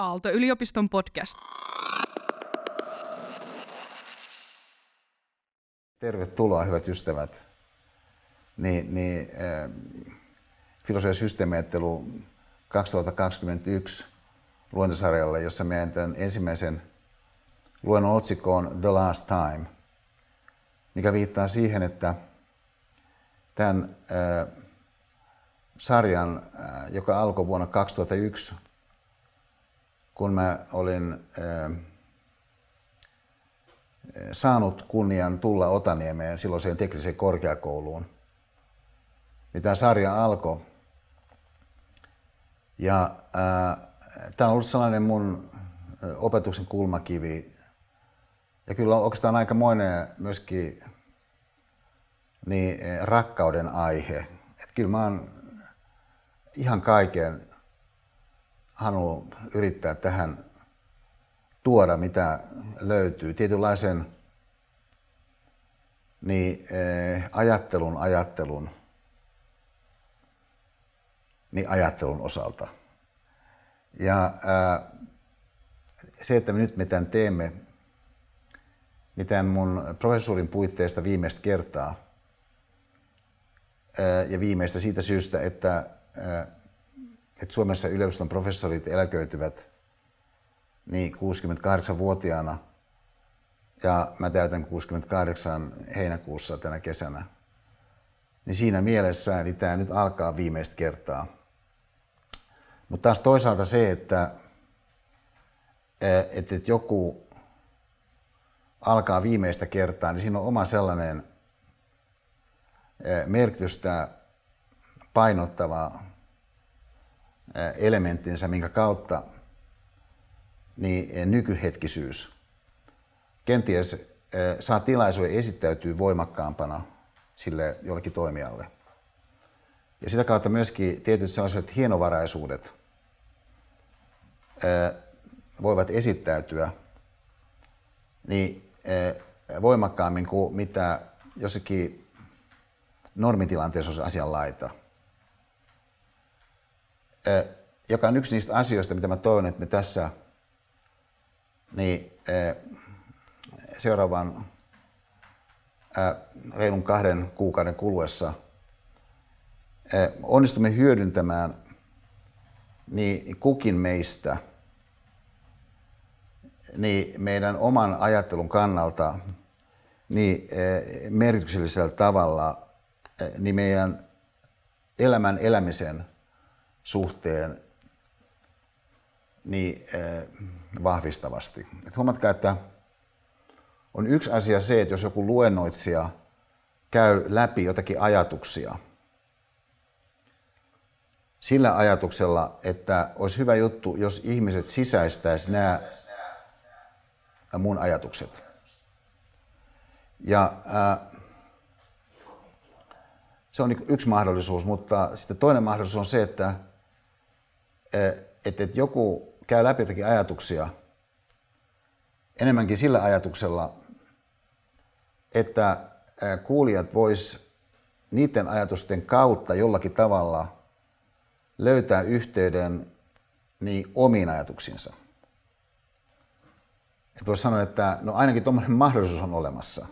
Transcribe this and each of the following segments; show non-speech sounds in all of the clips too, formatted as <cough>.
Aalto-yliopiston podcast. Tervetuloa, hyvät ystävät. Niin, niin, äh, filosofia systeemiajattelu 2021 luentosarjalle, jossa meidän tämän ensimmäisen luennon otsikko on The Last Time, mikä viittaa siihen, että tämän äh, sarjan, äh, joka alkoi vuonna 2001, kun mä olin äh, saanut kunnian tulla Otaniemeen silloiseen tekniseen korkeakouluun, niin tämä sarja alkoi. Ja äh, tämä on ollut sellainen mun opetuksen kulmakivi. Ja kyllä on oikeastaan aikamoinen myöskin niin, rakkauden aihe. Että kyllä mä oon ihan kaiken halunnut yrittää tähän tuoda, mitä löytyy. Tietynlaisen niin, eh, ajattelun, ajattelun, niin ajattelun osalta. Ja ää, se, että me nyt me tämän teemme, niin tämän mun professuurin puitteista viimeistä kertaa, ää, ja viimeistä siitä syystä, että että Suomessa yliopiston professorit eläköityvät niin 68-vuotiaana ja mä täytän 68 heinäkuussa tänä kesänä. Niin siinä mielessä niin tämä nyt alkaa viimeistä kertaa. Mutta taas toisaalta se, että, että joku alkaa viimeistä kertaa, niin siinä on oma sellainen merkitystä painottava elementtinsä, minkä kautta niin nykyhetkisyys kenties saa tilaisuuden esittäytyy voimakkaampana sille jollekin toimijalle. Ja sitä kautta myöskin tietyt sellaiset hienovaraisuudet voivat esittäytyä niin voimakkaammin kuin mitä jossakin normitilanteessa olisi asianlaita joka on yksi niistä asioista, mitä mä toivon, että me tässä niin, seuraavan reilun kahden kuukauden kuluessa onnistumme hyödyntämään niin kukin meistä niin meidän oman ajattelun kannalta niin merkityksellisellä tavalla niin meidän elämän elämisen suhteen niin äh, vahvistavasti. Et huomatkaa, että on yksi asia se, että jos joku luennoitsija käy läpi jotakin ajatuksia sillä ajatuksella, että olisi hyvä juttu, jos ihmiset sisäistäisi nämä mun ajatukset. Ja äh, se on niin yksi mahdollisuus, mutta sitten toinen mahdollisuus on se, että että, että joku käy läpi jotakin ajatuksia enemmänkin sillä ajatuksella, että kuulijat vois niiden ajatusten kautta jollakin tavalla löytää yhteyden niin omiin ajatuksiinsa. Että voisi sanoa, että no ainakin tuommoinen mahdollisuus on olemassa.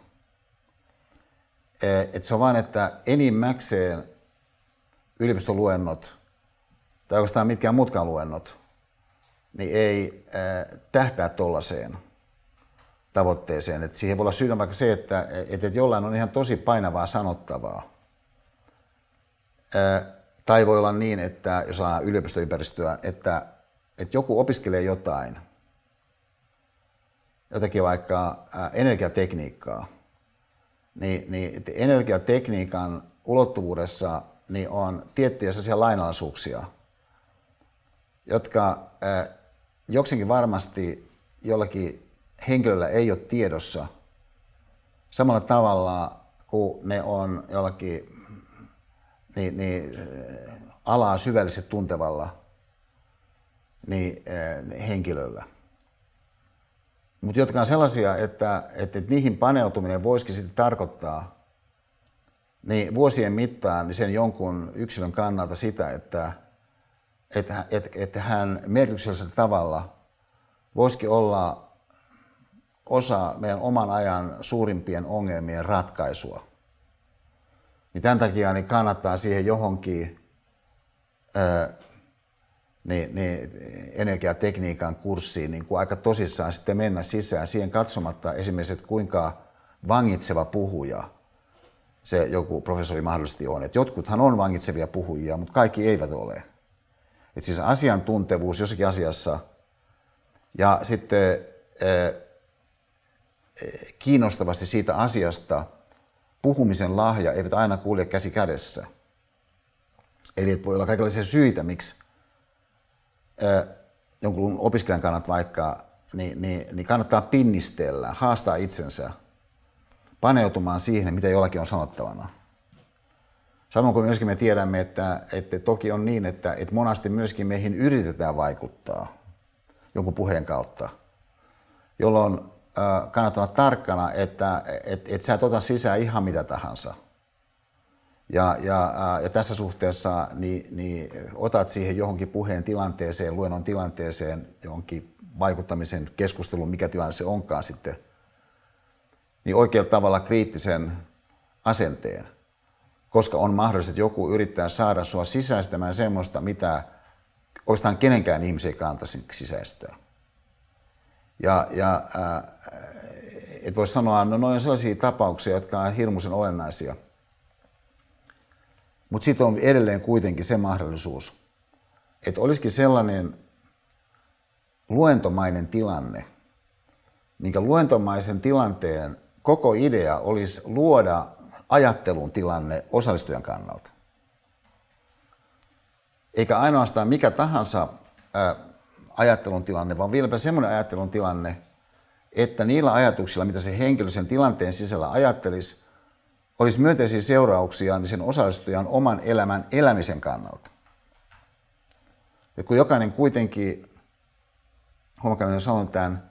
Että se on vain, että enimmäkseen yliopistoluennot tai oikeastaan mitkään muutkaan luennot, niin ei äh, tähtää tuollaiseen tavoitteeseen. Et siihen voi olla syynä vaikka se, että et, et jollain on ihan tosi painavaa sanottavaa. Äh, tai voi olla niin, että jos on yliopistoympäristöä, että, että joku opiskelee jotain, jotakin vaikka äh, energiatekniikkaa, niin, niin energiatekniikan ulottuvuudessa niin on tiettyjä sellaisia lainalaisuuksia – jotka äh, jokseenkin varmasti jollakin henkilöllä ei ole tiedossa samalla tavalla kuin ne on jollakin niin, niin, alaa syvällisesti tuntevalla niin, äh, henkilöllä. Mutta jotka on sellaisia, että, että, että niihin paneutuminen voisikin sitten tarkoittaa niin vuosien mittaan niin sen jonkun yksilön kannalta sitä, että – että, että, että hän merkityksellisellä tavalla voisikin olla osa meidän oman ajan suurimpien ongelmien ratkaisua. Niin tämän takia niin kannattaa siihen johonkin ää, niin, niin energiatekniikan kurssiin niin kuin aika tosissaan sitten mennä sisään siihen katsomatta esimerkiksi, että kuinka vangitseva puhuja se joku professori mahdollisesti on. Et jotkuthan on vangitsevia puhujia, mutta kaikki eivät ole. Et siis asiantuntevuus jossakin asiassa ja sitten kiinnostavasti siitä asiasta puhumisen lahja eivät aina kulje käsi kädessä. Eli voi olla kaikenlaisia syitä, miksi jonkun opiskelijan kannat vaikka, niin, niin, niin kannattaa pinnistellä, haastaa itsensä paneutumaan siihen, mitä jollakin on sanottavana. Samoin kuin myöskin me tiedämme, että, että toki on niin, että, että monasti myöskin meihin yritetään vaikuttaa jonkun puheen kautta, jolloin kannattaa olla tarkkana, että et, et sä et ota sisään ihan mitä tahansa. Ja, ja, ja tässä suhteessa niin, niin otat siihen johonkin puheen tilanteeseen, luennon tilanteeseen, johonkin vaikuttamisen keskusteluun, mikä tilanne se onkaan sitten, niin oikealla tavalla kriittisen asenteen. Koska on mahdollista, että joku yrittää saada sua sisäistämään semmoista, mitä oikeastaan kenenkään ihmisen ei kannattaisi sisäistää. Ja, ja äh, et voi sanoa, no noin on sellaisia tapauksia, jotka on hirmuisen olennaisia. Mutta sitten on edelleen kuitenkin se mahdollisuus, että olisikin sellainen luentomainen tilanne, minkä luentomaisen tilanteen koko idea olisi luoda ajattelun tilanne osallistujan kannalta. Eikä ainoastaan mikä tahansa ajattelun tilanne, vaan vieläpä semmoinen ajattelun tilanne, että niillä ajatuksilla, mitä se henkilö sen tilanteen sisällä ajattelisi, olisi myönteisiä seurauksia niin sen osallistujan oman elämän elämisen kannalta. Ja kun jokainen kuitenkin, huomakkaan sanon tämän,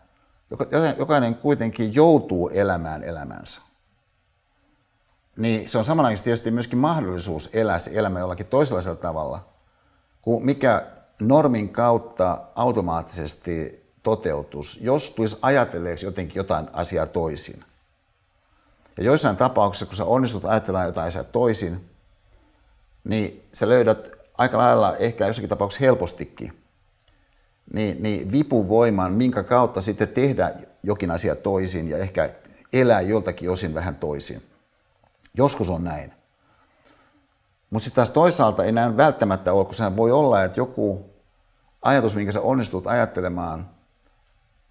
jokainen kuitenkin joutuu elämään elämänsä, niin se on samanaikaisesti tietysti myöskin mahdollisuus elää se elämä jollakin toisenlaisella tavalla, kuin mikä normin kautta automaattisesti toteutus, jos tulisi ajatelleeksi jotenkin jotain asiaa toisin. Ja joissain tapauksissa, kun sä onnistut ajattelemaan jotain asiaa toisin, niin sä löydät aika lailla, ehkä jossakin tapauksessa helpostikin, niin, niin vipuvoiman, minkä kautta sitten tehdä jokin asia toisin ja ehkä elää joltakin osin vähän toisin. Joskus on näin. Mutta sitten taas toisaalta ei näin välttämättä ole, kun sehän voi olla, että joku ajatus, minkä sä onnistut ajattelemaan,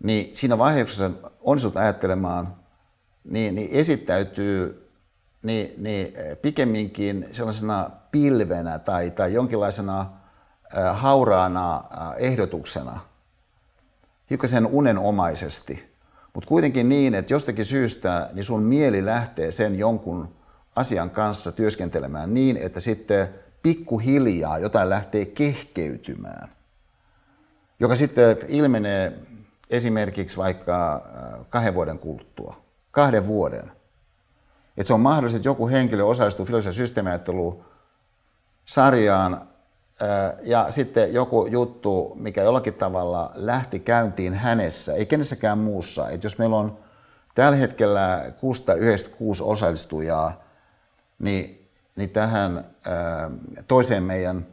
niin siinä vaiheessa, kun sä onnistut ajattelemaan, niin, niin esittäytyy niin, niin pikemminkin sellaisena pilvenä tai, tai jonkinlaisena hauraana ehdotuksena, hiukkasen unenomaisesti, mutta kuitenkin niin, että jostakin syystä niin sun mieli lähtee sen jonkun asian kanssa työskentelemään niin, että sitten pikkuhiljaa jotain lähtee kehkeytymään, joka sitten ilmenee esimerkiksi vaikka kahden vuoden kuluttua, kahden vuoden. Että se on mahdollista, että joku henkilö osallistuu filosofian systeemiajatteluun sarjaan ja sitten joku juttu, mikä jollakin tavalla lähti käyntiin hänessä, ei kenessäkään muussa. Että jos meillä on tällä hetkellä 696 osallistujaa, niin, niin tähän toiseen meidän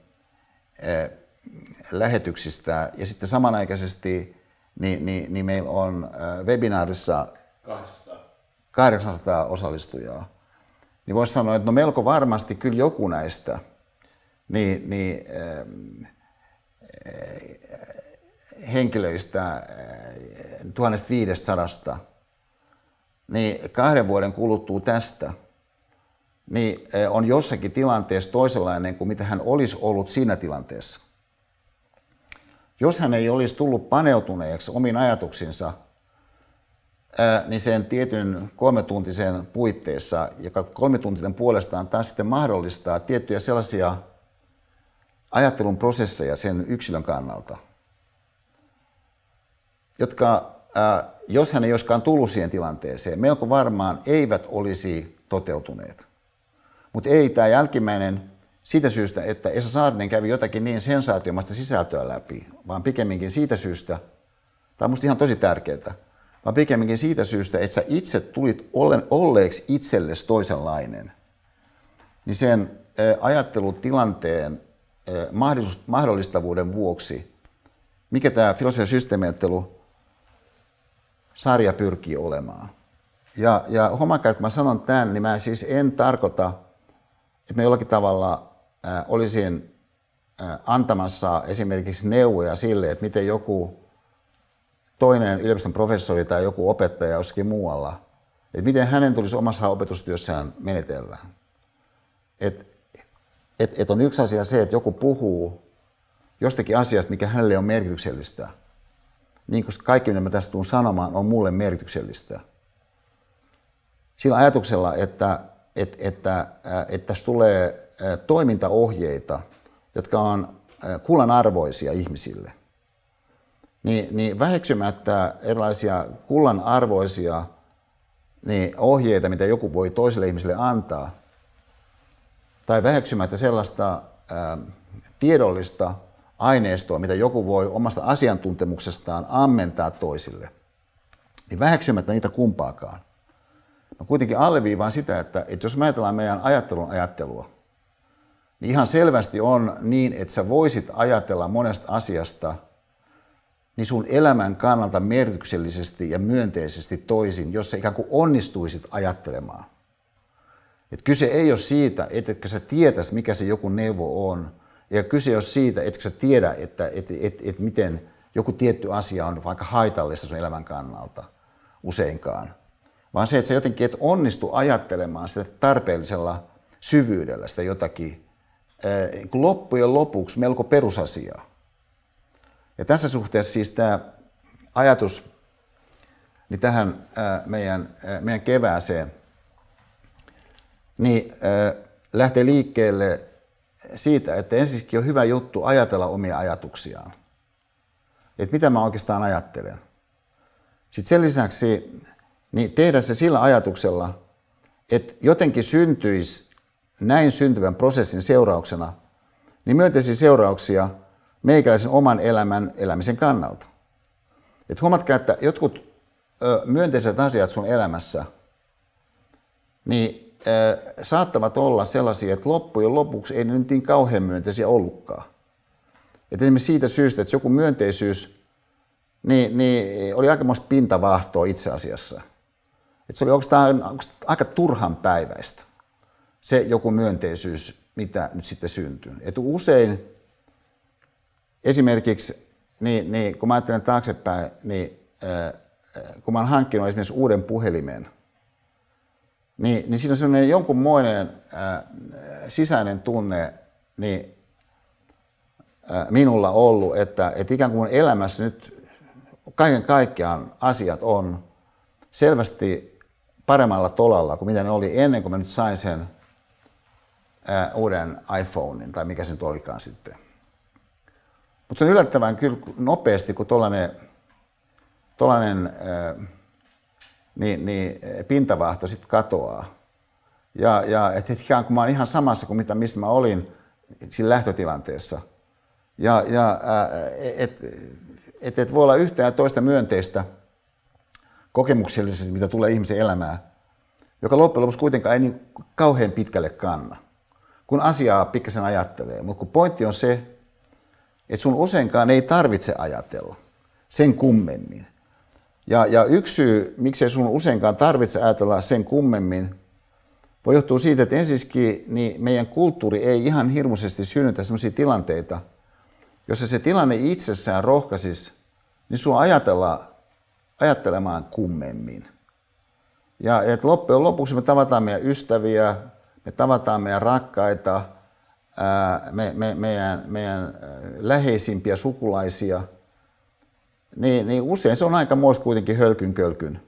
lähetyksistä ja sitten samanaikaisesti niin, niin, niin meillä on webinaarissa 800. 800 osallistujaa. Niin voisi sanoa, että no melko varmasti kyllä joku näistä – niin, niin äh, henkilöistä äh, 1500, niin kahden vuoden kuluttua tästä, niin äh, on jossakin tilanteessa toisenlainen kuin mitä hän olisi ollut siinä tilanteessa. Jos hän ei olisi tullut paneutuneeksi omiin ajatuksinsa, niin sen tietyn kolmetuntisen puitteissa, joka kolmetuntinen puolestaan taas sitten mahdollistaa tiettyjä sellaisia ajattelun prosesseja sen yksilön kannalta, jotka, jos hän ei olisikaan tullut siihen tilanteeseen, melko varmaan eivät olisi toteutuneet. Mutta ei tämä jälkimmäinen siitä syystä, että Esa Saarinen kävi jotakin niin sensaatiomasta sisältöä läpi, vaan pikemminkin siitä syystä, Tämä on musta ihan tosi tärkeää. Vaan pikemminkin siitä syystä, että sä itse tulit olleeksi itsellesi toisenlainen. Niin sen ajattelutilanteen mahdollistavuuden vuoksi, mikä tämä filosofian systeemiajattelu sarja pyrkii olemaan. Ja, ja huomakaa, että mä sanon tämän, niin mä siis en tarkoita, että mä jollakin tavalla olisin antamassa esimerkiksi neuvoja sille, että miten joku toinen yliopiston professori tai joku opettaja jossakin muualla, että miten hänen tulisi omassa opetustyössään menetellä. Et, et, et on yksi asia se, että joku puhuu jostakin asiasta, mikä hänelle on merkityksellistä – niin kuin kaikki, mitä mä tästä tuun sanomaan, on mulle merkityksellistä. Sillä ajatuksella, että, että, että, että tässä tulee toimintaohjeita, jotka on kullan arvoisia ihmisille, niin, niin väheksymättä erilaisia kullan arvoisia niin ohjeita, mitä joku voi toiselle ihmiselle antaa, tai väheksymättä sellaista ää, tiedollista aineistoa, mitä joku voi omasta asiantuntemuksestaan ammentaa toisille, niin väheksymättä niitä kumpaakaan. Mä kuitenkin alleviivaan sitä, että, että jos me ajatellaan meidän ajattelun ajattelua, niin ihan selvästi on niin, että sä voisit ajatella monesta asiasta niin sun elämän kannalta merkityksellisesti ja myönteisesti toisin, jos sä ikään kuin onnistuisit ajattelemaan. Et kyse ei ole siitä, että sä tietäis, mikä se joku neuvo on, ja kyse on siitä, että sä tiedä, että, että, että, että miten joku tietty asia on vaikka haitallista sun elämän kannalta useinkaan. Vaan se, että sä jotenkin et onnistu ajattelemaan sitä tarpeellisella syvyydellä sitä jotakin eh, loppujen lopuksi melko perusasiaa. Ja tässä suhteessa siis tämä ajatus niin tähän meidän, meidän kevääseen niin lähtee liikkeelle siitä, että ensinnäkin on hyvä juttu ajatella omia ajatuksiaan. Että mitä mä oikeastaan ajattelen. Sitten sen lisäksi niin tehdä se sillä ajatuksella, että jotenkin syntyisi näin syntyvän prosessin seurauksena niin myönteisiä seurauksia meikäläisen oman elämän elämisen kannalta. Et huomatkaa, että jotkut ö, myönteiset asiat sun elämässä, niin saattavat olla sellaisia, että loppujen lopuksi ei ne nyt niin kauhean myönteisiä ollutkaan. Et esimerkiksi siitä syystä, että joku myönteisyys niin, niin oli aikamoista pintavahtoa itse asiassa. Et se oli oikeastaan, aika turhan päiväistä, se joku myönteisyys, mitä nyt sitten syntyy. Et usein esimerkiksi, niin, niin, kun mä ajattelen taaksepäin, niin äh, kun mä oon hankkinut esimerkiksi uuden puhelimen – niin, niin siinä on semmoinen jonkunmoinen äh, sisäinen tunne niin, äh, minulla ollut, että, että ikään kuin elämässä nyt kaiken kaikkiaan asiat on selvästi paremmalla tolalla kuin mitä ne oli ennen kuin mä nyt sain sen äh, uuden iPhonein tai mikä se nyt olikaan sitten. Mutta se on yllättävän kyllä nopeasti, kun tuollainen äh, niin, niin pintavahto sitten katoaa. Ja, ja että ikään kuin mä oon ihan samassa kuin mitä, missä mä olin siinä lähtötilanteessa. Ja, ja että et, et voi olla yhtä ja toista myönteistä kokemuksellisesti, mitä tulee ihmisen elämään, joka loppujen lopuksi kuitenkaan ei niin kauhean pitkälle kanna, kun asiaa pikkasen ajattelee. Mutta kun pointti on se, että sun useinkaan ei tarvitse ajatella sen kummemmin. Ja, ja yksi syy, miksei sun useinkaan tarvitse ajatella sen kummemmin, voi johtua siitä, että ensinnäkin niin meidän kulttuuri ei ihan hirmuisesti synnytä sellaisia tilanteita, jossa se tilanne itsessään rohkaisisi, niin sua ajatella, ajattelemaan kummemmin. Ja että loppujen lopuksi me tavataan meidän ystäviä, me tavataan meidän rakkaita, me, me, meidän, meidän läheisimpiä sukulaisia – niin, niin usein se on aika muista kuitenkin hölkyn kölkyn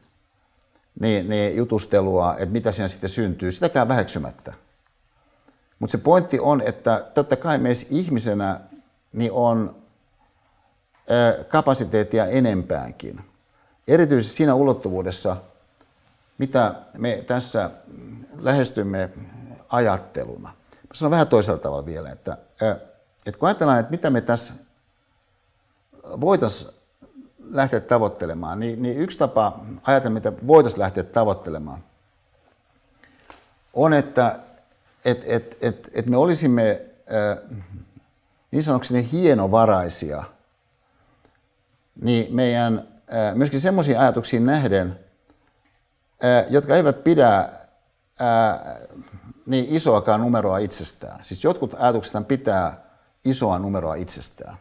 niin, niin jutustelua, että mitä siinä sitten syntyy, sitäkään väheksymättä. Mutta se pointti on, että totta kai meissä ihmisenä niin on kapasiteettia enempäänkin. Erityisesti siinä ulottuvuudessa, mitä me tässä lähestymme ajatteluna. Mä sanon vähän toisella tavalla vielä, että, että kun ajatellaan, että mitä me tässä voitaisiin lähteä tavoittelemaan, niin, niin yksi tapa ajatella, mitä voitaisiin lähteä tavoittelemaan, on, että et, et, et, et me olisimme niin sanokseni hienovaraisia, niin meidän myöskin semmoisiin ajatuksiin nähden, äh, jotka eivät pidä niin isoakaan numeroa itsestään. Siis jotkut ajatukset pitää isoa numeroa itsestään.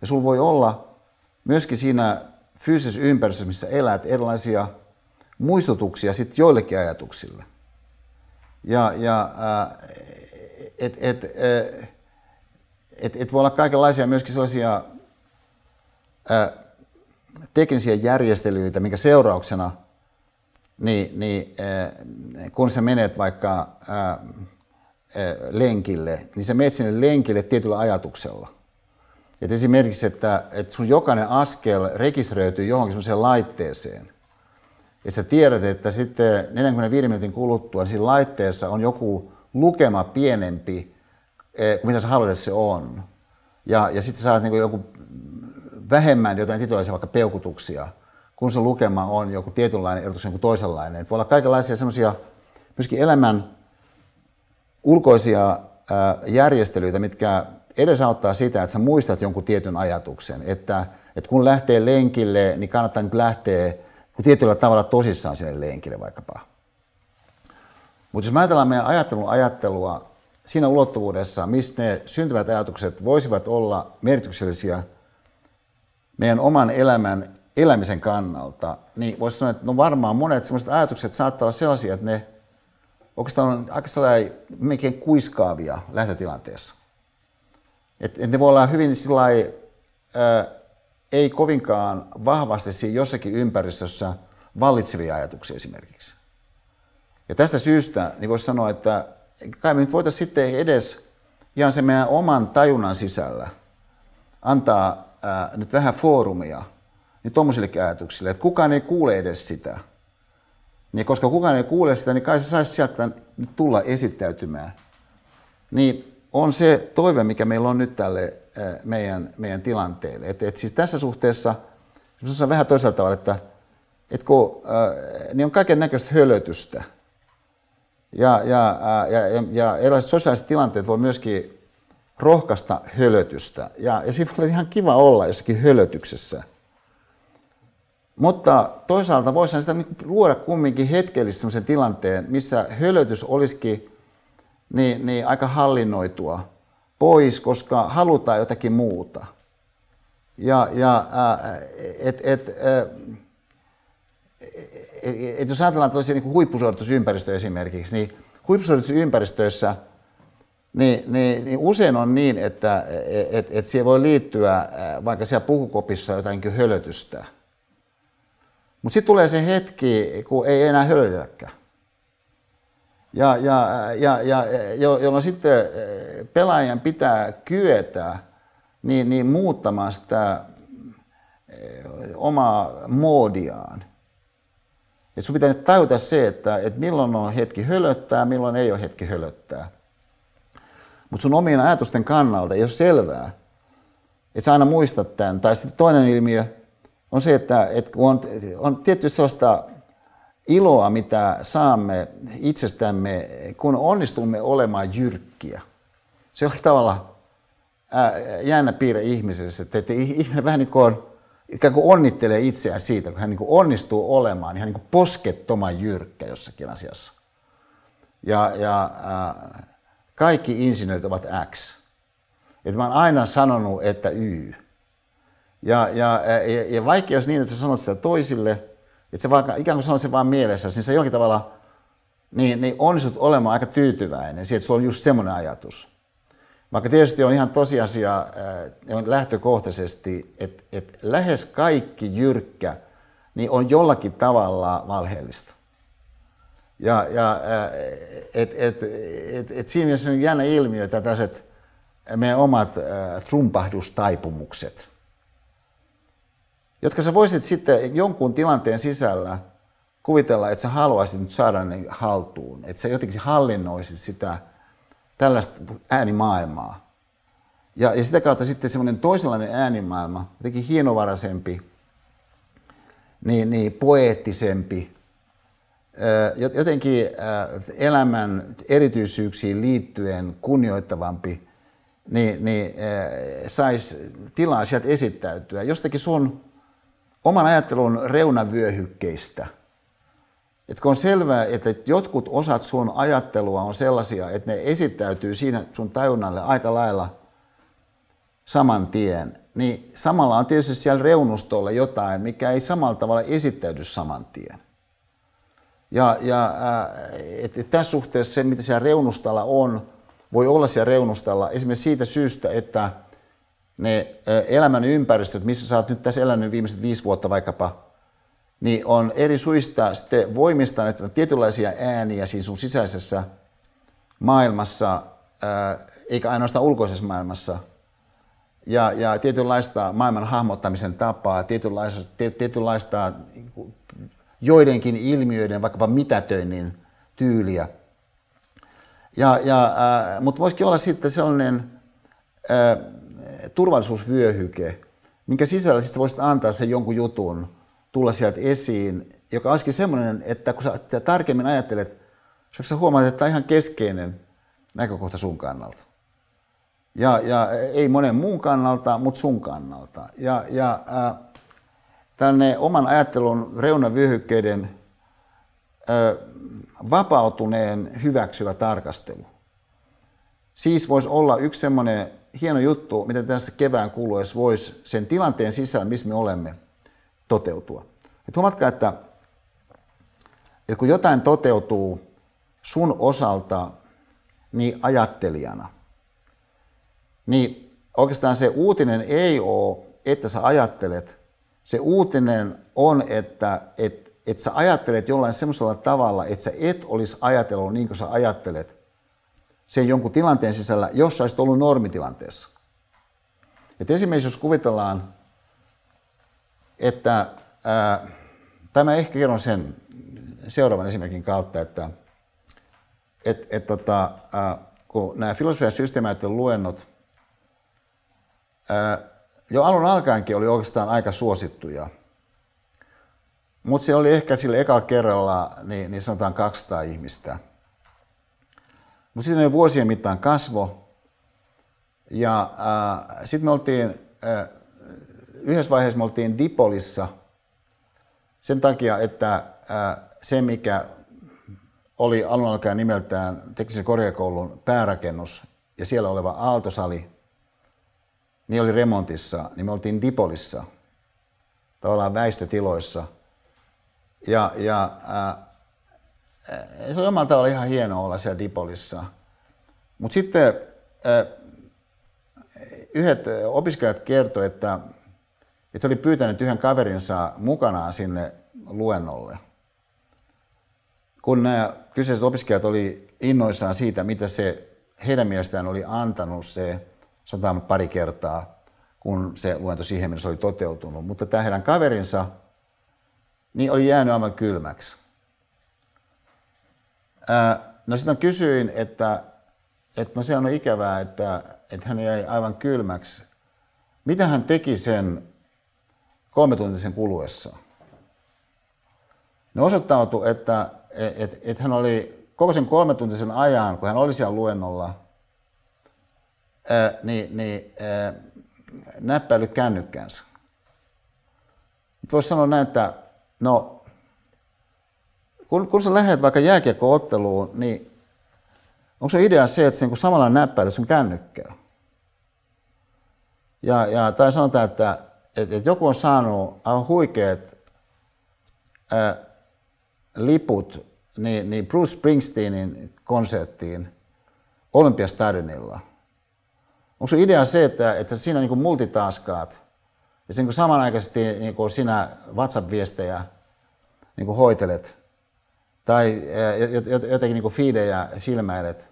Ja sulla voi olla myöskin siinä fyysisessä ympäristössä, missä elät, erilaisia muistutuksia sitten joillekin ajatuksille. Ja, ja et, et, et, et, et voi olla kaikenlaisia myöskin sellaisia teknisiä järjestelyitä, minkä seurauksena niin, niin ää, kun sä menet vaikka ää, ää, lenkille, niin sä menet sinne lenkille tietyllä ajatuksella. Et esimerkiksi, että, että sun jokainen askel rekisteröityy johonkin sellaiseen laitteeseen. Että sä tiedät, että sitten 45 minuutin kuluttua niin siinä laitteessa on joku lukema pienempi eh, kuin mitä sä haluat, että se on. Ja, ja sitten sä saat niin joku vähemmän jotain tietynlaisia vaikka peukutuksia, kun se lukema on joku tietynlainen erotus joku toisenlainen. Et voi olla kaikenlaisia semmoisia myöskin elämän ulkoisia järjestelyitä, mitkä edesauttaa sitä, että sä muistat jonkun tietyn ajatuksen. Että, että kun lähtee lenkille, niin kannattaa nyt lähteä kun tietyllä tavalla tosissaan sinne lenkille vaikkapa. Mutta jos me ajatellaan meidän ajattelun ajattelua siinä ulottuvuudessa, mistä ne syntyvät ajatukset voisivat olla merkityksellisiä meidän oman elämän elämisen kannalta, niin voisi sanoa, että no varmaan monet sellaiset ajatukset saattaa olla sellaisia, että ne oikeastaan on aika sellainen melkein kuiskaavia lähtötilanteessa. Että et ne voi olla hyvin sillai, ää, ei kovinkaan vahvasti siinä jossakin ympäristössä vallitsevia ajatuksia esimerkiksi. Ja tästä syystä niin voisi sanoa, että kai me nyt voitaisiin sitten edes ihan se meidän oman tajunnan sisällä antaa ää, nyt vähän foorumia niin tuommoisillekin ajatuksille, että kukaan ei kuule edes sitä. Niin koska kukaan ei kuule sitä, niin kai se saisi sieltä nyt tulla esittäytymään. Niin on se toive, mikä meillä on nyt tälle meidän, meidän tilanteelle. Et, et siis tässä suhteessa, se on vähän toisella tavalla, että et kun, äh, niin on kaiken näköistä hölötystä. Ja, ja, ja, ja, ja erilaiset sosiaaliset tilanteet voi myöskin rohkaista hölötystä. Ja, ja siinä voi ihan kiva olla jossakin hölötyksessä. Mutta toisaalta voisi sitä niin luoda kumminkin hetkellisesti tilanteen, missä hölötys olisikin niin, niin aika hallinnoitua pois, koska halutaan jotakin muuta. Ja, ja et, et, et, et jos ajatellaan tällaisia niin huippusuoritusympäristöjä esimerkiksi, niin huippusuoritusympäristöissä niin, niin, niin usein on niin, että et, et siihen voi liittyä vaikka siellä puhukopissa jotain hölötystä. Mutta sitten tulee se hetki, kun ei enää hölötäkään. Ja, ja, ja, ja jolloin sitten eh, pelaajan pitää kyetä niin, niin muuttamaan sitä eh, omaa moodiaan. Et sun pitää nyt tajuta se, että, että milloin on hetki hölöttää, milloin ei ole hetki hölöttää. Mutta sun omien ajatusten kannalta ei ole selvää, että sä aina muistat tämän. Tai sitten toinen ilmiö on se, että, että on, on tietty sellaista iloa, mitä saamme itsestämme, kun onnistumme olemaan jyrkkiä. Se on tavalla jännä piirre ihmisessä, että ihminen vähän niin kuin, ikään kuin onnittelee itseään siitä, kun hän niin kuin onnistuu olemaan ihan niin kuin poskettoman jyrkkä jossakin asiassa. Ja, ja äh, kaikki insinöörit ovat X. Että mä oon aina sanonut, että Y. Ja, ja, ja, ja vaikka jos niin, että sä sanot sitä toisille, että se vaikka ikään kuin sanoo se vaan mielessä, niin se jollakin tavalla niin, niin onnistut olemaan aika tyytyväinen siihen, että sulla on just semmoinen ajatus. Vaikka tietysti on ihan tosiasia on lähtökohtaisesti, että, että lähes kaikki jyrkkä niin on jollakin tavalla valheellista. Ja, ja äh, et, et, et, et siinä mielessä on jännä ilmiö, että tällaiset meidän omat äh, trumpahdustaipumukset – jotka sä voisit sitten jonkun tilanteen sisällä kuvitella, että sä haluaisit nyt saada ne haltuun, että sä jotenkin hallinnoisit sitä tällaista äänimaailmaa. Ja, ja sitä kautta sitten semmoinen toisenlainen äänimaailma, jotenkin hienovaraisempi, niin, niin poeettisempi, jotenkin elämän erityisyyksiin liittyen kunnioittavampi, niin, niin saisi tilaa sieltä esittäytyä jostakin sun oman ajattelun reunavyöhykkeistä. Et kun on selvää, että jotkut osat sun ajattelua on sellaisia, että ne esittäytyy siinä sun tajunnalle aika lailla saman tien, niin samalla on tietysti siellä reunustolla jotain, mikä ei samalla tavalla esittäydy saman tien. Ja, ja et, et tässä suhteessa se, mitä siellä reunustalla on, voi olla siellä reunustalla esimerkiksi siitä syystä, että ne elämän ympäristöt, missä sä oot nyt tässä elänyt viimeiset viisi vuotta vaikkapa, niin on eri suista sitten voimistaneet tietynlaisia ääniä siinä sun sisäisessä maailmassa, eikä ainoastaan ulkoisessa maailmassa, ja, ja tietynlaista maailman hahmottamisen tapaa, tietynlaista, tietynlaista joidenkin ilmiöiden, vaikkapa mitätöinnin tyyliä. Ja, ja, äh, mutta voisikin olla sitten sellainen äh, turvallisuusvyöhyke, minkä sisällä sitten voisit antaa sen jonkun jutun, tulla sieltä esiin, joka olisikin semmoinen, että kun sä tarkemmin ajattelet, sä huomaat, että tämä on ihan keskeinen näkökohta sun kannalta. Ja, ja ei monen muun kannalta, mutta sun kannalta. Ja, ja äh, tänne oman ajattelun reunavyöhykkeiden ö, vapautuneen hyväksyvä tarkastelu. Siis voisi olla yksi semmoinen hieno juttu, miten tässä kevään kuluessa voisi sen tilanteen sisällä, missä me olemme, toteutua. Et huomatkaa, että, että kun jotain toteutuu sun osalta niin ajattelijana, niin oikeastaan se uutinen ei ole, että sä ajattelet, se uutinen on, että et, et sä ajattelet jollain semmoisella tavalla, että sä et olisi ajatellut niin kuin sä ajattelet sen jonkun tilanteen sisällä, jos sä olisit ollut normitilanteessa. Et esimerkiksi jos kuvitellaan, että, ää, tai mä ehkä kerron sen seuraavan esimerkin kautta, että et, et, tota, ää, kun nämä filosofian systeemäätten luennot, ää, jo alun alkaenkin oli oikeastaan aika suosittuja. Mutta siellä oli ehkä sille ekalla kerralla, niin, niin sanotaan 200 ihmistä. Mutta sitten ne vuosien mittaan kasvo. Ja äh, sitten me oltiin, äh, yhdessä vaiheessa me oltiin Dipolissa sen takia, että äh, se mikä oli alun alkaen nimeltään teknisen korkeakoulun päärakennus ja siellä oleva aaltosali – niin oli remontissa, niin me oltiin Dipolissa, tavallaan väistötiloissa. Ja, ja ää, se oli omalla tavalla ihan hienoa olla siellä Dipolissa. Mutta sitten ää, yhdet opiskelijat kertoivat, että, että oli pyytänyt yhden kaverinsa mukanaan sinne luennolle. Kun nämä kyseiset opiskelijat oli innoissaan siitä, mitä se heidän mielestään oli antanut se sanotaan pari kertaa, kun se luento siihen mennessä oli toteutunut. Mutta tämä heidän kaverinsa niin oli jäänyt aivan kylmäksi. Ää, no sitten mä kysyin, että, että no se on ikävää, että, että hän jäi aivan kylmäksi. Mitä hän teki sen kolmetuntisen kuluessa? Ne osoittautui, että, että, että hän oli koko sen kolmetuntisen ajan, kun hän oli siellä luennolla – niin, niin näppäily kännykkäänsä. Voisi sanoa näin, että no, kun, kun sä lähdet vaikka jääkiekko-otteluun, niin onko se idea se, että sen samalla näppäilyt sun kännykkää? Ja, ja, tai sanotaan, että, että, että joku on saanut aivan huikeat ää, liput niin, niin Bruce Springsteenin konserttiin Olympiastadionilla – Onko se idea se, että, että siinä niin multitaskaat ja sen kun samanaikaisesti niin kuin sinä WhatsApp-viestejä niin kuin hoitelet tai jotenkin niin fiidejä silmäilet,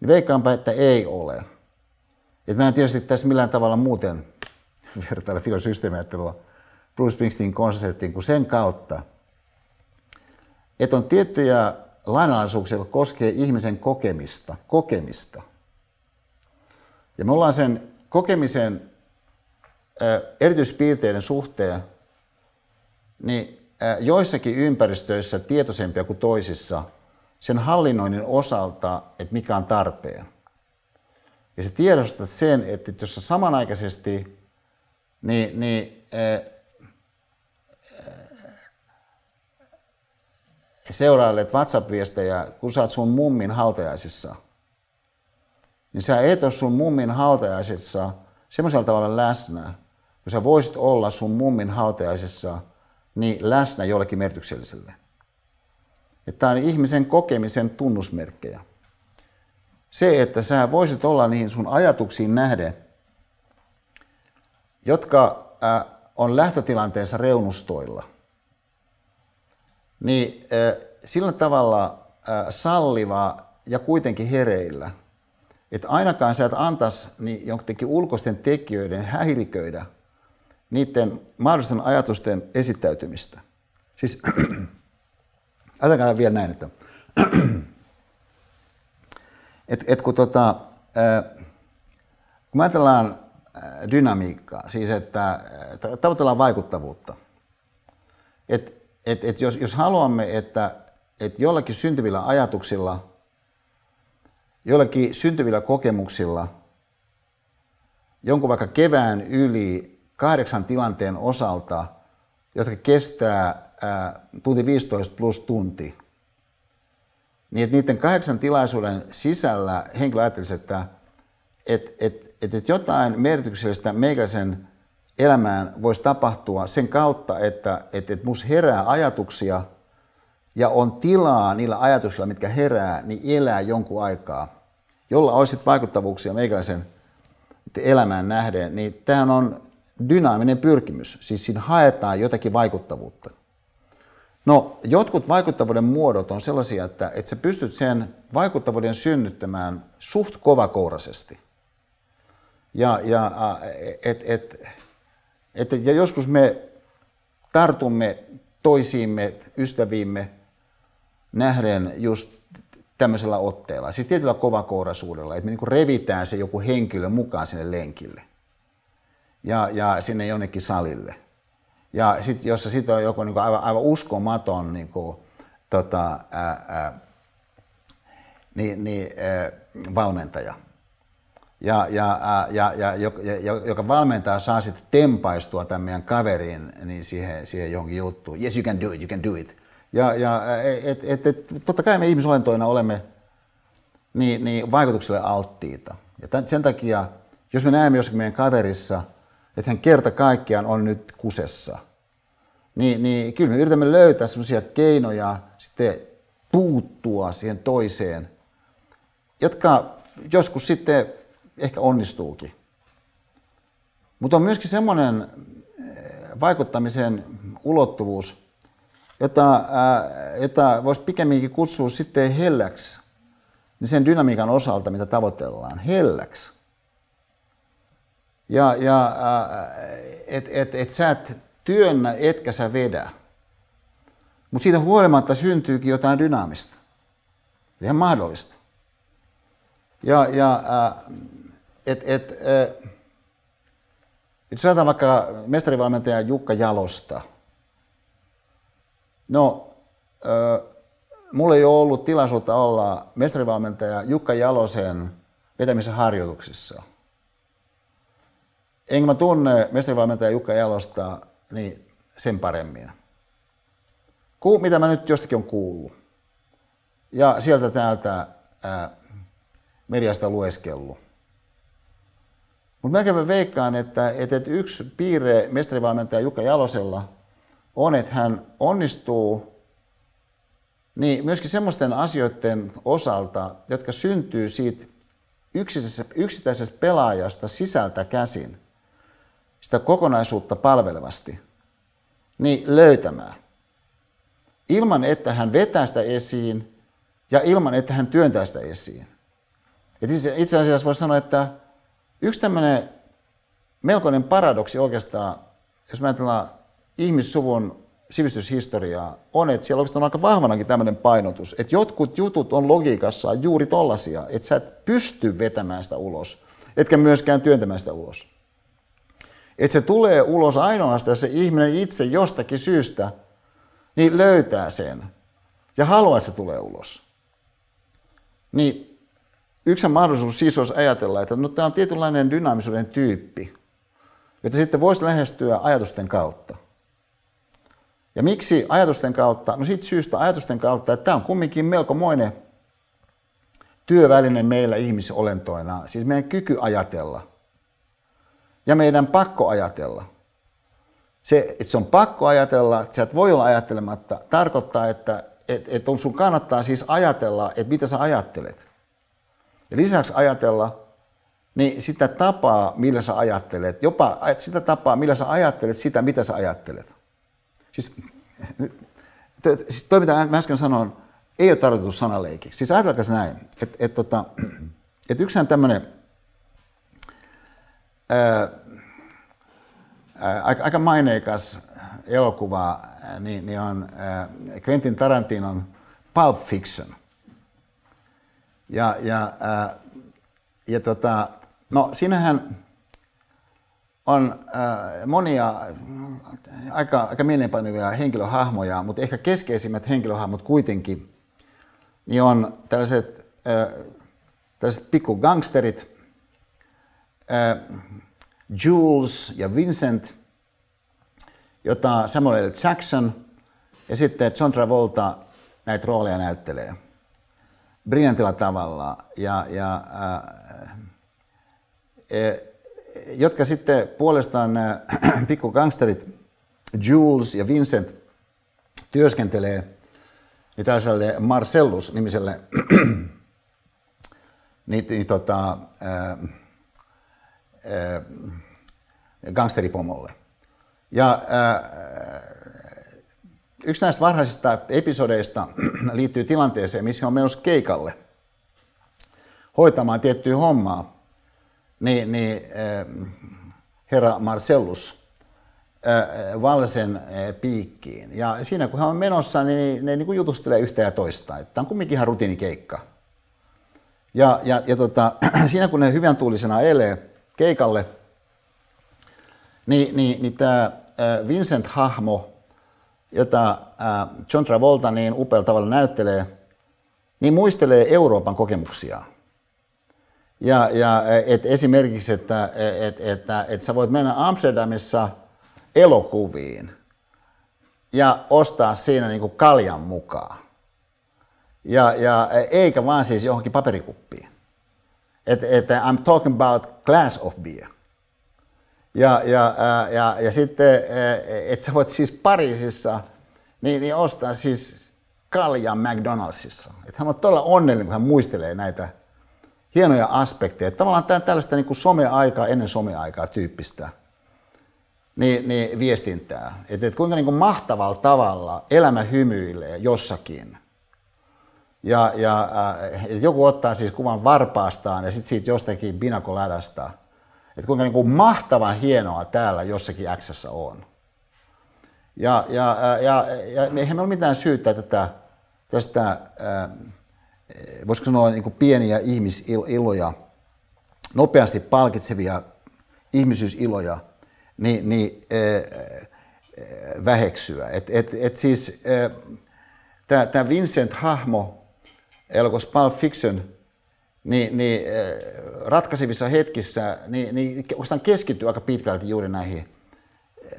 niin veikkaanpa, että ei ole. Et mä en tietysti tässä millään tavalla muuten <laughs> vertailla filosysteemiajattelua Bruce Springsteen konserttiin kuin sen kautta, että on tiettyjä lainalaisuuksia, jotka koskee ihmisen kokemista, kokemista – ja me ollaan sen kokemisen erityispiirteiden suhteen niin joissakin ympäristöissä tietoisempia kuin toisissa sen hallinnoinnin osalta, että mikä on tarpeen. Ja se tiedostat sen, että jos sä samanaikaisesti niin, niin, seurailet WhatsApp-viestejä, kun sä oot sun mummin hautajaisissa, niin sä et ole sun mummin hautajaisissa semmoisella tavalla läsnä, kun sä voisit olla sun mummin hautajaisissa niin läsnä jollekin merkitykselliselle. Tämä on ihmisen kokemisen tunnusmerkkejä. Se, että sä voisit olla niihin sun ajatuksiin nähden, jotka on lähtötilanteensa reunustoilla, niin sillä tavalla salliva ja kuitenkin hereillä, että ainakaan sä et antaisi niin jonkin ulkoisten tekijöiden häiriköidä niiden mahdollisten ajatusten esittäytymistä. Siis <clears throat> ajatellaan vielä näin, että <clears throat> et, et kun, tota, kun me ajatellaan dynamiikkaa, siis että tavoitellaan vaikuttavuutta, että et, et jos, jos haluamme, että et jollakin syntyvillä ajatuksilla, jollakin syntyvillä kokemuksilla, jonkun vaikka kevään yli kahdeksan tilanteen osalta, jotka kestää ää, tunti 15 plus tunti, niin että niiden kahdeksan tilaisuuden sisällä henkilö ajattelisi, että et, et, et, et jotain merkityksellistä meikäisen elämään voisi tapahtua sen kautta, että et, et mus herää ajatuksia ja on tilaa niillä ajatuksilla, mitkä herää, niin elää jonkun aikaa, jolla olisi vaikuttavuuksia meikäläisen elämään nähden, niin tämähän on dynaaminen pyrkimys. Siis siinä haetaan jotakin vaikuttavuutta. No, jotkut vaikuttavuuden muodot on sellaisia, että, että sä pystyt sen vaikuttavuuden synnyttämään suht kovakouraisesti. Ja, ja, et, et, et, ja joskus me tartumme toisiimme, ystäviimme nähden just tämmöisellä otteella, siis tietyllä kovakouraisuudella, että me niin revitään se joku henkilö mukaan sinne lenkille ja, ja sinne jonnekin salille. Ja sitten jossa sitten on joku niin aivan, aivan uskomaton niin kuin, tota, ää, ää, niin, niin, ää, valmentaja. Ja, ja, ja, ja, ja, joka valmentaja saa sitten tempaistua tämän meidän kaverin niin siihen, siihen johonkin juttuun. Yes, you can do it, you can do it. Ja, ja et, et, et, totta kai me ihmisolentoina olemme niin, niin vaikutukselle alttiita. Ja tämän, sen takia, jos me näemme jossakin meidän kaverissa – että hän kerta kaikkiaan on nyt kusessa. Niin, niin kyllä me yritämme löytää sellaisia keinoja sitten puuttua siihen toiseen, jotka joskus sitten ehkä onnistuukin. Mutta on myöskin semmoinen eh, vaikuttamisen ulottuvuus, jota, eh, jota voisi pikemminkin kutsua sitten helläksi, niin sen dynamiikan osalta, mitä tavoitellaan, helläksi. Ja, ja että et, et sä et työnnä, etkä sä vedä. Mutta siitä huolimatta syntyykin jotain dynaamista. Ihan mahdollista. Ja, ja et, et, et, jos ajatellaan vaikka mestarivalmentaja Jukka Jalosta. No, mulla ei ole ollut tilaisuutta olla mestarivalmentaja Jukka Jalosen vetämisen harjoituksissa – enkä mä tunne mestarivalmentaja Jukka Jalosta niin sen paremmin. Ku, mitä mä nyt jostakin on kuullut. Ja sieltä täältä ää, mediasta lueskellut. Mutta mä veikkaan, että, että yksi piirre mestarivalmentaja Jukka Jalosella on, että hän onnistuu niin myöskin semmoisten asioiden osalta, jotka syntyy siitä yksittäisestä pelaajasta sisältä käsin sitä kokonaisuutta palvelevasti, niin löytämään. Ilman, että hän vetää sitä esiin ja ilman, että hän työntää sitä esiin. Et itse asiassa voisi sanoa, että yksi tämmöinen melkoinen paradoksi oikeastaan, jos me ajatellaan ihmissuvun sivistyshistoriaa, on, että siellä oikeastaan on aika vahvanakin tämmöinen painotus, että jotkut jutut on logiikassaan juuri tollasia, että sä et pysty vetämään sitä ulos, etkä myöskään työntämään sitä ulos. Että se tulee ulos ainoastaan, jos se ihminen itse jostakin syystä niin löytää sen ja haluaa, että se tulee ulos. Niin yksi mahdollisuus siis olisi ajatella, että no, tämä on tietynlainen dynaamisuuden tyyppi, jota sitten voisi lähestyä ajatusten kautta. Ja miksi ajatusten kautta? No siitä syystä ajatusten kautta, että tämä on kumminkin melkomoinen työväline meillä ihmisolentoina, siis meidän kyky ajatella ja meidän pakko ajatella. Se, että se on pakko ajatella, että sä et voi olla ajattelematta, tarkoittaa, että et, et on sun kannattaa siis ajatella, että mitä sä ajattelet. Ja lisäksi ajatella niin sitä tapaa, millä sä ajattelet, jopa sitä tapaa, millä sä ajattelet sitä, mitä sä ajattelet. Siis, <laughs> siis toi, mitä mä äsken sanoin, ei ole tarkoitettu sanaleikiksi. Siis ajatelkaa näin, että et, tota, <clears throat> et yksihän tämmöinen aika, aika maineikas elokuva niin, niin on ää, Quentin Tarantinon Pulp Fiction. Ja, ja, ää, ja tota, no siinähän on äh, monia aika, aika mielenpainuvia henkilöhahmoja, mutta ehkä keskeisimmät henkilöhahmot kuitenkin niin on tällaiset, äh, tällaiset pikku gangsterit, äh, Jules ja Vincent, jota Samuel L. Jackson ja sitten John Travolta näitä rooleja näyttelee briljantilla tavalla. Ja, ja äh, äh, jotka sitten puolestaan nämä <clears throat> pikku gangsterit Jules ja Vincent työskentelee niin tällaiselle Marcellus-nimiselle <clears throat> niin, niin, tota, ää, ää, gangsteripomolle. Ja ää, yksi näistä varhaisista episodeista <clears throat> liittyy tilanteeseen, missä on menossa keikalle hoitamaan tiettyä hommaa niin, niin äh, herra Marcellus äh, Valsen äh, piikkiin. Ja siinä kun hän on menossa, niin ne niin kuin jutustelee yhtä ja toista. Tämä on kumminkin ihan rutiinikeikka. Ja, ja, ja tota, <clears throat> siinä kun ne hyvän tuulisena elee keikalle, niin, niin, niin tämä Vincent-hahmo, jota John Travolta niin upealla tavalla näyttelee, niin muistelee Euroopan kokemuksia. Ja, ja et esimerkiksi, että et, et, et sä voit mennä Amsterdamissa elokuviin ja ostaa siinä niin kuin kaljan mukaan. Ja, ja eikä vaan siis johonkin paperikuppiin. Että et, I'm talking about glass of beer. Ja, ja, ja, ja sitten, että sä voit siis Pariisissa niin, niin ostaa siis kaljan McDonaldsissa. Että hän on todella onnellinen, kun hän muistelee näitä hienoja aspekteja. Tavallaan tämä, tällaista niin kuin someaikaa ennen someaikaa tyyppistä niin, niin viestintää. Että et kuinka niin kuin mahtavalla tavalla elämä hymyilee jossakin. Ja, ja äh, joku ottaa siis kuvan varpaastaan ja sitten siitä jostakin binakolädästä. Että kuinka niin kuin mahtavan hienoa täällä jossakin X on. Ja, ja, ja, ja, ja eihän meillä ole mitään syytä tätä, tästä äh, voisiko sanoa niin kuin pieniä ihmisiloja, nopeasti palkitsevia ihmisyysiloja, niin, niin äh, väheksyä. Et, et, et siis äh, tämä Vincent-hahmo elokuvassa Pulp Fiction, niin, niin ratkaisevissa hetkissä niin, niin oikeastaan keskittyy aika pitkälti juuri näihin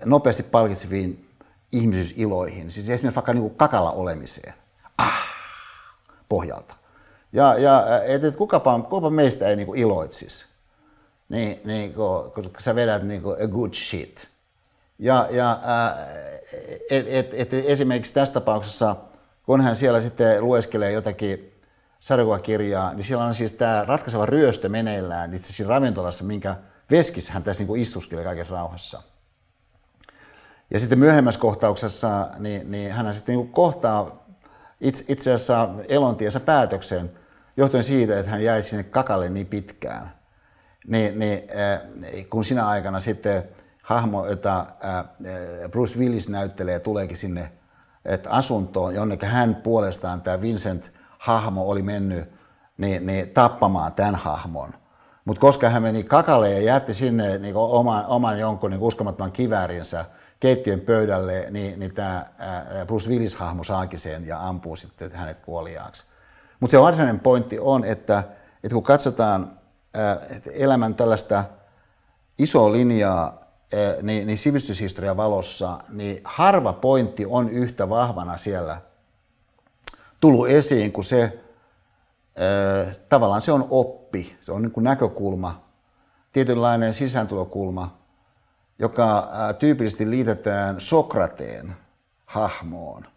nopeasti palkitseviin ihmisyysiloihin. Siis esimerkiksi vaikka niin kuin kakalla olemiseen. Ah, pohjalta. Ja, ja et, et kukapa, kukapa meistä ei niinku iloitsisi, niin, niin kun, sä vedät niinku a good shit. Ja, ja et, et, et esimerkiksi tässä tapauksessa, kun hän siellä sitten lueskelee jotakin sarjakuvakirjaa, niin siellä on siis tämä ratkaiseva ryöstö meneillään itse asiassa ravintolassa, minkä veskissä hän tässä niinku istuskelee kaikessa rauhassa. Ja sitten myöhemmässä kohtauksessa niin, niin hän sitten niinku kohtaa itse, itse asiassa elontiensä päätöksen – johtuen siitä, että hän jäi sinne kakalle niin pitkään, niin, niin äh, kun sinä aikana sitten hahmo, jota äh, Bruce Willis näyttelee, tuleekin sinne että asuntoon, jonne hän puolestaan, tämä Vincent hahmo oli mennyt niin, niin tappamaan tämän hahmon, Mutta koska hän meni kakalle ja jätti sinne niin oman, oman jonkun niin uskomattoman kiväärinsä keittiön pöydälle, niin, niin tämä Bruce Willis-hahmo saakin sen ja ampuu sitten hänet kuoliaaksi. Mutta se varsinainen pointti on, että, että kun katsotaan että elämän tällaista isoa linjaa niin, niin sivistyshistorian valossa, niin harva pointti on yhtä vahvana siellä tullut esiin kuin se, tavallaan se on oppi, se on niin kuin näkökulma, tietynlainen sisääntulokulma, joka tyypillisesti liitetään Sokrateen hahmoon.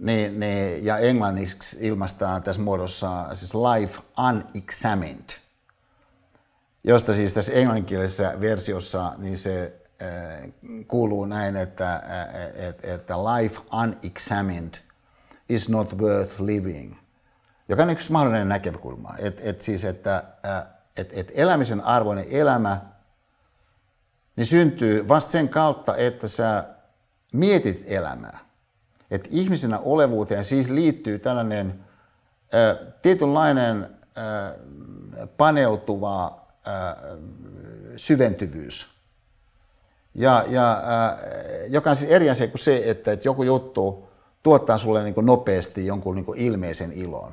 Niin, niin, ja englanniksi ilmaistaan tässä muodossa siis life unexamined, josta siis tässä englanninkielisessä versiossa niin se äh, kuuluu näin, että, äh, et, että life unexamined is not worth living, joka on yksi mahdollinen näkökulma. Et, et siis, että äh, et, et elämisen arvoinen elämä niin syntyy vasta sen kautta, että sä mietit elämää. Että ihmisenä olevuuteen siis liittyy tällainen äh, tietynlainen paneutuva syventyvyys. Ja, ja, joka on siis eri asia kuin se, että, että joku juttu tuottaa sulle niin nopeasti jonkun niin ilmeisen ilon.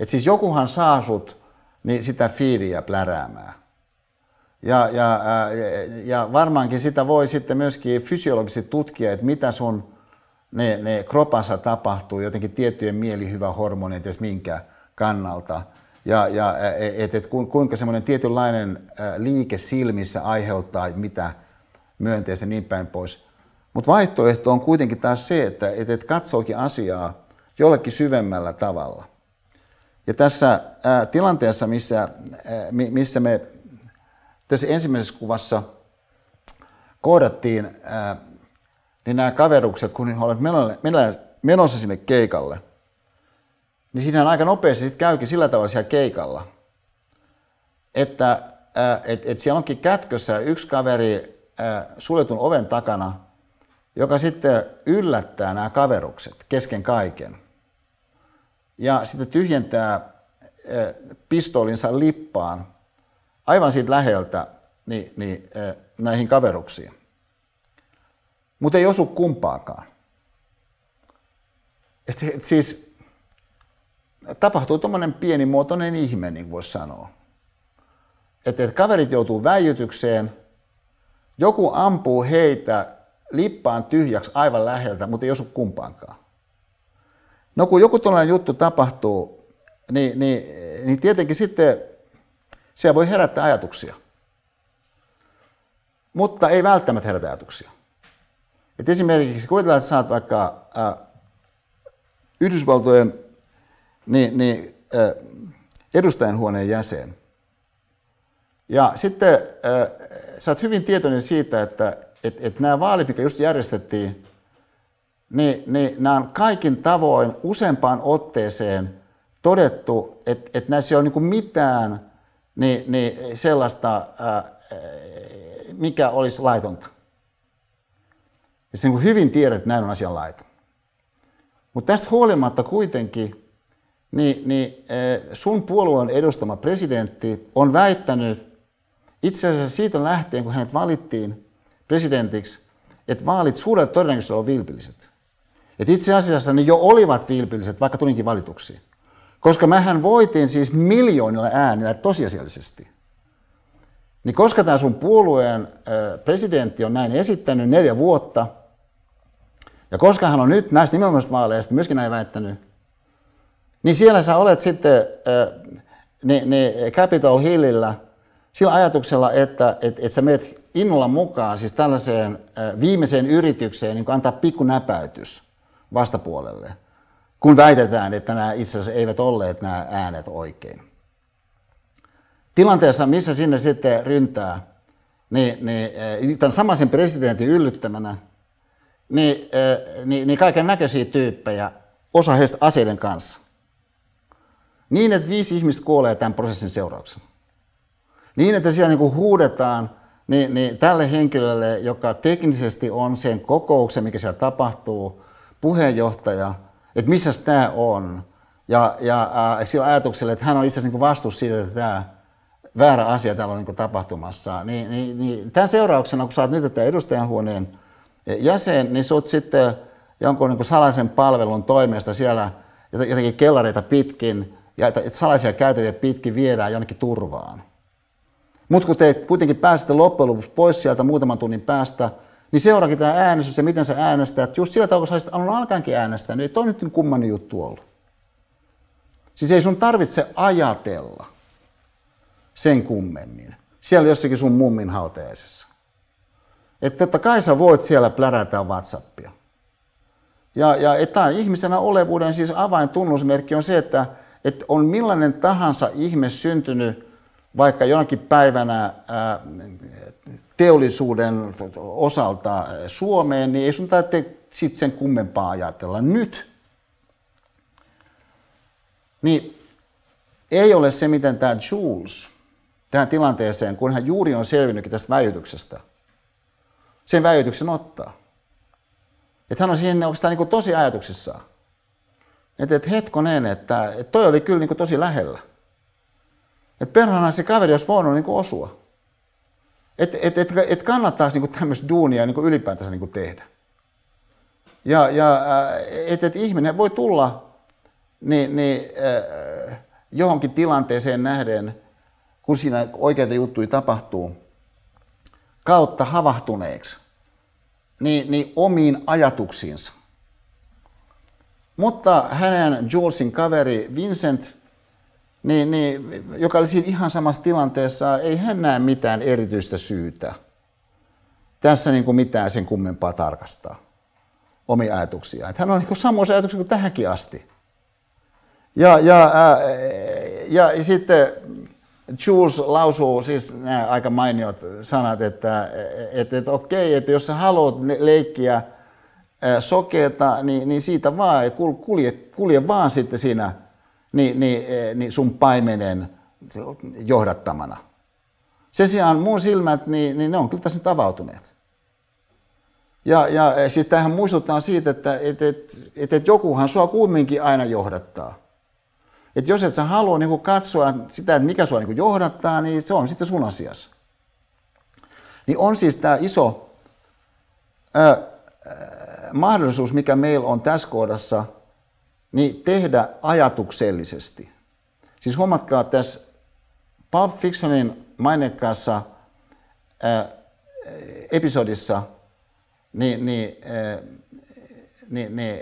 Et siis jokuhan saa sut niin sitä fiiliä pläräämään. Ja, ja, ja varmaankin sitä voi sitten myöskin fysiologisesti tutkia, että mitä sun ne, ne kropassa tapahtuu, jotenkin tiettyjen mielihyvähormonien, edes minkä kannalta. Ja, ja et, et, kuinka semmoinen tietynlainen liike silmissä aiheuttaa mitä myönteistä niin päin pois. Mutta vaihtoehto on kuitenkin taas se, että et, et katsookin asiaa jollekin syvemmällä tavalla. Ja tässä ää, tilanteessa, missä, ää, missä me tässä ensimmäisessä kuvassa kohdattiin, ää, niin nämä kaverukset, kun he olivat menossa sinne keikalle, niin siinä aika nopeasti sitten käykin sillä tavalla siellä keikalla, että et, et siellä onkin kätkössä yksi kaveri ää, suljetun oven takana, joka sitten yllättää nämä kaverukset kesken kaiken. Ja sitten tyhjentää ää, pistoolinsa lippaan aivan siitä läheltä niin, niin, näihin kaveruksiin. Mutta ei osu kumpaakaan. Et, et siis tapahtuu tuommoinen pienimuotoinen ihme, niin voisi sanoa. Että et kaverit joutuu väijytykseen, joku ampuu heitä lippaan tyhjäksi aivan läheltä, mutta ei osu kumpaankaan. No kun joku tällainen juttu tapahtuu, niin, niin, niin tietenkin sitten se voi herättää ajatuksia. Mutta ei välttämättä herätä ajatuksia. Et esimerkiksi kuvitellaan, että saat vaikka äh, Yhdysvaltojen niin, niin, äh, edustajanhuoneen jäsen. Ja sitten äh, sä oot hyvin tietoinen siitä, että et, et nämä vaalit, mikä just järjestettiin, niin, niin nämä on kaikin tavoin useampaan otteeseen todettu, että et näissä ei ole niin mitään niin, niin sellaista, ää, mikä olisi laitonta. Ja sen kun hyvin tiedät, että näin on asian laita. Mutta tästä huolimatta kuitenkin, niin, niin sun puolueen edustama presidentti on väittänyt itse asiassa siitä lähtien, kun hänet valittiin presidentiksi, että vaalit suurella todennäköisyydellä on vilpilliset. Että itse asiassa ne jo olivat vilpilliset, vaikka tulinkin valituksi. Koska mähän voitiin siis miljoonilla äänillä tosiasiallisesti. Niin koska tämä sun puolueen presidentti on näin esittänyt neljä vuotta, ja koska hän on nyt näistä nimenomaisista vaaleista myöskin näin väittänyt, niin siellä sä olet sitten ne, ne Capitol Hillillä sillä ajatuksella, että et, et sä meet innolla mukaan siis tällaiseen viimeiseen yritykseen niin antaa pikku näpäytys vastapuolelle kun väitetään, että nämä itse asiassa eivät olleet nämä äänet oikein. Tilanteessa, missä sinne sitten ryntää, niin, niin, eh, tämän samaisen presidentin yllyttämänä, niin, eh, niin, niin kaiken näköisiä tyyppejä, osa heistä aseiden kanssa. Niin, että viisi ihmistä kuolee tämän prosessin seurauksena. Niin, että siellä niin kuin huudetaan niin, niin tälle henkilölle, joka teknisesti on sen kokouksen, mikä siellä tapahtuu, puheenjohtaja – että missä tämä on. Ja, ja äh, sillä ajatuksella, että hän on itse asiassa niin vastuussa siitä, että tämä väärä asia täällä on niin tapahtumassa. Niin, niin, niin, tämän seurauksena, kun sä oot nyt tämän edustajanhuoneen jäsen, niin sut sitten jonkun niin salaisen palvelun toimesta siellä jotenkin kellareita pitkin ja salaisia käytäviä pitkin viedään jonnekin turvaan. Mutta kun te kuitenkin pääsette loppujen lopuksi pois sieltä muutaman tunnin päästä, niin seuraakin tämä äänestys ja miten sä äänestät. Just sillä tavalla, kun sä alun alkaenkin äänestää, niin ei toi nyt kumman juttu ollut. Siis ei sun tarvitse ajatella sen kummemmin. Siellä jossakin sun mummin hautajaisessa. Että totta kai sä voit siellä plärätä Whatsappia. Ja, ja että ihmisenä olevuuden siis avaintunnusmerkki on se, että, että on millainen tahansa ihme syntynyt vaikka jonakin päivänä ää, teollisuuden osalta Suomeen, niin ei sun tarvitse sitten sen kummempaa ajatella. Nyt niin ei ole se, miten tämä Jules tähän tilanteeseen, kun hän juuri on selvinnytkin tästä väijytyksestä, sen väijytyksen ottaa. Että hän on siihen oikeastaan niin tosi ajatuksissaan. Että et hetkonen, että et toi oli kyllä niin tosi lähellä. Että perhana se kaveri olisi voinut niin osua. Että et, et, et kannattaisi niin tämmöistä duunia niin ylipäätänsä niin tehdä. Ja, ja että et ihminen voi tulla niin, niin, äh, johonkin tilanteeseen nähden, kun siinä oikeita juttuja tapahtuu, kautta havahtuneeksi niin, niin omiin ajatuksiinsa. Mutta hänen Julesin kaveri Vincent, niin, niin, joka oli siinä ihan samassa tilanteessa, ei hän näe mitään erityistä syytä tässä niin kuin mitään sen kummempaa tarkastaa omia ajatuksia. Että hän on niin samoissa ajatuksia kuin tähänkin asti. Ja, ja, ää, ja, ja sitten Jules lausuu siis nämä aika mainiot sanat, että, että, että okei, että jos sä haluat leikkiä sokeeta, niin, niin siitä vaan, kulje, kulje vaan sitten siinä niin, niin, niin sun paimenen johdattamana. Sen sijaan mun silmät, niin, niin ne on kyllä tässä nyt avautuneet. Ja, ja siis tähän muistuttaa siitä, että, että, että, että, että jokuhan sua kumminkin aina johdattaa. Että jos et sä halua niin katsoa sitä, että mikä sua niin johdattaa, niin se on sitten sun asias. Niin on siis tämä iso ö, mahdollisuus, mikä meillä on tässä kohdassa, niin tehdä ajatuksellisesti. Siis huomatkaa tässä Pulp Fictionin mainekkaassa ö, episodissa, niin, niin, ö, niin, niin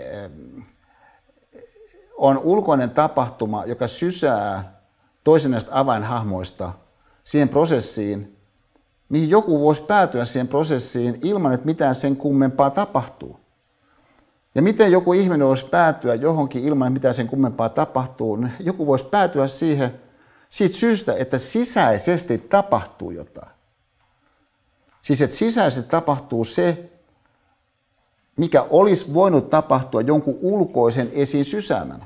on ulkoinen tapahtuma, joka sysää toisen näistä avainhahmoista siihen prosessiin, mihin joku voisi päätyä siihen prosessiin ilman, että mitään sen kummempaa tapahtuu. Ja miten joku ihminen voisi päätyä johonkin ilman, että mitään sen kummempaa tapahtuu? Joku voisi päätyä siihen siitä syystä, että sisäisesti tapahtuu jotain. Siis että sisäisesti tapahtuu se, mikä olisi voinut tapahtua jonkun ulkoisen esiin sysäämänä.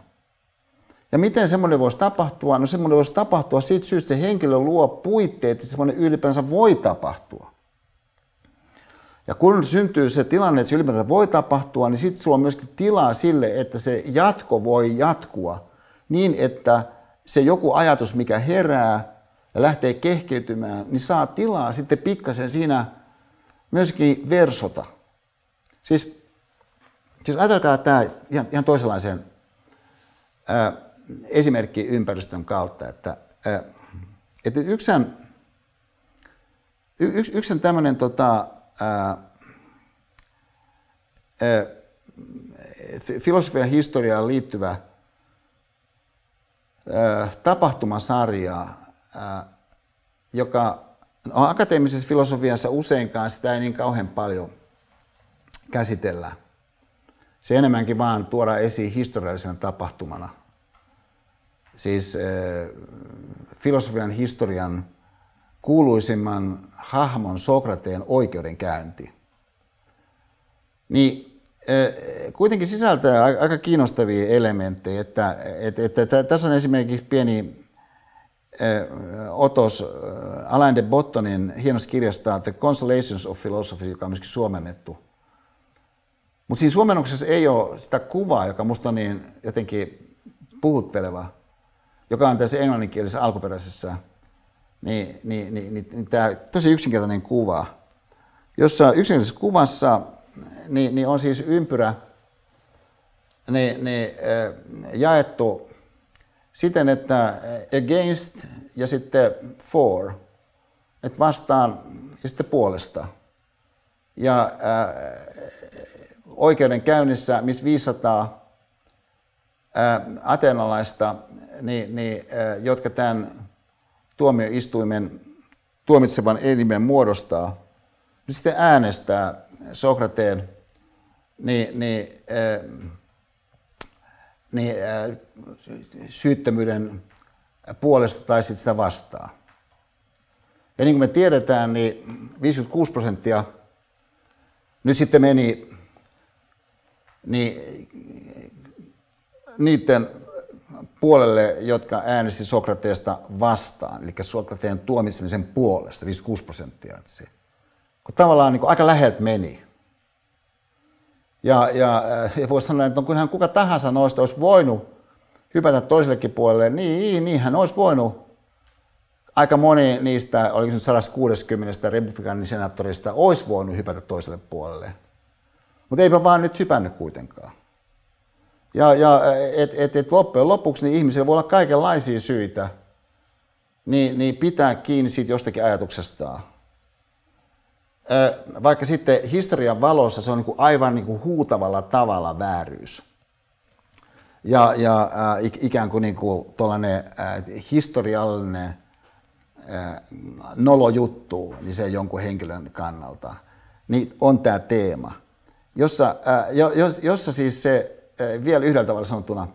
Ja miten semmoinen voisi tapahtua? No semmoinen voisi tapahtua siitä syystä, että se henkilö luo puitteet, että semmoinen ylipäänsä voi tapahtua. Ja kun syntyy se tilanne, että se ylipäänsä voi tapahtua, niin sitten sulla on myöskin tilaa sille, että se jatko voi jatkua niin, että se joku ajatus, mikä herää ja lähtee kehkeytymään, niin saa tilaa sitten pikkasen siinä myöskin versota. Siis Siis ajatelkaa tämä ihan, ihan toisenlaisen ää, esimerkki ympäristön kautta, että, ää, että yksi, yksi, yksi tämmöinen tota, filosofian historiaan liittyvä ää, tapahtumasarja, joka no, akateemisessa filosofiassa useinkaan sitä ei niin kauhean paljon käsitellä – se enemmänkin vaan tuoda esiin historiallisena tapahtumana. Siis äh, filosofian historian kuuluisimman hahmon Sokrateen oikeudenkäynti. Niin äh, kuitenkin sisältää aika kiinnostavia elementtejä, että, että, että, että tässä on esimerkiksi pieni äh, otos Alain de Bottonin hienosta kirjasta The Consolations of Philosophy, joka on myöskin suomennettu – mutta siinä suomennoksessa ei ole sitä kuvaa, joka musta on niin jotenkin puhutteleva, joka on tässä englanninkielisessä alkuperäisessä. Niin, niin, niin, niin, niin tämä tosi yksinkertainen kuva, jossa yksinkertaisessa kuvassa niin, niin on siis ympyrä niin, niin, jaettu siten, että against ja sitten for, että vastaan ja sitten puolesta. Ja ää, oikeudenkäynnissä, missä 500 ää, atenalaista, niin, niin, jotka tämän tuomioistuimen tuomitsevan elimen muodostaa, niin sitten äänestää Sokrateen niin, niin, ää, niin, ää, syyttömyyden puolesta tai sitten sitä vastaan. Ja niin kuin me tiedetään, niin 56 prosenttia nyt sitten meni niin, niiden puolelle, jotka äänesti Sokrateesta vastaan, eli Sokrateen tuomitsemisen puolesta, 56 prosenttia. Se, kun tavallaan niin kuin aika läheltä meni. Ja, ja, ja voisi sanoa, että no, hän kuka tahansa noista olisi voinut hypätä toisellekin puolelle, niin, niin hän olisi voinut. Aika moni niistä, oliko nyt 160 republikaanin senaattorista, olisi voinut hypätä toiselle puolelle. Mutta eipä vaan nyt hypännyt kuitenkaan. Ja, ja et, et, et loppujen lopuksi niin ihmisillä voi olla kaikenlaisia syitä niin, niin pitää kiinni siitä jostakin ajatuksestaan. Vaikka sitten historian valossa se on niin kuin aivan niin kuin huutavalla tavalla vääryys. Ja, ja ikään kuin, niin kuin äh, historiallinen nolojuttu, niin se jonkun henkilön kannalta, niin on tämä teema, jossa, äh, jo, jossa siis se Eh, vielä yhdellä tavalla sanottuna,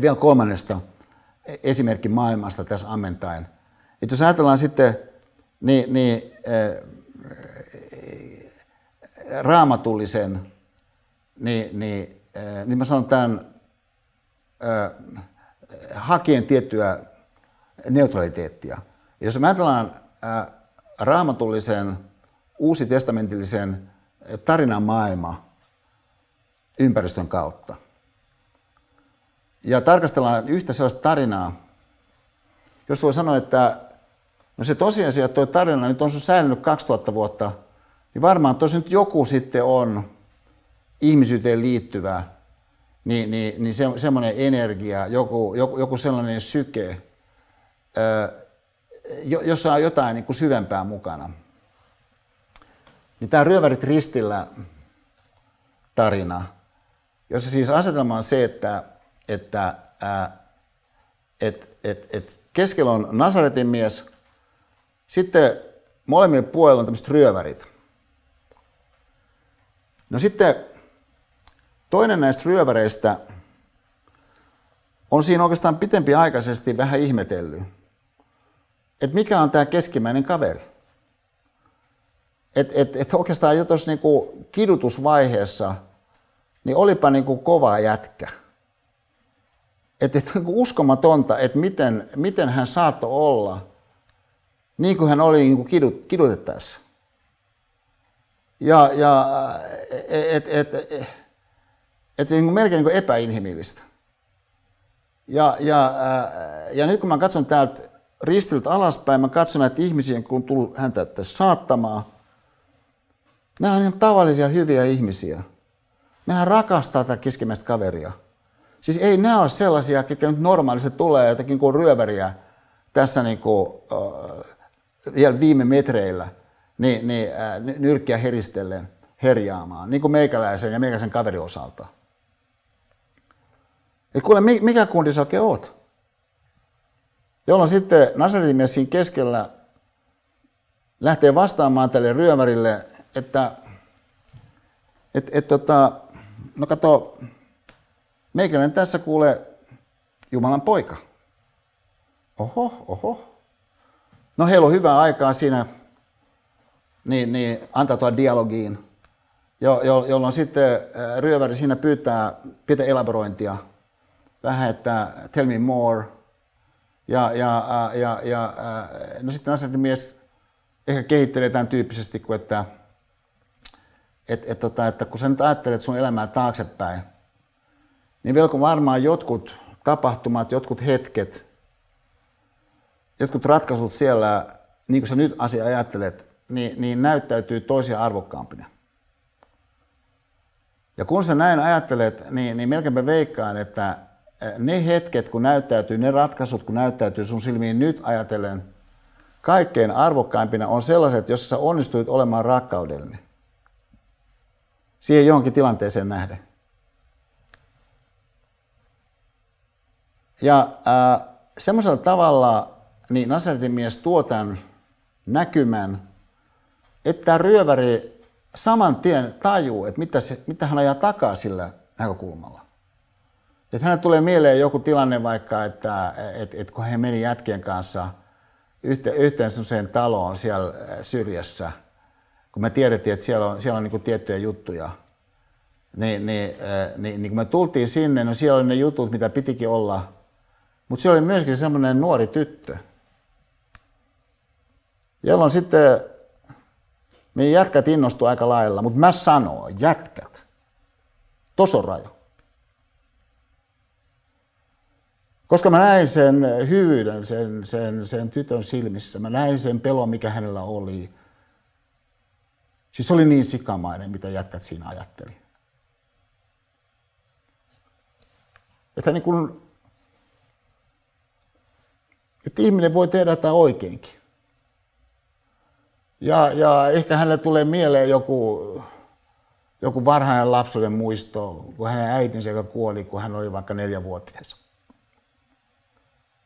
vielä kolmannesta esimerkki maailmasta tässä ammentaen. Että jos ajatellaan sitten niin, niin, äh, raamatullisen, niin, niin, äh, niin mä sanon tämän äh, hakien tiettyä neutraliteettia. Jos me ajatellaan äh, raamatullisen, uusitestamentillisen tarinan maailma, ympäristön kautta. Ja tarkastellaan yhtä sellaista tarinaa, jos voi sanoa, että no se tosiasia, että tuo tarina nyt on sun säilynyt 2000 vuotta, niin varmaan tosi nyt joku sitten on ihmisyyteen liittyvä, niin, niin, niin se, semmoinen energia, joku, joku, joku sellainen syke, jossa on jotain niin kuin syvempää mukana. Niin tämä Ryövärit ristillä tarina, jossa siis asetelma on se, että, että ää, et, et, et keskellä on Nasaretin mies, sitten molemmilla puolilla on tämmöiset ryövärit. No sitten toinen näistä ryöväreistä on siinä oikeastaan pitempi aikaisesti vähän ihmetellyt, että mikä on tämä keskimmäinen kaveri. Että et, et oikeastaan jo tuossa niinku kidutusvaiheessa – niin olipa niin kuin kova jätkä. Että et, niin uskomatonta, että miten, miten hän saattoi olla niin kuin hän oli niin kuin kidut, kidutettaessa. Ja, ja et, et, et, et se niin kuin melkein niin kuin epäinhimillistä. Ja, ja, ja nyt kun mä katson täältä ristiltä alaspäin, mä katson näitä ihmisiä, kun tullut häntä tässä saattamaan. Nämä on ihan tavallisia hyviä ihmisiä – Mehän rakastaa tätä keskimmäistä kaveria. Siis ei nämä ole sellaisia, ketkä nyt normaalisti tulee jotakin kuin ryöväriä tässä niin kuin, äh, vielä viime metreillä niin, niin, äh, nyrkkiä heristellen herjaamaan, niin kuin meikäläisen ja meikäläisen kaverin osalta. Et kuule, mikä kundi sä oikein oot? Jolloin sitten Nasaretin mies siinä keskellä lähtee vastaamaan tälle ryövärille, että et, et, tota, no kato, meikäläinen tässä kuule Jumalan poika. Oho, oho. No heillä on hyvää aikaa siinä niin, niin antautua dialogiin, jo, jo, jolloin sitten äh, ryöväri siinä pyytää pitää elaborointia. Vähän, että tell me more. Ja, ja, äh, ja, ja äh, no sitten mies ehkä kehittelee tämän tyyppisesti kuin, että et, et tota, että kun sä nyt ajattelet sun elämää taaksepäin, niin vielä kun varmaan jotkut tapahtumat, jotkut hetket jotkut ratkaisut siellä, niin kuin sä nyt asia ajattelet, niin, niin näyttäytyy toisia arvokkaampina. Ja kun sä näin ajattelet, niin, niin melkeinpä veikkaan, että ne hetket, kun näyttäytyy, ne ratkaisut, kun näyttäytyy sun silmiin nyt ajatellen, kaikkein arvokkaimpina on sellaiset, jossa sä onnistuit olemaan rakkaudellinen. Siihen johonkin tilanteeseen nähden. Ja äh, semmoisella tavalla niin mies tuo tämän näkymän, että ryöväri saman tien tajuu, että mitä, se, mitä hän ajaa takaa sillä näkökulmalla. Että hänelle tulee mieleen joku tilanne vaikka, että, että, että kun he meni jätkien kanssa yhteen, yhteen sellaiseen taloon siellä syrjässä, kun me tiedettiin, että siellä on, siellä on niin tiettyjä juttuja, niin, niin, niin, niin kun me tultiin sinne, no siellä oli ne jutut, mitä pitikin olla, mutta siellä oli myöskin semmoinen nuori tyttö, jolloin sitten meidän jätkät innostuivat aika lailla, mutta mä sanoin, jätkät, tos. Koska mä näin sen hyvyyden sen, sen, sen tytön silmissä, mä näin sen pelon, mikä hänellä oli. Siis oli niin sikamainen, mitä jätkät siinä ajatteli. Että niin kun, että ihminen voi tehdä jotain oikeinkin. Ja, ja ehkä hänelle tulee mieleen joku, joku varhainen lapsuuden muisto, kun hänen äitinsä, joka kuoli, kun hän oli vaikka neljävuotias.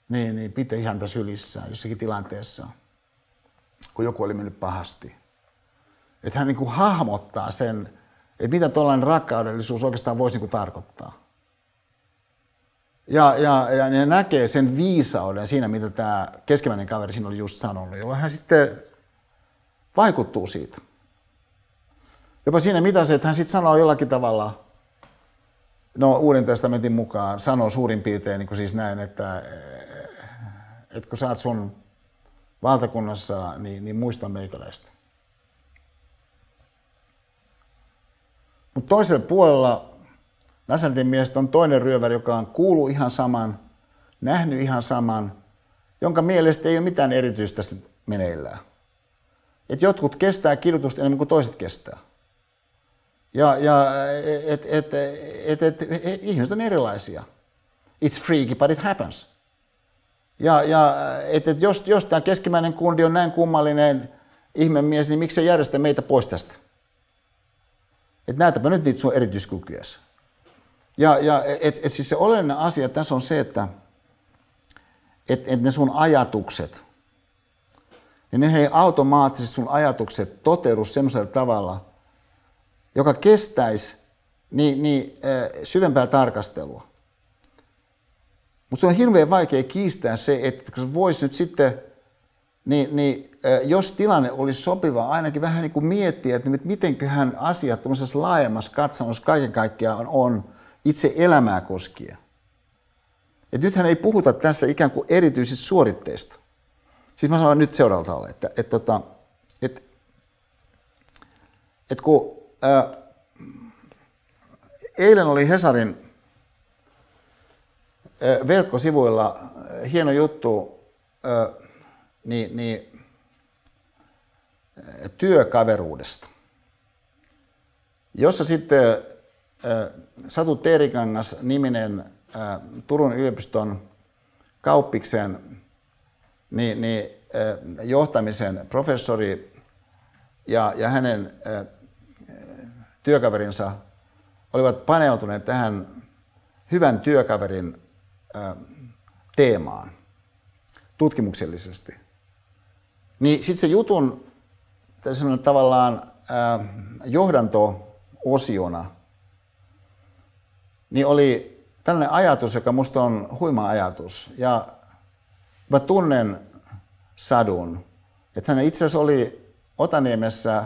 Niin, niin piti ihan tässä ylissään jossakin tilanteessa, kun joku oli mennyt pahasti. Että hän niin kuin hahmottaa sen, että mitä tuollainen rakkaudellisuus oikeastaan voisi niin kuin tarkoittaa. Ja, ja, ja ne näkee sen viisauden siinä, mitä tämä keskimmäinen kaveri siinä oli just sanonut, jolloin hän sitten vaikuttuu siitä. Jopa siinä mitä se, että hän sitten sanoo jollakin tavalla, no Uuden testamentin mukaan sanoo suurin piirtein niin kuin siis näin, että, että kun sä oot sun valtakunnassa, niin, niin muista meikäläistä. Mutta toisella puolella Nasaretin miestä on toinen ryöväri, joka on kuullut ihan saman, nähnyt ihan saman, jonka mielestä ei ole mitään erityistä meneillään. Että jotkut kestää kidutusta enemmän kuin toiset kestää. Ja, ja et, et, et, et, et, ihmiset on erilaisia. It's freaky, but it happens. Ja, ja et, et jos, jos tämä keskimmäinen kundi on näin kummallinen ihmemies, niin miksi se järjestä meitä pois tästä? Että näytäpä nyt niitä sun erityiskykyjä. Ja, ja et, et siis se oleellinen asia tässä on se, että et, et ne sun ajatukset, niin ne ei automaattisesti sun ajatukset toteudu semmoisella tavalla, joka kestäisi niin, niin, syvempää tarkastelua. Mutta se on hirveän vaikea kiistää se, että kun voisi nyt sitten, niin, niin jos tilanne olisi sopiva, ainakin vähän niin kuin miettiä, että mitenköhän asiat tämmöisessä laajemmassa katsomussa kaiken kaikkiaan on itse elämää koskien. Et nythän ei puhuta tässä ikään kuin erityisistä suoritteista. Siis mä sanon nyt seuraavalla tavalla, että, että, että, että, että kun ää, eilen oli Hesarin verkkosivuilla hieno juttu niin, niin, työkaveruudesta, jossa sitten Satu Teerikangas niminen Turun yliopiston kauppiksen niin, niin, johtamisen professori ja, ja hänen työkaverinsa olivat paneutuneet tähän hyvän työkaverin teemaan tutkimuksellisesti. Niin sitten se jutun tavallaan johdanto-osiona niin oli tällainen ajatus, joka musta on huima ajatus. Ja mä tunnen Sadun, että hän itse asiassa oli Otaniemessä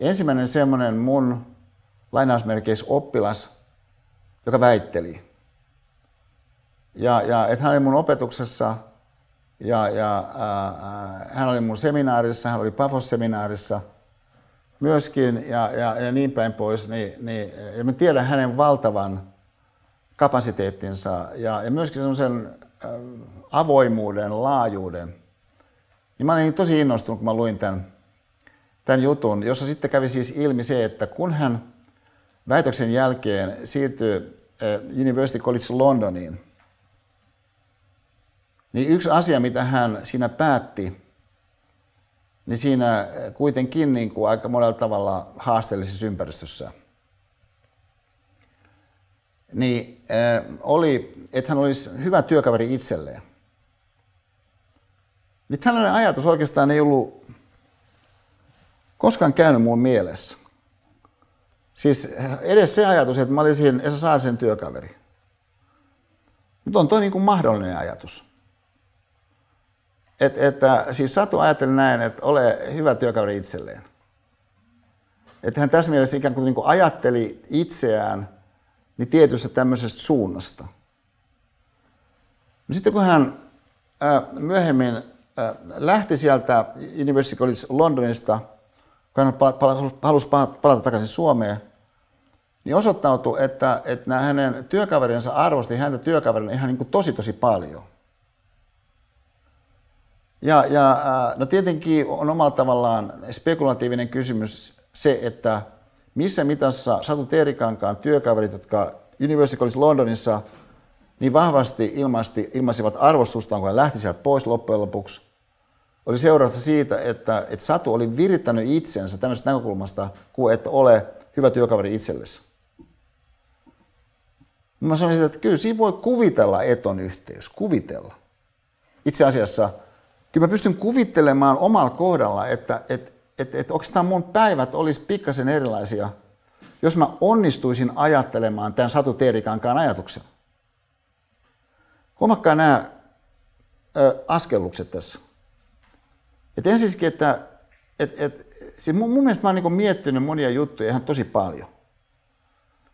ensimmäinen semmoinen mun lainausmerkeissä oppilas, joka väitteli. Ja, ja että hän oli mun opetuksessa ja, ja ää, hän oli mun seminaarissa, hän oli Pafos-seminaarissa myöskin ja, ja, ja niin päin pois. Niin, niin, ja mä tiedän hänen valtavan kapasiteettinsa ja, ja myöskin semmoisen avoimuuden, laajuuden, niin mä olin tosi innostunut, kun mä luin tämän, tämän jutun, jossa sitten kävi siis ilmi se, että kun hän väitöksen jälkeen siirtyi University College Londoniin, niin yksi asia, mitä hän siinä päätti, niin siinä kuitenkin niin kuin aika monella tavalla haasteellisessa ympäristössä, niin oli, että hän olisi hyvä työkaveri itselleen. Niin tällainen ajatus oikeastaan ei ollut koskaan käynyt mun mielessä. Siis edes se ajatus, että mä olisin Esa Saarisen työkaveri. Mutta on toi niin kuin mahdollinen ajatus. Et, että, siis Satu ajatteli näin, että ole hyvä työkaveri itselleen. Että hän tässä mielessä ikään kuin, niin kuin ajatteli itseään niin tietystä tämmöisestä suunnasta. No sitten kun hän ää, myöhemmin ää, lähti sieltä University College Londonista, kun hän halusi palata takaisin Suomeen, niin osoittautui, että, että nämä hänen työkaverinsa arvosti häntä työkaverina ihan niin kuin tosi tosi paljon. Ja, ja no tietenkin on omalla tavallaan spekulatiivinen kysymys se, että missä mitassa Satu Teerikankaan työkaverit, jotka University College Londonissa niin vahvasti ilmasti, ilmaisivat arvostustaan, kun hän lähti sieltä pois loppujen lopuksi, oli seurausta siitä, että, että Satu oli virittänyt itsensä tämmöisestä näkökulmasta, kuin että ole hyvä työkaveri itsellesi. Mä sanoisin, että kyllä siinä voi kuvitella eton yhteys, kuvitella. Itse asiassa kyllä mä pystyn kuvittelemaan omalla kohdalla, että, että, että, että oikeastaan mun päivät olisi pikkasen erilaisia, jos mä onnistuisin ajattelemaan tämän Satu Teerikankaan ajatuksen. Huomakkaa nämä ö, askellukset tässä. Et ensinnäkin, että et, et, siis mun, mun mielestä mä oon niin miettinyt monia juttuja ihan tosi paljon.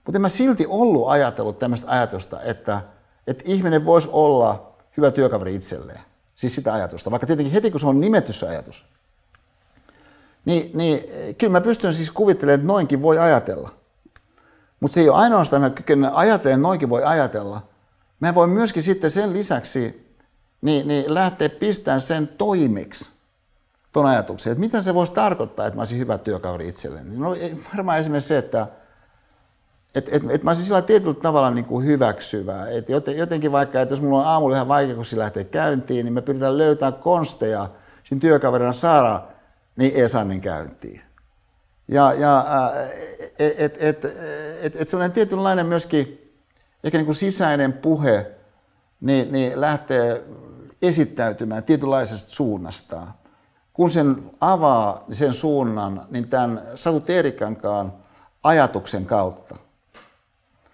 Mutta en mä silti ollut ajatellut tämmöistä ajatusta, että, että ihminen voisi olla hyvä työkaveri itselleen. Siis sitä ajatusta, vaikka tietenkin heti kun se on nimetty se ajatus. Niin, niin kyllä mä pystyn siis kuvittelemaan, että noinkin voi ajatella. Mutta se ei ole ainoastaan, että mä kykenen ajatellen, noinkin voi ajatella. Mä voin myöskin sitten sen lisäksi niin, niin lähteä pistämään sen toimiksi tuon ajatuksen, että mitä se voisi tarkoittaa, että mä olisin hyvä työkaveri itselleni. No varmaan esimerkiksi se, että et, et, et mä olisin sillä tietyllä tavalla niin kuin hyväksyvä. Et jotenkin vaikka, että jos mulla on aamulla ihan vaikea, kun se lähtee käyntiin, niin me pyritään löytämään konsteja siinä työkaverina saada niin Esanin käyntiin. Ja, ja että et, et, et, et sellainen tietynlainen myöskin ehkä niin kuin sisäinen puhe niin, niin lähtee esittäytymään tietynlaisesta suunnasta. Kun sen avaa sen suunnan, niin tämän Satu Teerikankaan ajatuksen kautta –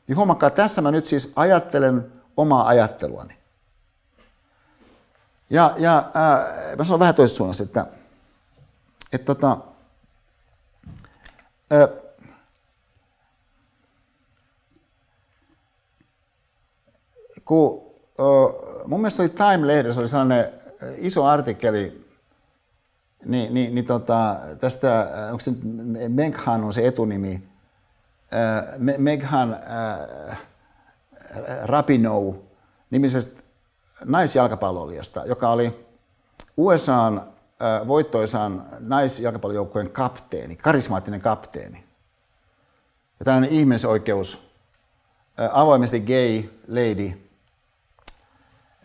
niin huomakkaa, tässä mä nyt siis ajattelen omaa ajatteluani. Ja, ja ää, mä sanon vähän toisesta suunnasta, että, että tota, ää, kun ää, mun mielestä oli Time-lehdessä oli sellainen iso artikkeli, niin, niin, niin tota, tästä, onko se Menkhan on se etunimi, Meghan äh, Rapinoe nimisestä naisjalkapalloilijasta, joka oli USAn äh, voittoisan naisjalkapallojoukkueen kapteeni, karismaattinen kapteeni. Ja tällainen ihmisoikeus, äh, avoimesti gay lady,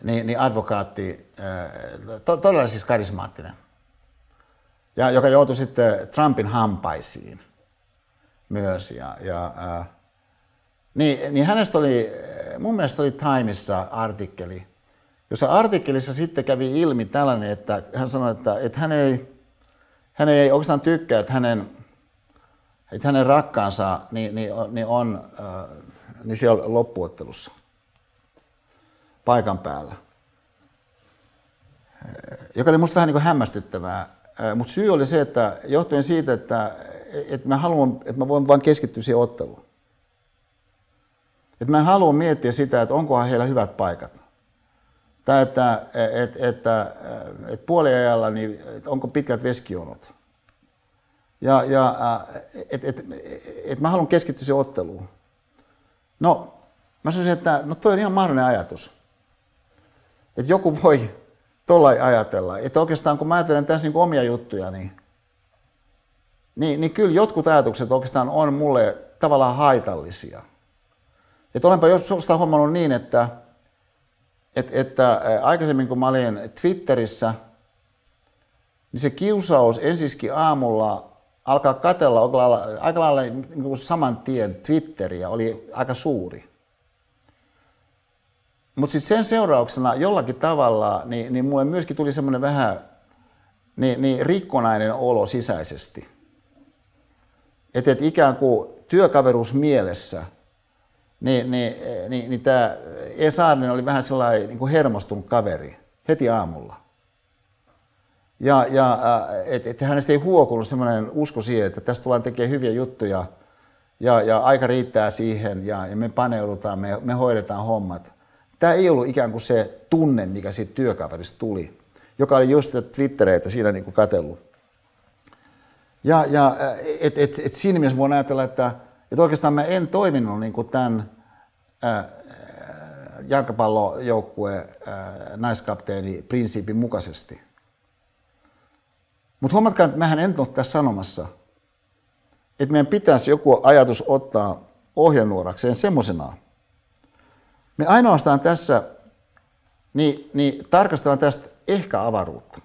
niin, niin advokaatti, to, todella siis karismaattinen, ja joka joutui sitten Trumpin hampaisiin myös. Ja, ja, ää, niin, niin hänestä oli, mun mielestä oli Timeissa artikkeli, jossa artikkelissa sitten kävi ilmi tällainen, että hän sanoi, että, että hän, ei, hän ei oikeastaan tykkää, että hänen, että hänen rakkaansa niin, niin, niin on äh, niin siellä loppuottelussa paikan päällä. Joka oli musta vähän niin kuin hämmästyttävää. Mutta syy oli se, että johtuen siitä, että että mä haluan, että mä voin vain keskittyä siihen otteluun. Että mä en halua miettiä sitä, että onkohan heillä hyvät paikat. Tai että, että, että, että puoliajalla, niin että onko pitkät veskionot. Ja, ja että et, et, mä haluan keskittyä siihen otteluun. No, mä sanoisin, että no toi on ihan mahdollinen ajatus. että joku voi tuolla ajatella. Että oikeastaan kun mä ajattelen tässä niin omia juttuja, niin, niin, niin kyllä jotkut ajatukset oikeastaan on mulle tavallaan haitallisia. Että olenpa jostain huomannut niin, että, että, että aikaisemmin kun mä olin Twitterissä, niin se kiusaus ensiskin aamulla alkaa katella aika lailla niin saman tien Twitteriä oli aika suuri. Mutta sitten sen seurauksena jollakin tavalla, niin, niin mulle myöskin tuli semmoinen vähän niin, niin rikkonainen olo sisäisesti. Että et ikään kuin työkaveruus mielessä, niin, niin, niin, niin tämä E. Saarinen oli vähän sellainen niin kuin hermostunut kaveri heti aamulla. Ja, ja että et hänestä ei huokunut semmoinen usko siihen, että tästä tullaan tekemään hyviä juttuja ja, ja aika riittää siihen ja, ja me paneudutaan, me, me hoidetaan hommat. Tämä ei ollut ikään kuin se tunne, mikä siitä työkaverista tuli, joka oli just sitä Twittereitä siinä niin kuin katsellut. Ja, ja et, et, et siinä mielessä voin ajatella, että, että oikeastaan mä en toiminut niin kuin tämän ää, jalkapallojoukkueen naiskapteeni prinsiipin mukaisesti. Mutta huomatkaa, että mehän en ole tässä sanomassa, että meidän pitäisi joku ajatus ottaa ohjenuorakseen semmoisenaan, me ainoastaan tässä niin, niin tarkastellaan tästä ehkä avaruutta.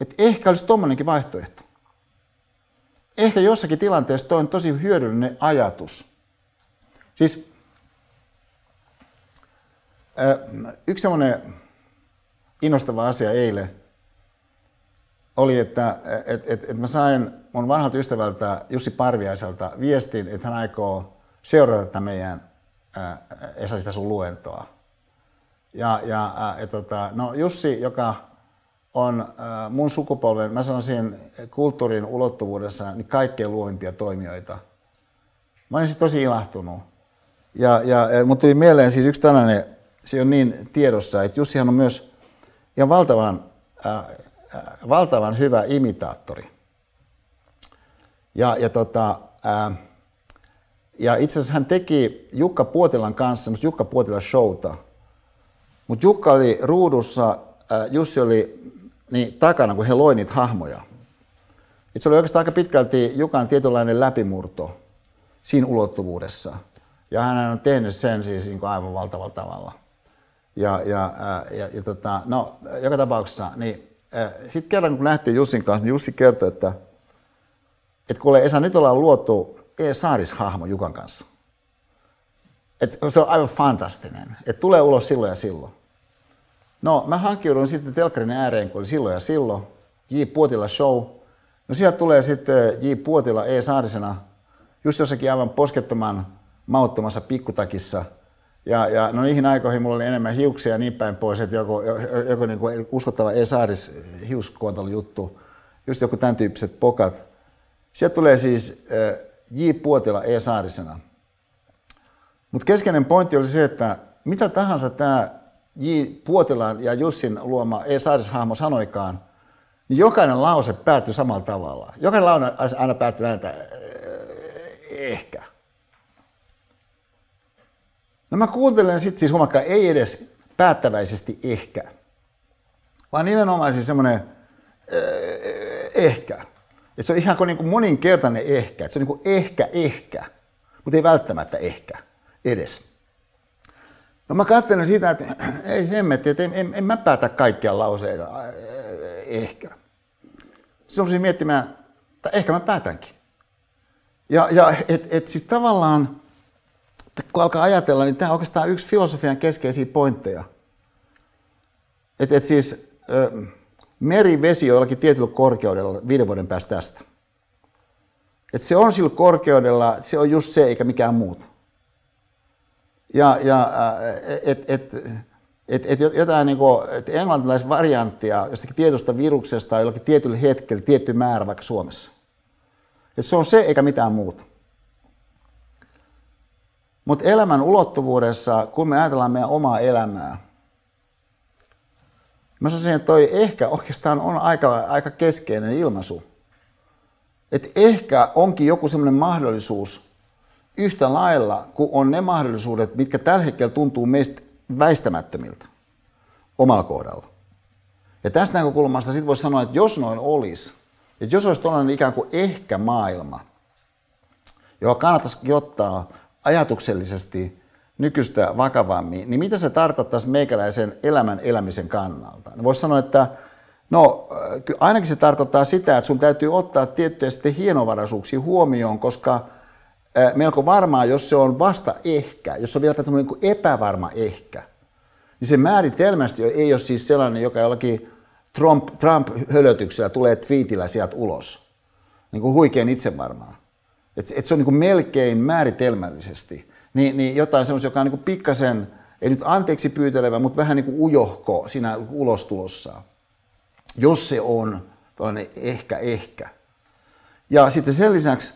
Että ehkä olisi tuommoinenkin vaihtoehto. Ehkä jossakin tilanteessa toi on tosi hyödyllinen ajatus. Siis yksi semmoinen innostava asia eilen oli, että et, et, et mä sain mun vanhalta ystävältä Jussi Parviaiselta viestin, että hän aikoo seurata tätä meidän Esa sitä sun luentoa. Ja, ja, ja tota, no Jussi, joka on äh, mun sukupolven, mä sanoisin kulttuurin ulottuvuudessa, niin kaikkein luovimpia toimijoita. Mä olin tosi ilahtunut. Ja, ja, ja mut tuli mieleen siis yksi tällainen, se on niin tiedossa, että Jussihan on myös ihan valtavan, äh, äh, valtavan hyvä imitaattori. Ja, ja tota, äh, ja itse asiassa hän teki Jukka Puotilan kanssa semmoista Jukka Puotila showta. Mutta Jukka oli ruudussa, äh, Jussi oli niin, takana, kun he loi niitä hahmoja. Et se oli oikeastaan aika pitkälti Jukan tietynlainen läpimurto siinä ulottuvuudessa. Ja hän on tehnyt sen siis niin kuin aivan valtavalla tavalla. Ja, ja, äh, ja, ja tota, no, joka tapauksessa, niin sitten kerran kun nähtiin Jussin kanssa, niin Jussi kertoi, että, että kuule Esa, nyt ollaan luotu. Saaris-hahmo Jukan kanssa. Et se on aivan fantastinen. Et tulee ulos silloin ja silloin. No, mä hankkiudun sitten telkkarin ääreen, kun oli silloin ja silloin. J. Puotila show. No sieltä tulee sitten J. Puotila E. Saarisena just jossakin aivan poskettoman mauttomassa pikkutakissa. Ja, ja no niihin aikoihin mulla oli enemmän hiuksia ja niin päin pois, että joku, joku, niin kuin uskottava E. Saaris juttu, just joku tämän tyyppiset pokat. Sieltä tulee siis äh, J. Puotila E. Saarisena. Mutta keskeinen pointti oli se, että mitä tahansa tämä J. Puotilan ja Jussin luoma E. Saarishahmo sanoikaan, niin jokainen lause päättyi samalla tavalla. Jokainen lause aina päättyi näin, että ehkä. No mä kuuntelen sitten siis huomakkaan, ei edes päättäväisesti ehkä, vaan nimenomaan siis semmoinen ehkä. Et se on ihan kuin, niin kuin moninkertainen ehkä. Et se on niin kuin ehkä, ehkä, mutta ei välttämättä ehkä edes. No mä katselen sitä, että <clears throat> ei hemmetti, että en, en, en mä päätä kaikkia lauseita ehkä. Sitten mä miettimään, että ehkä mä päätänkin. Ja, ja et, et siis tavallaan, kun alkaa ajatella, niin tämä on oikeastaan yksi filosofian keskeisiä pointteja. Että et siis, merivesi on jollakin tietyllä korkeudella viiden vuoden päästä tästä. Et se on sillä korkeudella, se on just se eikä mikään muuta. Ja, ja et, et, et, et jotain niin kuin, et varianttia jostakin tietystä viruksesta jollakin tietyllä hetkellä, tietty määrä vaikka Suomessa. Et se on se eikä mitään muuta. Mutta elämän ulottuvuudessa, kun me ajatellaan meidän omaa elämää, Mä sanoisin, että toi ehkä oikeastaan on aika, aika keskeinen ilmaisu. Että ehkä onkin joku semmoinen mahdollisuus yhtä lailla kuin on ne mahdollisuudet, mitkä tällä hetkellä tuntuu meistä väistämättömiltä. omalla kohdalla. Ja tästä näkökulmasta sitten voisi sanoa, että jos noin olisi, että jos olisi tällainen ikään kuin ehkä maailma, joka kannattaisi ottaa ajatuksellisesti nykyistä vakavammin, niin mitä se tarkoittaisi meikäläisen elämän elämisen kannalta? No voisi sanoa, että no ainakin se tarkoittaa sitä, että sun täytyy ottaa tiettyjä sitten hienovaraisuuksia huomioon, koska melko varmaa, jos se on vasta ehkä, jos se on vielä tämmöinen niin epävarma ehkä, niin se määritelmästi ei ole siis sellainen, joka jollakin Trump, Trump-hölötyksellä tulee twiitillä sieltä ulos. Niin kuin huikein itsevarmaa. Että et se on niin kuin melkein määritelmällisesti niin, niin jotain semmoista, joka on niin pikkasen, ei nyt anteeksi pyytelevä, mutta vähän niin kuin ujohko siinä ulostulossa. Jos se on tällainen ehkä ehkä. Ja sitten sen lisäksi,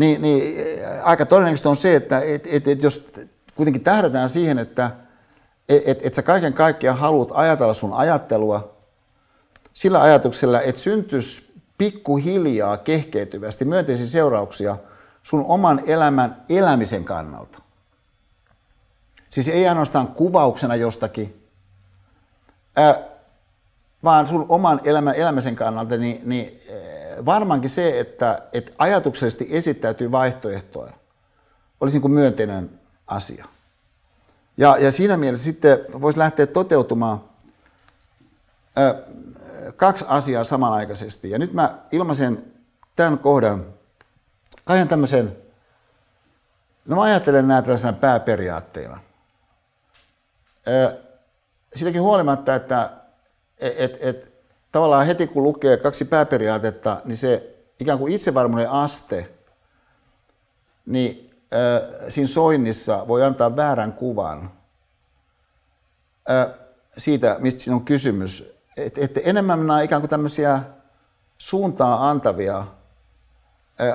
niin, niin aika todennäköistä on se, että et, et, et jos kuitenkin tähdätään siihen, että et, et, et sä kaiken kaikkiaan haluat ajatella sun ajattelua sillä ajatuksella, että syntyisi pikkuhiljaa kehkeytyvästi myönteisiä seurauksia sun oman elämän elämisen kannalta. Siis ei ainoastaan kuvauksena jostakin, ää, vaan sun oman elämän elämisen kannalta, niin, niin varmaankin se, että, että ajatuksellisesti esittäytyy vaihtoehtoja, olisi niin kuin myönteinen asia. Ja, ja siinä mielessä sitten voisi lähteä toteutumaan ää, kaksi asiaa samanaikaisesti. Ja nyt mä ilmaisen tämän kohdan kaiken tämmöisen, no mä ajattelen nämä tällaisena pääperiaatteena. Sitäkin huolimatta, että et, et, et, tavallaan heti kun lukee kaksi pääperiaatetta, niin se ikään kuin itsevarmuuden aste, niin äh, siinä soinnissa voi antaa väärän kuvan äh, siitä, mistä siinä on kysymys. Et, et enemmän nämä ikään kuin tämmöisiä suuntaa antavia äh,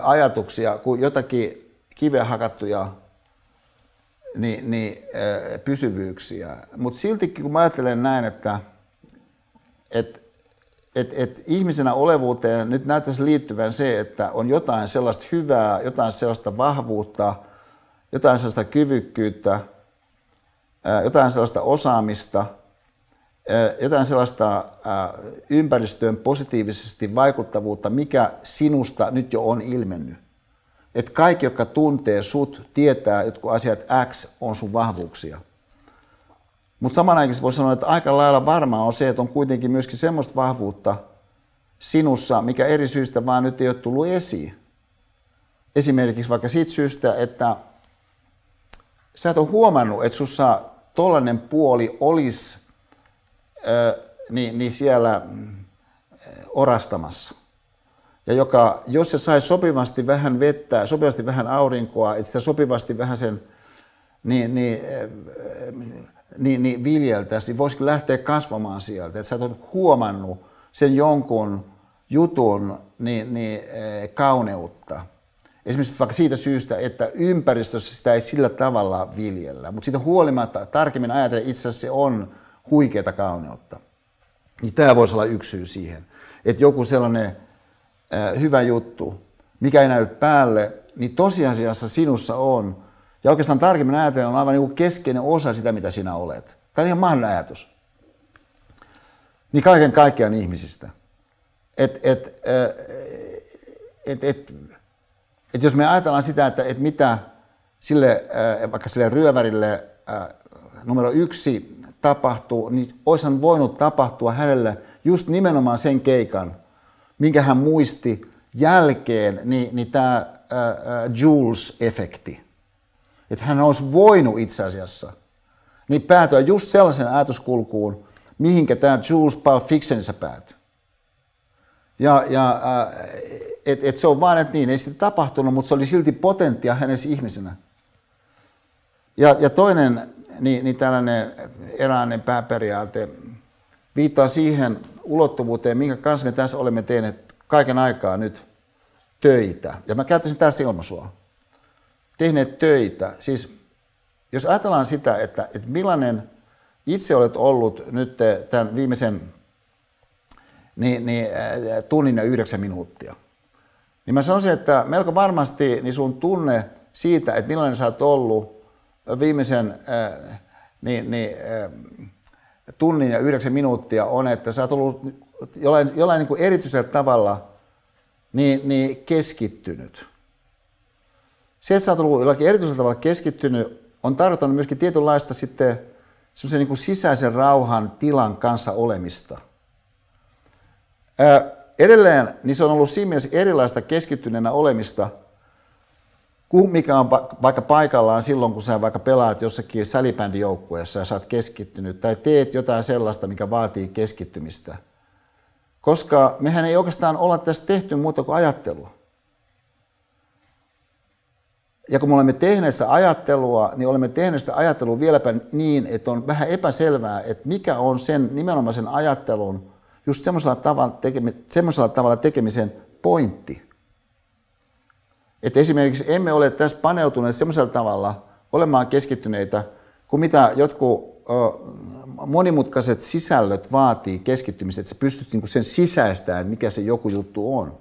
ajatuksia kuin jotakin kiveä hakattuja niin, niin, äh, pysyvyyksiä. Mutta siltikin kun mä ajattelen näin, että et, et, et ihmisenä olevuuteen nyt näyttäisi liittyvän se, että on jotain sellaista hyvää, jotain sellaista vahvuutta, jotain sellaista kyvykkyyttä, jotain sellaista osaamista, jotain sellaista ympäristöön positiivisesti vaikuttavuutta, mikä sinusta nyt jo on ilmennyt että kaikki, jotka tuntee sut, tietää, kun asiat X on sun vahvuuksia. Mutta samanaikaisesti voi sanoa, että aika lailla varmaa on se, että on kuitenkin myöskin semmoista vahvuutta sinussa, mikä eri syistä vaan nyt ei ole tullut esiin. Esimerkiksi vaikka siitä syystä, että sä et ole huomannut, että sussa tollainen puoli olisi äh, niin, niin siellä orastamassa ja joka, jos se sai sopivasti vähän vettä, sopivasti vähän aurinkoa, että sitä sopivasti vähän sen niin, niin, niin, niin viljeltäisiin, niin voisiko lähteä kasvamaan sieltä, että sä et huomannut sen jonkun jutun niin, niin, eh, kauneutta. Esimerkiksi vaikka siitä syystä, että ympäristössä sitä ei sillä tavalla viljellä, mutta siitä huolimatta tarkemmin ajatellen itse asiassa se on huikeata kauneutta. Niin tämä voisi olla yksi syy siihen, että joku sellainen hyvä juttu, mikä ei näy päälle, niin tosiasiassa sinussa on. Ja oikeastaan tarkemmin ajatellen on aivan niin keskeinen osa sitä, mitä sinä olet. Tämä on ihan mahdollinen ajatus. Niin kaiken kaikkiaan ihmisistä. Et, et, et, et, et jos me ajatellaan sitä, että et mitä sille, vaikka sille ryövärille numero yksi tapahtuu, niin olisihan voinut tapahtua hänelle just nimenomaan sen keikan, minkä hän muisti jälkeen, niin, niin tämä äh, Jules-efekti. Että hän olisi voinut itse asiassa niin päätyä just sellaisen ajatuskulkuun, mihinkä tämä Jules Pulp Fictionissa päätyi. Ja, ja äh, et, et se on vaan, että niin, ei sitä tapahtunut, mutta se oli silti potenttia hänessä ihmisenä. Ja, ja toinen niin, niin tällainen eräinen pääperiaate viittaa siihen ulottuvuuteen, minkä kanssa me tässä olemme tehneet kaiken aikaa nyt töitä. Ja mä käyttäisin tässä ilmaisua. Tehneet töitä. Siis jos ajatellaan sitä, että, että millainen itse olet ollut nyt tämän viimeisen niin, niin, äh, tunnin ja yhdeksän minuuttia, niin mä sanoisin, että melko varmasti niin sun tunne siitä, että millainen sä oot ollut viimeisen äh, niin, niin, tunnin ja yhdeksän minuuttia on, että sä oot ollut jollain, jollain niin kuin erityisellä tavalla niin, niin keskittynyt. Ollut jollakin erityisellä tavalla keskittynyt, on tarkoittanut myöskin tietynlaista sitten semmoisen niin kuin sisäisen rauhan tilan kanssa olemista. Ää, edelleen niin se on ollut siinä mielessä erilaista keskittyneenä olemista – mikä on vaikka paikallaan silloin, kun sä vaikka pelaat jossakin salibändijoukkueessa ja sä oot keskittynyt, tai teet jotain sellaista, mikä vaatii keskittymistä. Koska mehän ei oikeastaan olla tässä tehty muuta kuin ajattelua. Ja kun me olemme tehneet sitä ajattelua, niin olemme tehneet sitä ajattelua vieläpä niin, että on vähän epäselvää, että mikä on sen nimenomaisen ajattelun, just semmoisella tavalla, tekemi, semmoisella tavalla tekemisen pointti. Että esimerkiksi emme ole tässä paneutuneet semmoisella tavalla olemaan keskittyneitä, kuin mitä jotkut monimutkaiset sisällöt vaatii keskittymistä, että sä pystyt niinku sen sisäistämään, mikä se joku juttu on.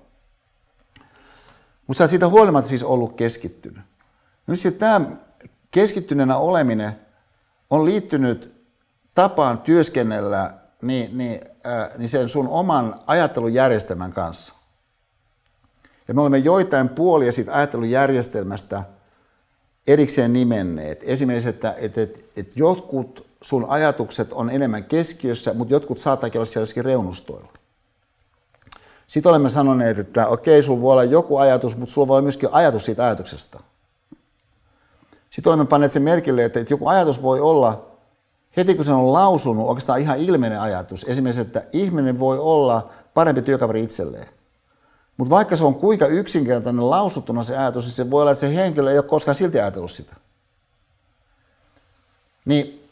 Mutta sä siitä huolimatta siis ollut keskittynyt. Nyt sitten tämä keskittyneenä oleminen on liittynyt tapaan työskennellä niin, niin, äh, niin sen sun oman ajattelujärjestelmän kanssa. Ja me olemme joitain puolia siitä ajattelujärjestelmästä erikseen nimenneet. Esimerkiksi, että, että, että, että jotkut sun ajatukset on enemmän keskiössä, mutta jotkut saattaakin olla siellä jossakin reunustoilla. Sitten olemme sanoneet, että okei, sulla voi olla joku ajatus, mutta sulla voi olla myöskin ajatus siitä ajatuksesta. Sitten olemme panneet sen merkille, että joku ajatus voi olla, heti kun se on lausunut, oikeastaan ihan ilmeinen ajatus. Esimerkiksi, että ihminen voi olla parempi työkaveri itselleen. Mutta vaikka se on kuinka yksinkertainen lausuttuna se ajatus, niin se voi olla, että se henkilö ei ole koskaan silti ajatellut sitä. Niin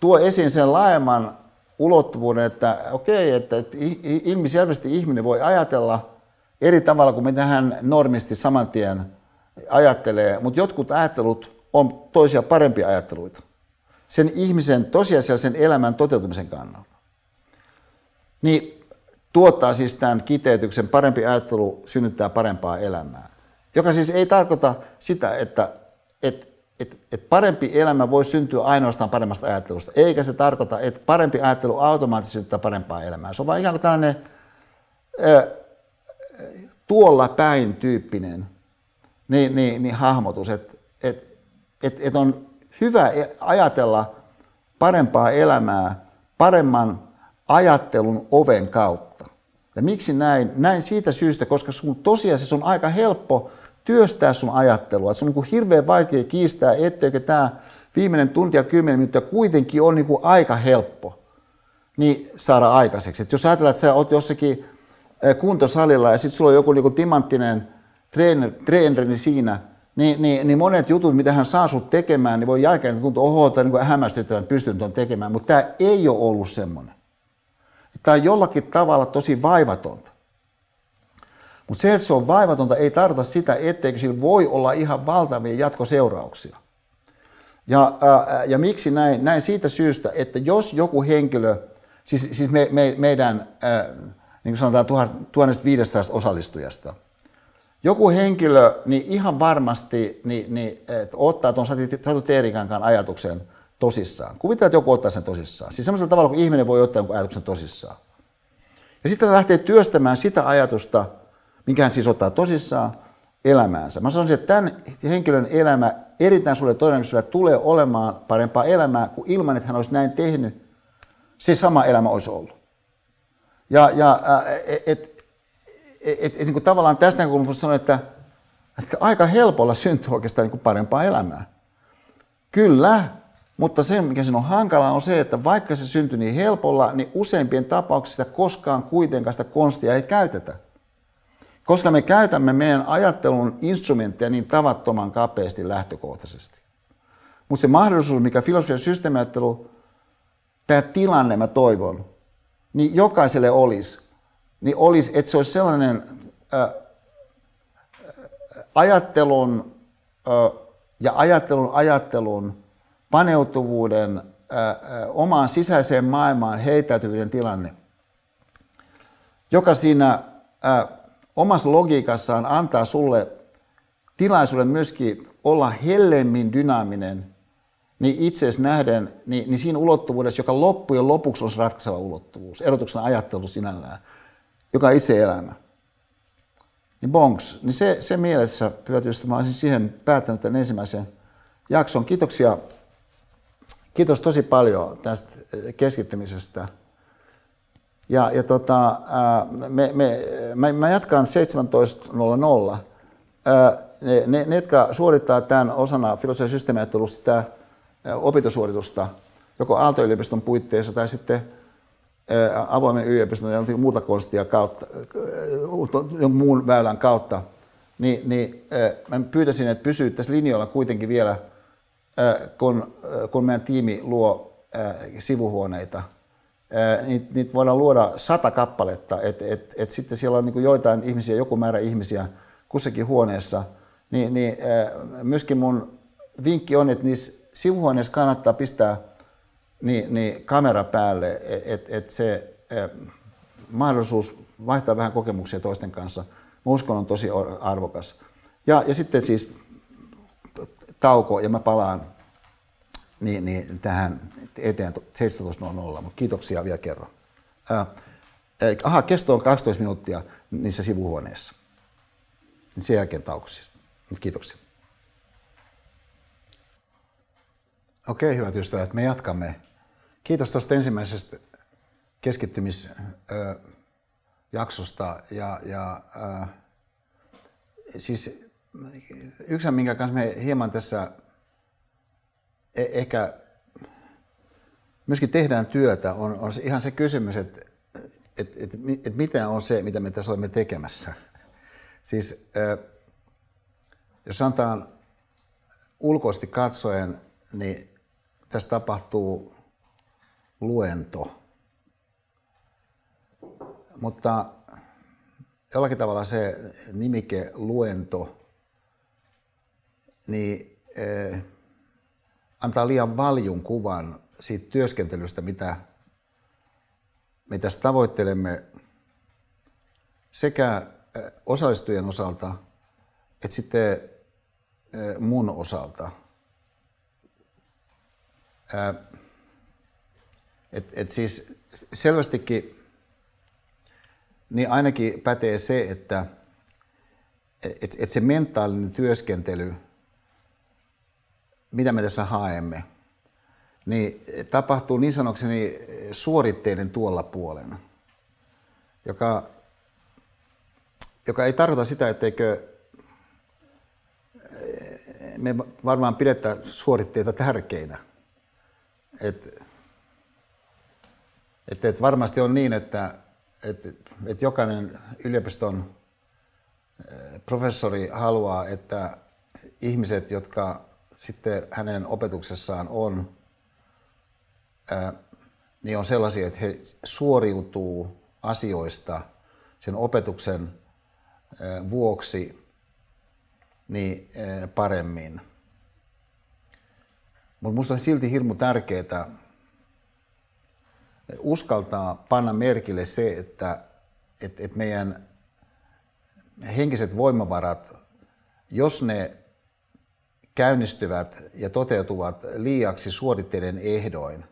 tuo esiin sen laajemman ulottuvuuden, että okei, että ilmiselvästi ihminen voi ajatella eri tavalla kuin mitä hän normisti saman tien ajattelee, mutta jotkut ajattelut on toisia parempia ajatteluita sen ihmisen tosiasiallisen elämän toteutumisen kannalta. Niin tuottaa siis tämän kiteytyksen, parempi ajattelu synnyttää parempaa elämää. Joka siis ei tarkoita sitä, että, että, että, että parempi elämä voi syntyä ainoastaan paremmasta ajattelusta, eikä se tarkoita, että parempi ajattelu automaattisesti synnyttää parempaa elämää. Se on vain ikään kuin tällainen ää, tuolla päin tyyppinen niin, niin, niin hahmotus, että että että on hyvä e-, ajatella parempaa elämää paremman ajattelun oven kautta. Ja miksi näin? Näin siitä syystä, koska sun tosiasiassa on aika helppo työstää sun ajattelua. Se on niin hirveän vaikea kiistää, etteikö tämä viimeinen tunti ja kymmenen minuuttia kuitenkin on niin kuin aika helppo niin saada aikaiseksi. Et jos ajatellaan, että sä oot jossakin kuntosalilla ja sitten sulla on joku niin kuin timanttinen trainer, treeneri siinä, niin, niin, niin, monet jutut, mitä hän saa sut tekemään, niin voi jälkeen tuntua, oho, tai niin hämmästyttävän pystyn tuon tekemään, mutta tämä ei ole ollut semmoinen. Tämä on jollakin tavalla tosi vaivatonta. Mutta se, että se on vaivatonta, ei tarkoita sitä, etteikö sillä voi olla ihan valtavia jatkoseurauksia. Ja, ää, ja miksi näin? Näin siitä syystä, että jos joku henkilö, siis, siis me, me, meidän, ää, niin kuin sanotaan 1500 osallistujasta, joku henkilö, niin ihan varmasti niin, niin, että ottaa tuon Satu Teerikankaan ajatuksen – tosissaan. Kuvitellaan, että joku ottaa sen tosissaan. Siis semmoisella tavalla, kun ihminen voi ottaa jonkun ajatuksen tosissaan. Ja sitten lähtee työstämään sitä ajatusta, minkä hän siis ottaa tosissaan, elämäänsä. Mä sanoisin, että tämän henkilön elämä erittäin suurella todennäköisyydellä tulee olemaan parempaa elämää kuin ilman, että hän olisi näin tehnyt. Se sama elämä olisi ollut. Ja, ja et, et, et, niin tavallaan tästä näkökulmasta sanoa, että, että aika helpolla syntyy oikeastaan niin parempaa elämää. Kyllä, mutta se, mikä siinä on hankalaa, on se, että vaikka se syntyi niin helpolla, niin useimpien tapauksissa koskaan kuitenkaan sitä konstia ei käytetä. Koska me käytämme meidän ajattelun instrumentteja niin tavattoman kapeasti lähtökohtaisesti. Mutta se mahdollisuus, mikä filosofian systeemiajattelu, tämä tilanne mä toivon, niin jokaiselle olisi, niin olisi, että se olisi sellainen äh, ajattelun äh, ja ajattelun ajattelun paneutuvuuden, ää, omaan sisäiseen maailmaan heitäytyvyyden tilanne, joka siinä ää, omassa logiikassaan antaa sulle tilaisuuden myöskin olla hellemmin dynaaminen niin itse asiassa nähden, niin, niin siinä ulottuvuudessa, joka loppujen lopuksi se ratkaiseva ulottuvuus, erotuksena ajattelu sinällään, joka on itse elämä, niin bonks, niin se, se mielessä pyötystä mä olisin siihen päättänyt tämän ensimmäisen jakson. Kiitoksia, kiitos tosi paljon tästä keskittymisestä. Ja, ja tota, me, me, mä, mä jatkan 17.00. Ne, ne, ne, jotka suorittaa tämän osana filosofian systeemiajattelusta sitä opintosuoritusta, joko Aalto-yliopiston puitteissa tai sitten avoimen yliopiston ja muuta konstia kautta, jonkun muun väylän kautta, niin, niin mä pyytäisin, että pysyttäisiin linjoilla kuitenkin vielä, kun, kun meidän tiimi luo sivuhuoneita. Niitä, niitä voidaan luoda sata kappaletta, että et, et sitten siellä on niin joitain ihmisiä, joku määrä ihmisiä kussakin huoneessa. Niin, niin myöskin mun vinkki on, että niissä sivuhuoneissa kannattaa pistää niin, niin kamera päälle, että et se mahdollisuus vaihtaa vähän kokemuksia toisten kanssa, mä uskon on tosi arvokas. Ja, ja sitten siis tauko ja mä palaan niin, niin tähän eteen 17.00, mutta kiitoksia vielä kerran. Äh, aha, kesto on 12 minuuttia niissä sivuhuoneissa. Sen jälkeen tauko siis. Kiitoksia. Okei, hyvät ystävät, me jatkamme. Kiitos tuosta ensimmäisestä keskittymisjaksosta. Ja, ja siis yksi, minkä kanssa me hieman tässä e- ehkä myöskin tehdään työtä, on, on ihan se kysymys, että et, et, et mitä on se, mitä me tässä olemme tekemässä. Siis jos sanotaan ulkoisesti katsoen, niin tässä tapahtuu luento. Mutta jollakin tavalla se nimike luento niin, eh, antaa liian valjun kuvan siitä työskentelystä, mitä tässä tavoittelemme sekä eh, osallistujien osalta että sitten eh, mun osalta. Et, et siis selvästikin niin ainakin pätee se, että et, et se mentaalinen työskentely, mitä me tässä haemme, niin tapahtuu niin sanokseni suoritteiden tuolla puolena, joka, joka ei tarkoita sitä, etteikö me varmaan pidetä suoritteita tärkeinä. Et, et, et varmasti on niin, että et, et jokainen yliopiston professori haluaa, että ihmiset, jotka sitten hänen opetuksessaan on, ää, niin on sellaisia, että he suoriutuu asioista sen opetuksen ää, vuoksi niin, paremmin. Mutta minusta on silti hirmu tärkeää uskaltaa panna merkille se, että, että, että meidän henkiset voimavarat, jos ne käynnistyvät ja toteutuvat liiaksi suoritteiden ehdoin,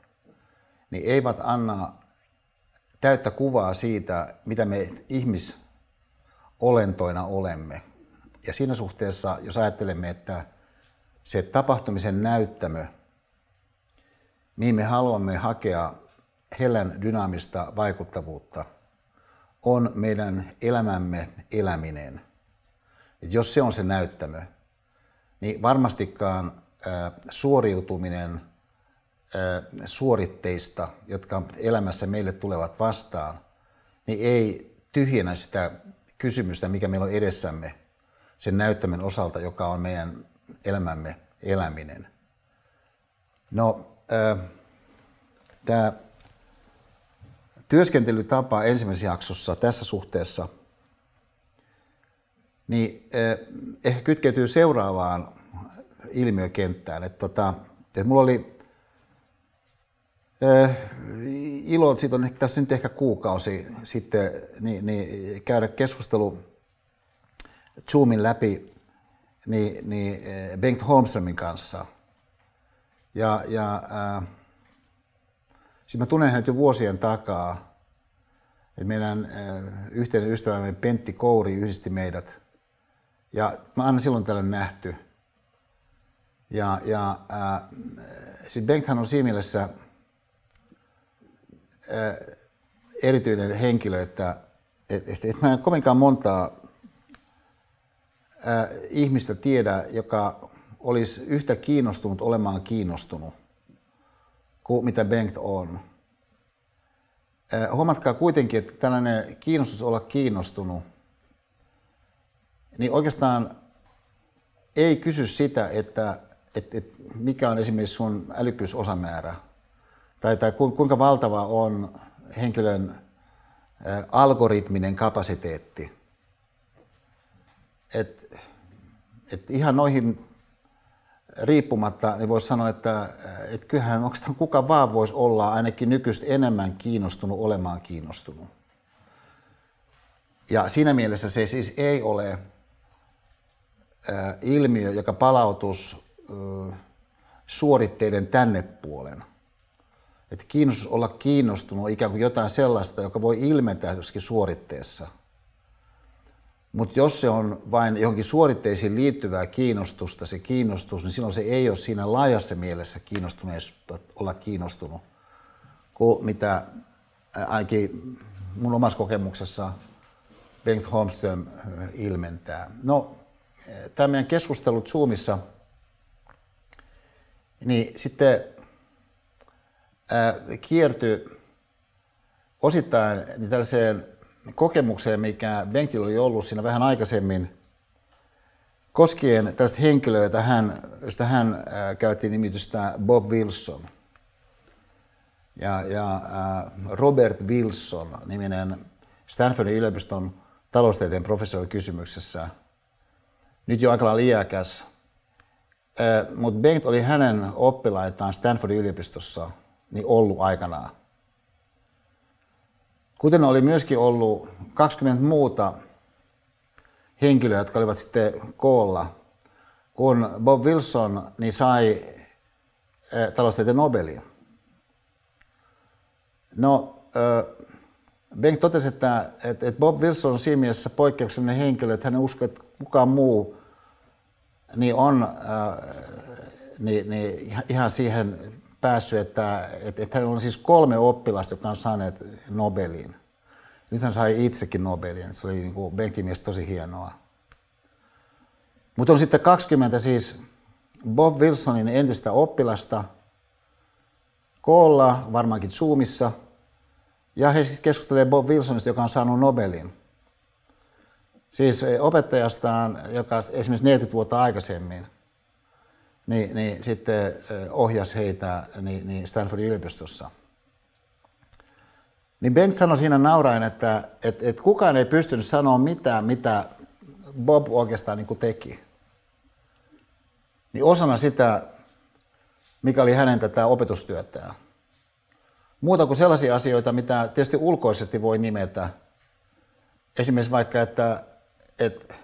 niin eivät anna täyttä kuvaa siitä, mitä me ihmisolentoina olemme. Ja siinä suhteessa, jos ajattelemme, että se tapahtumisen näyttämö, mihin me haluamme hakea hellän dynaamista vaikuttavuutta, on meidän elämämme eläminen. Et jos se on se näyttämö, niin varmastikaan suoriutuminen suoritteista, jotka elämässä meille tulevat vastaan, niin ei tyhjennä sitä kysymystä, mikä meillä on edessämme sen näyttämän osalta, joka on meidän elämämme eläminen. No, tämä työskentelytapa ensimmäisessä jaksossa tässä suhteessa, niin ehkä kytkeytyy seuraavaan ilmiökenttään. Että, tota, että mulla oli ilo, siitä on tässä nyt ehkä kuukausi sitten, niin, niin käydä keskustelu Zoomin läpi niin, niin Bengt Holmströmin kanssa. Ja, ja äh, siis mä tunnen hänet jo vuosien takaa. Et meidän äh, yhteinen ystävämme Pentti Kouri yhdisti meidät. Ja mä aina silloin tällä nähty. Ja, ja äh, siis Bengthan on siinä mielessä äh, erityinen henkilö, että et, et, et mä en kovinkaan montaa äh, ihmistä tiedä, joka olisi yhtä kiinnostunut olemaan kiinnostunut kuin mitä Bengt on. Äh, huomatkaa kuitenkin, että tällainen kiinnostus olla kiinnostunut, niin oikeastaan ei kysy sitä, että et, et mikä on esimerkiksi sun älykkyysosamäärä tai, tai kuinka valtava on henkilön ä, algoritminen kapasiteetti. Et, et ihan noihin riippumatta, niin voisi sanoa, että et kyllähän oikeastaan kuka vaan voisi olla ainakin nykyistä enemmän kiinnostunut olemaan kiinnostunut. Ja siinä mielessä se siis ei ole ilmiö, joka palautus suoritteiden tänne puolen. Että kiinnostus olla kiinnostunut ikään kuin jotain sellaista, joka voi ilmentää jossakin suoritteessa. Mutta jos se on vain johonkin suoritteisiin liittyvää kiinnostusta, se kiinnostus, niin silloin se ei ole siinä laajassa mielessä kiinnostuneesta olla kiinnostunut, kuin mitä ainakin mun omassa kokemuksessa Bengt Holmström ilmentää. No, tämä meidän keskustelut Zoomissa, niin sitten kiertyi osittain niin tällaiseen kokemukseen, mikä Bengtillä oli ollut siinä vähän aikaisemmin, koskien tällaista henkilöä, jota hän, josta hän käytti nimitystä Bob Wilson. Ja, ja Robert Wilson, niminen Stanfordin yliopiston taloustieteen professori kysymyksessä, nyt jo aika lailla iäkäs, mutta Bengt oli hänen oppilaitaan Stanfordin yliopistossa niin ollut aikanaan. Kuten oli myöskin ollut 20 muuta henkilöä, jotka olivat sitten koolla, kun Bob Wilson niin sai taloustieteen Nobelin. No, Bengt totesi, että, että Bob Wilson on siinä mielessä poikkeuksellinen henkilö, että hän uskoi, että kukaan muu niin on niin, niin ihan siihen päässyt, että, että, että hänellä on siis kolme oppilasta, jotka on saaneet Nobelin. Nyt hän sai itsekin Nobelin, se oli niin kuin Benkin mielestä tosi hienoa. Mutta on sitten 20 siis Bob Wilsonin entistä oppilasta koolla, varmaankin Zoomissa, ja he siis keskustelee Bob Wilsonista, joka on saanut Nobelin. Siis eh, opettajastaan, joka esimerkiksi 40 vuotta aikaisemmin, niin, niin sitten ohjasi heitä niin, niin Stanfordin yliopistossa. Niin Bengt sanoi siinä nauraen, että, että, että kukaan ei pystynyt sanoa mitään, mitä Bob oikeastaan niin kuin teki. Niin osana sitä, mikä oli hänen tätä opetustyötään. Muuta kuin sellaisia asioita, mitä tietysti ulkoisesti voi nimetä. Esimerkiksi vaikka, että että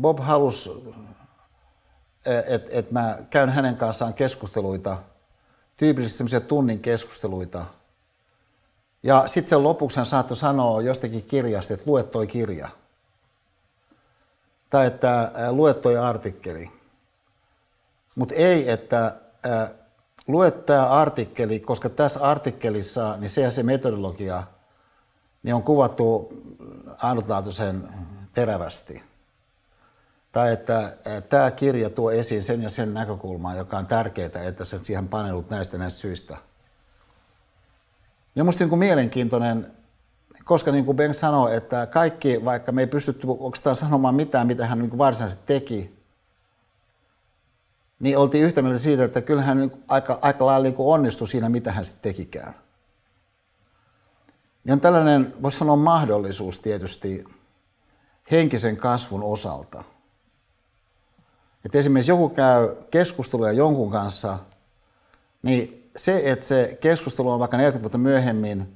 Bob halusi, että et mä käyn hänen kanssaan keskusteluita, tyypillisesti semmoisia tunnin keskusteluita. Ja sitten sen lopuksi hän saattoi sanoa jostakin kirjasta, että lue toi kirja. Tai että lue toi artikkeli. Mutta ei, että lue tämä artikkeli, koska tässä artikkelissa niin se se metodologia niin on kuvattu ainutlaatuisen terävästi. Tai että tämä kirja tuo esiin sen ja sen näkökulmaa, joka on tärkeää, että sä siihen paneudut näistä näistä syistä. Ja musta niin kuin mielenkiintoinen, koska niin kuin Ben sanoi, että kaikki, vaikka me ei pystytty oikeastaan sanomaan mitään, mitä hän niin kuin varsinaisesti teki, niin oltiin yhtä mieltä siitä, että kyllähän niin aika, aika lailla niin onnistui siinä, mitä hän sitten tekikään. Ja on tällainen, voisi sanoa mahdollisuus tietysti henkisen kasvun osalta. Että esimerkiksi joku käy keskustelua jonkun kanssa, niin se, että se keskustelu on vaikka 40 vuotta myöhemmin,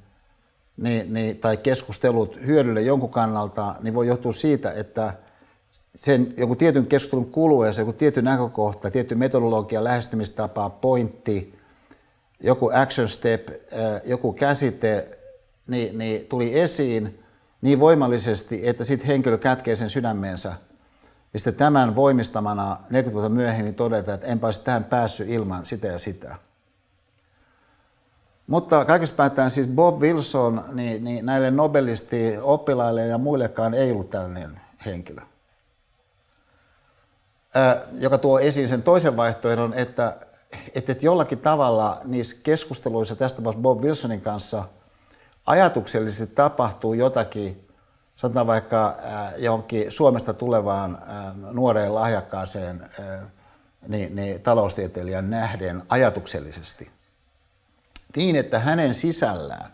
niin, niin, tai keskustelut hyödylle jonkun kannalta, niin voi johtua siitä, että sen joku tietyn keskustelun kuluessa joku tietty näkökohta, tietty metodologia, lähestymistapa, pointti, joku action step, joku käsite, niin, niin tuli esiin niin voimallisesti, että sitten henkilö kätkee sen sydämeensä. Ja sitten tämän voimistamana 40 vuotta myöhemmin todetaan, että enpä olisi tähän päässyt ilman sitä ja sitä. Mutta kaikesta päätään siis Bob Wilson, niin, niin näille nobelisti oppilaille ja muillekaan ei ollut tällainen henkilö. Ää, joka tuo esiin sen toisen vaihtoehdon, että, että, että jollakin tavalla niissä keskusteluissa tästä Bob Wilsonin kanssa ajatuksellisesti tapahtuu jotakin, sanotaan vaikka ää, johonkin Suomesta tulevaan ää, nuoreen lahjakkaaseen ää, niin, niin, taloustieteilijän nähden ajatuksellisesti – niin, että hänen sisällään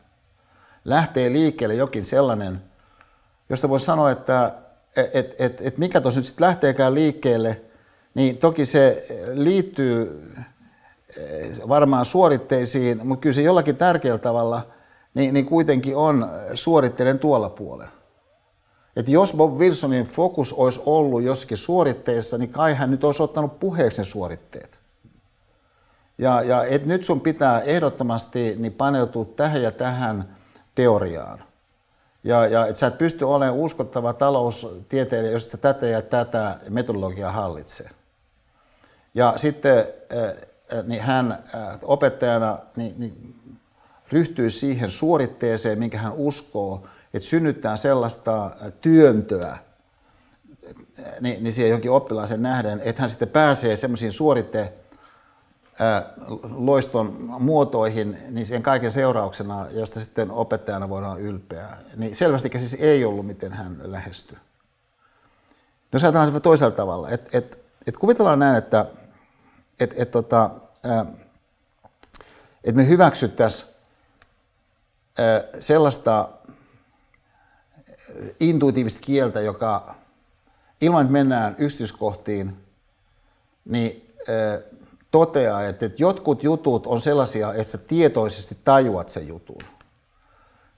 lähtee liikkeelle jokin sellainen, josta voi sanoa, että et, et, et mikä tuossa nyt sitten lähteekään liikkeelle, niin toki se liittyy varmaan suoritteisiin, mutta kyllä se jollakin tärkeällä tavalla niin, niin kuitenkin on suoritteiden tuolla puolella. Että jos Bob Wilsonin fokus olisi ollut jossakin suoritteessa, niin kai hän nyt olisi ottanut puheeksi ne suoritteet. Ja, ja et nyt sun pitää ehdottomasti niin paneutua tähän ja tähän teoriaan. Ja, ja et sä et pysty olemaan uskottava taloustieteilijä, jos sä tätä ja tätä metodologiaa hallitsee. Ja sitten niin hän opettajana niin, niin ryhtyy siihen suoritteeseen, minkä hän uskoo, että synnyttää sellaista työntöä, niin, niin siihen johonkin oppilaaseen nähden, että hän sitten pääsee semmoisiin suoritteisiin, loiston muotoihin, niin sen kaiken seurauksena, josta sitten opettajana voidaan ylpeä, niin selvästi siis ei ollut, miten hän lähestyi. No se ajatellaan toisella tavalla, että et, et kuvitellaan näin, että et, et, tota, et me hyväksyttäisiin sellaista intuitiivista kieltä, joka ilman, että mennään yksityiskohtiin, niin toteaa, että, että jotkut jutut on sellaisia, että sä tietoisesti tajuat sen jutun.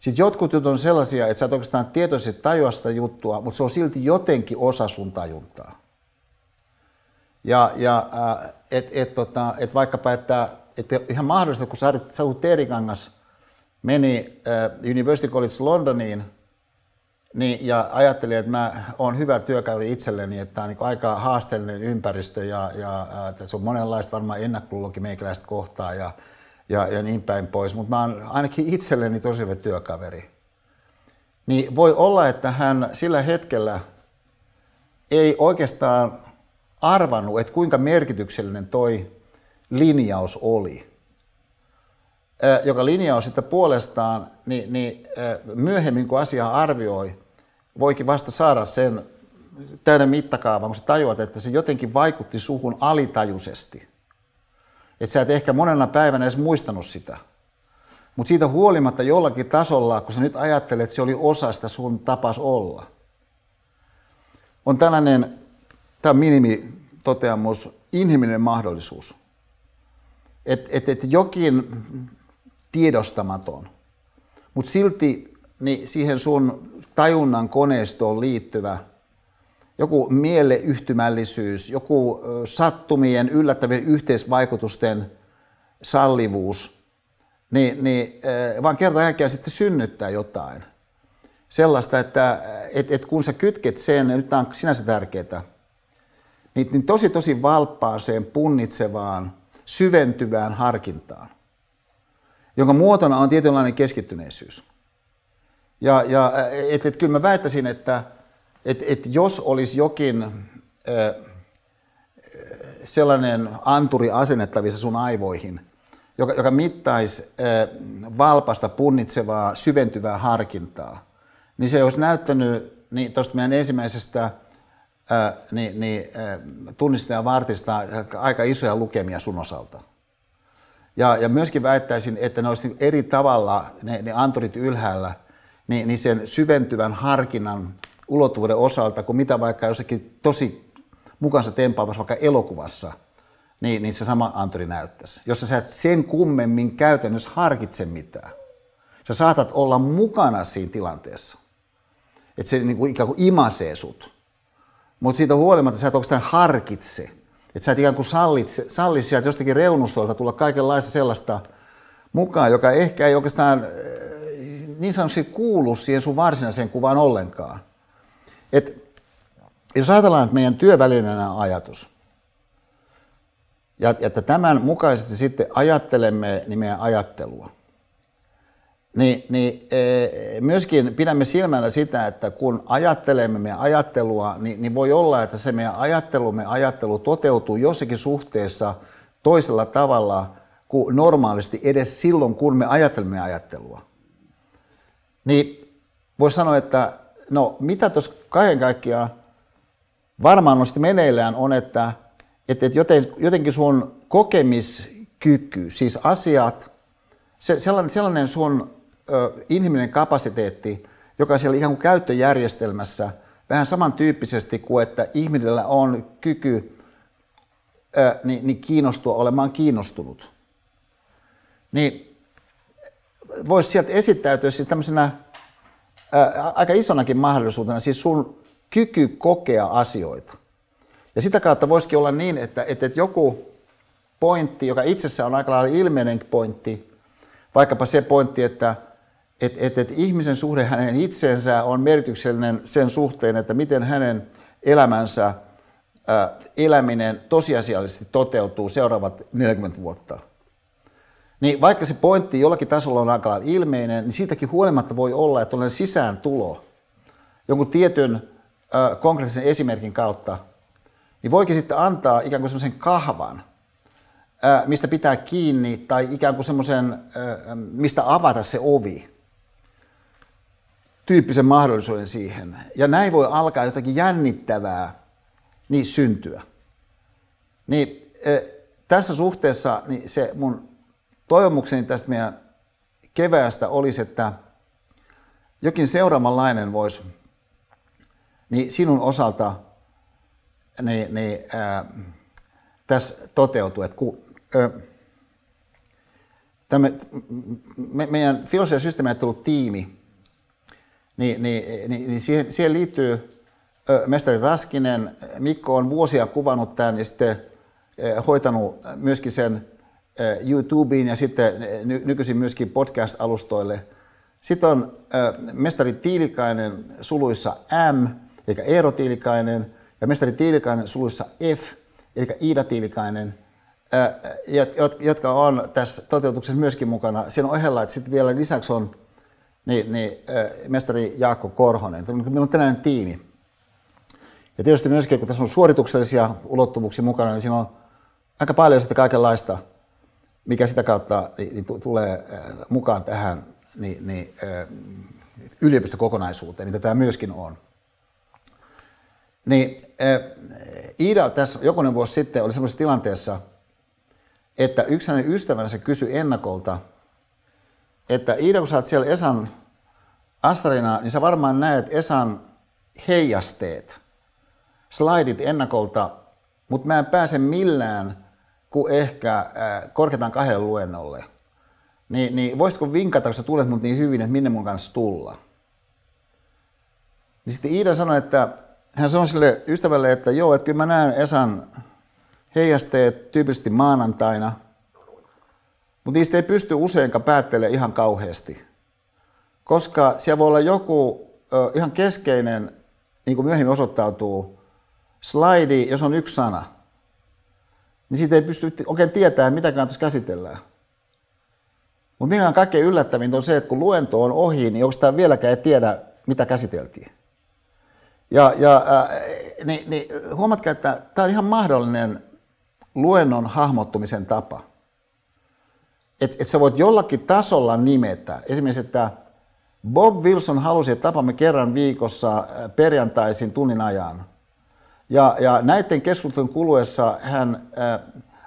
Sitten jotkut jutut on sellaisia, että sä et oikeastaan tietoisesti tajua sitä juttua, mutta se on silti jotenkin osa sun tajuntaa. Ja, ja äh, et, et, tota, et vaikkapa, että, että ihan mahdollista, kun Saatu Teerikangas meni äh, University College Londoniin – niin, ja ajattelin, että mä oon hyvä työkäyri itselleni, että tämä on niin aika haasteellinen ympäristö ja, ja se on monenlaista varmaan ennakkoluulokin meikäläistä kohtaa ja, ja, ja niin päin pois, mutta mä oon ainakin itselleni tosi hyvä työkaveri. Niin voi olla, että hän sillä hetkellä ei oikeastaan arvannut, että kuinka merkityksellinen toi linjaus oli. Joka linjaus sitten puolestaan, niin, niin myöhemmin kun asiaa arvioi, voikin vasta saada sen täyden mittakaavan, kun sä tajuat, että se jotenkin vaikutti suhun alitajuisesti. Että sä et ehkä monena päivänä edes muistanut sitä. Mutta siitä huolimatta jollakin tasolla, kun sä nyt ajattelet, että se oli osa sitä sun tapas olla. On tällainen, tämä on minimitoteamus, inhimillinen mahdollisuus. Että et, et jokin tiedostamaton, mutta silti niin siihen sun tajunnan koneistoon liittyvä joku mieleyhtymällisyys, joku sattumien yllättävien yhteisvaikutusten sallivuus, niin, niin vaan kerta kaikkiaan sitten synnyttää jotain. Sellaista, että et, et kun sä kytket sen, ja nyt tämä on sinänsä tärkeää, niin, niin tosi tosi valppaaseen, punnitsevaan, syventyvään harkintaan, jonka muotona on tietynlainen keskittyneisyys. Ja, ja et, et, kyllä mä väittäisin, että et, et jos olisi jokin äh, sellainen anturi asennettavissa sun aivoihin, joka, joka mittaisi äh, valpasta, punnitsevaa, syventyvää harkintaa, niin se olisi näyttänyt niin tuosta meidän ensimmäisestä niin, niin, tunnista ja vartista aika isoja lukemia sun osalta. Ja, ja myöskin väittäisin, että ne olisi eri tavalla, ne, ne anturit ylhäällä – niin, niin sen syventyvän harkinnan ulottuvuuden osalta, kuin mitä vaikka jossakin tosi mukansa tempaavassa vaikka elokuvassa, niin, niin se sama anturi näyttäisi. Jos sä et sen kummemmin käytännössä harkitse mitään. Sä saatat olla mukana siinä tilanteessa. Että se niin kuin ikään kuin imasee sut. mutta siitä huolimatta sä et oikeastaan harkitse. Että sä et ikään kuin sallit, salli sieltä jostakin reunustolta tulla kaikenlaista sellaista mukaan, joka ehkä ei oikeastaan äh, niin sanotusti kuulu siihen sun varsinaiseen kuvaan ollenkaan. Et jos ajatellaan, että meidän työvälineenä on ajatus, ja että tämän mukaisesti sitten ajattelemme niin meidän ajattelua, niin, niin e, myöskin pidämme silmällä sitä, että kun ajattelemme meidän ajattelua, niin, niin voi olla, että se meidän ajattelumme ajattelu toteutuu jossakin suhteessa toisella tavalla kuin normaalisti edes silloin, kun me ajattelemme ajattelua. Niin voisi sanoa, että no mitä tuossa kaiken kaikkiaan varmaan on meneillään on, että, että jotenkin sun kokemiskyky, siis asiat, se, sellainen, sellainen sun ö, inhimillinen kapasiteetti, joka siellä ikään kuin käyttöjärjestelmässä vähän samantyyppisesti kuin että ihmisellä on kyky ö, niin, niin kiinnostua olemaan kiinnostunut. Niin voisi sieltä esittäytyä siis tämmöisenä ää, aika isonakin mahdollisuutena, siis sun kyky kokea asioita. Ja sitä kautta voisikin olla niin, että, että, että joku pointti, joka itsessään on aika lailla ilmeinen pointti, vaikkapa se pointti, että että että että ihmisen suhde hänen itseensä on merkityksellinen sen suhteen, että miten hänen elämänsä ää, eläminen tosiasiallisesti toteutuu seuraavat 40 vuotta. Niin vaikka se pointti jollakin tasolla on aika ilmeinen, niin siitäkin huolimatta voi olla, että on sisään tulo jonkun tietyn konkreettisen esimerkin kautta, niin voikin sitten antaa ikään kuin semmoisen kahvan, mistä pitää kiinni, tai ikään kuin semmoisen, mistä avata se ovi, tyyppisen mahdollisuuden siihen. Ja näin voi alkaa jotakin jännittävää niin syntyä. Niin tässä suhteessa niin se mun toivomukseni tästä meidän keväästä olisi, että jokin seuraavanlainen voisi niin sinun osalta niin, niin, ää, tässä toteutuu. Että kun, ää, tämä, me, meidän filosofia systeemi tullut tiimi, niin, niin, niin, niin siihen, siihen liittyy mestari Raskinen. Mikko on vuosia kuvannut tämän ja sitten hoitanut myöskin sen YouTubeen ja sitten nykyisin myöskin podcast-alustoille. Sitten on mestari Tiilikainen suluissa M, eli Eero Tiilikainen, ja mestari Tiilikainen suluissa F, eli Iida Tiilikainen, jotka on tässä toteutuksessa myöskin mukana. Sen ohella, että sitten vielä lisäksi on niin, niin, mestari Jaakko Korhonen. Meillä on tällainen tiimi. Ja tietysti myöskin, kun tässä on suorituksellisia ulottuvuuksia mukana, niin siinä on aika paljon sitten kaikenlaista, mikä sitä kautta niin, niin tulee mukaan tähän niin, niin, yliopistokokonaisuuteen, mitä tämä myöskin on. Niin Iida tässä jokunen vuosi sitten oli sellaisessa tilanteessa, että yksi hänen ystävänsä kysyi ennakolta, että Iida, kun sä oot siellä Esan Astarina, niin sä varmaan näet Esan heijasteet, slaidit ennakolta, mutta mä en pääse millään kuin ehkä korkeintaan kahdelle luennolle. Niin, niin voisitko vinkata, kun sä tulet mut niin hyvin, että minne mun kanssa tulla? Niin sitten Iida sanoi, että hän sanoi sille ystävälle, että joo, että kyllä mä näen Esan heijasteet tyypillisesti maanantaina, mutta niistä ei pysty useinkaan päättelemään ihan kauheasti. Koska siellä voi olla joku ö, ihan keskeinen, niin kuin myöhemmin osoittautuu, slaidi, jos on yksi sana, niin siitä ei pysty oikein tietämään, mitä kannattaa käsitellään. Mutta mikä on kaikkein yllättävintä on se, että kun luento on ohi, niin onko vieläkään ei tiedä, mitä käsiteltiin. Ja, ja äh, niin, niin, huomatkaa, että tämä on ihan mahdollinen luennon hahmottumisen tapa. Että et sä voit jollakin tasolla nimetä. Esimerkiksi, että Bob Wilson halusi, että tapamme kerran viikossa äh, perjantaisin tunnin ajan. Ja, ja näiden keskustelun kuluessa hän äh,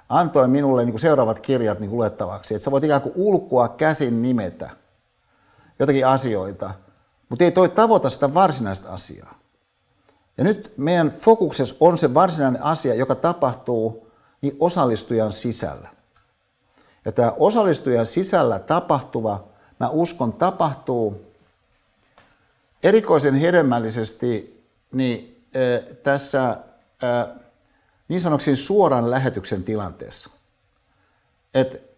antoi minulle niin kuin seuraavat kirjat niin kuin luettavaksi. Että sä voit ikään kuin ulkoa käsin nimetä jotakin asioita, mutta ei toi tavoita sitä varsinaista asiaa. Ja nyt meidän fokuksessa on se varsinainen asia, joka tapahtuu niin osallistujan sisällä. Ja tämä osallistujan sisällä tapahtuva, mä uskon, tapahtuu erikoisen hedelmällisesti niin tässä niin sanoksi suoran lähetyksen tilanteessa. Et,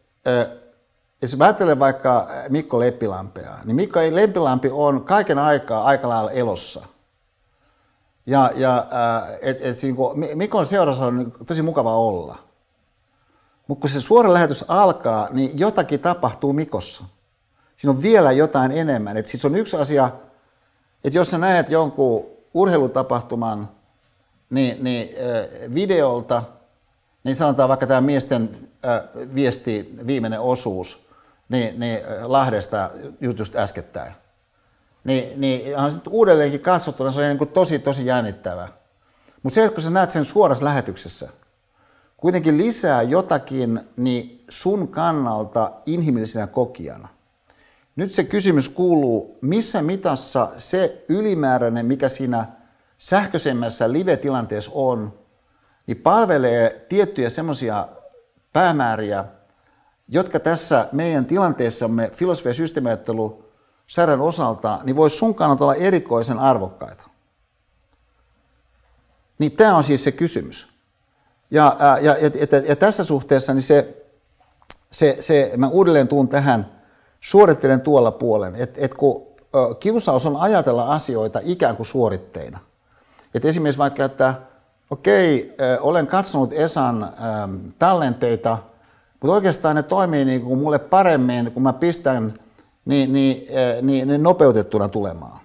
jos ajattelen vaikka Mikko Leppilampea, niin Mikko Leppilampi on kaiken aikaa aika lailla elossa. Ja, ja et, et, et, Mikon seurassa on tosi mukava olla. Mutta kun se suora lähetys alkaa, niin jotakin tapahtuu Mikossa. Siinä on vielä jotain enemmän. Et siis on yksi asia, että jos sä näet jonkun urheilutapahtuman niin, niin, äh, videolta, niin sanotaan vaikka tämä miesten äh, viesti, viimeinen osuus, niin, niin Lahdesta just äskettäin. Niin, niin on uudelleenkin katsottuna se on niin kuin tosi, tosi jännittävää. Mutta se, että kun sä näet sen suorassa lähetyksessä, kuitenkin lisää jotakin niin sun kannalta inhimillisenä kokijana. Nyt se kysymys kuuluu, missä mitassa se ylimääräinen, mikä siinä sähköisemmässä live-tilanteessa on, niin palvelee tiettyjä semmoisia päämääriä, jotka tässä meidän tilanteessamme filosofia- ja systeemiajattelu särän osalta, niin voisi sun kannalta olla erikoisen arvokkaita. Niin tämä on siis se kysymys. Ja, ja, ja, ja, ja tässä suhteessa niin se, se, se, mä uudelleen tuun tähän, suorittelen tuolla puolen, että et kun kiusaus on ajatella asioita ikään kuin suoritteina. Et esimerkiksi vaikka, että okei, olen katsonut Esan tallenteita, mutta oikeastaan ne toimii niin kuin mulle paremmin, kun mä pistän niin, niin, niin, niin nopeutettuna tulemaan.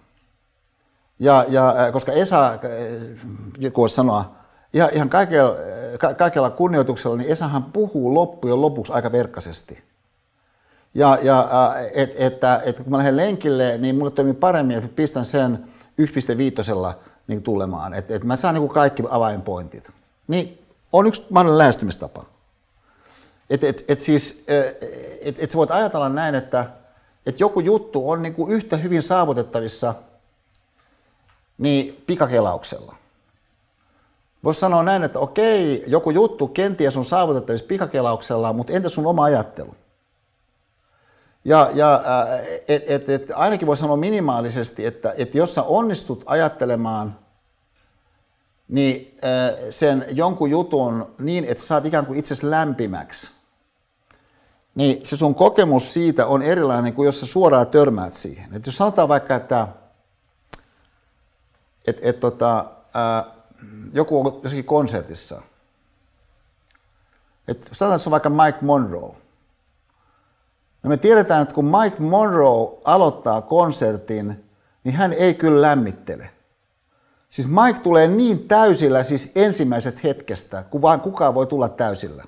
Ja, ja koska Esa, joku voisi sanoa, ihan, ihan kaikella, kaikella kunnioituksella, niin Esahan puhuu loppujen lopuksi aika verkkaisesti. Ja, ja et, että, että kun mä lähden lenkille, niin mulle toimii paremmin, että pistän sen 1.5 niin tulemaan. Että et mä saan niin kuin kaikki avainpointit. Niin on yksi mahdollinen lähestymistapa. Että et, et siis, et, et sä voit ajatella näin, että et joku juttu on niin kuin yhtä hyvin saavutettavissa niin pikakelauksella. Voisi sanoa näin, että okei, joku juttu kenties on saavutettavissa pikakelauksella, mutta entä sun oma ajattelu? Ja, ja et, et, et ainakin voi sanoa minimaalisesti, että et jos sä onnistut ajattelemaan niin sen jonkun jutun niin, että sä saat ikään kuin itsesi lämpimäksi, niin se sun kokemus siitä on erilainen kuin jos sä suoraan törmäät siihen. Et jos sanotaan vaikka, että et, et tota, ää, joku on jossakin konsertissa, että sanotaan, se on vaikka Mike Monroe, No me tiedetään, että kun Mike Monroe aloittaa konsertin, niin hän ei kyllä lämmittele. Siis Mike tulee niin täysillä siis ensimmäisestä hetkestä, kun vaan kukaan voi tulla täysillä.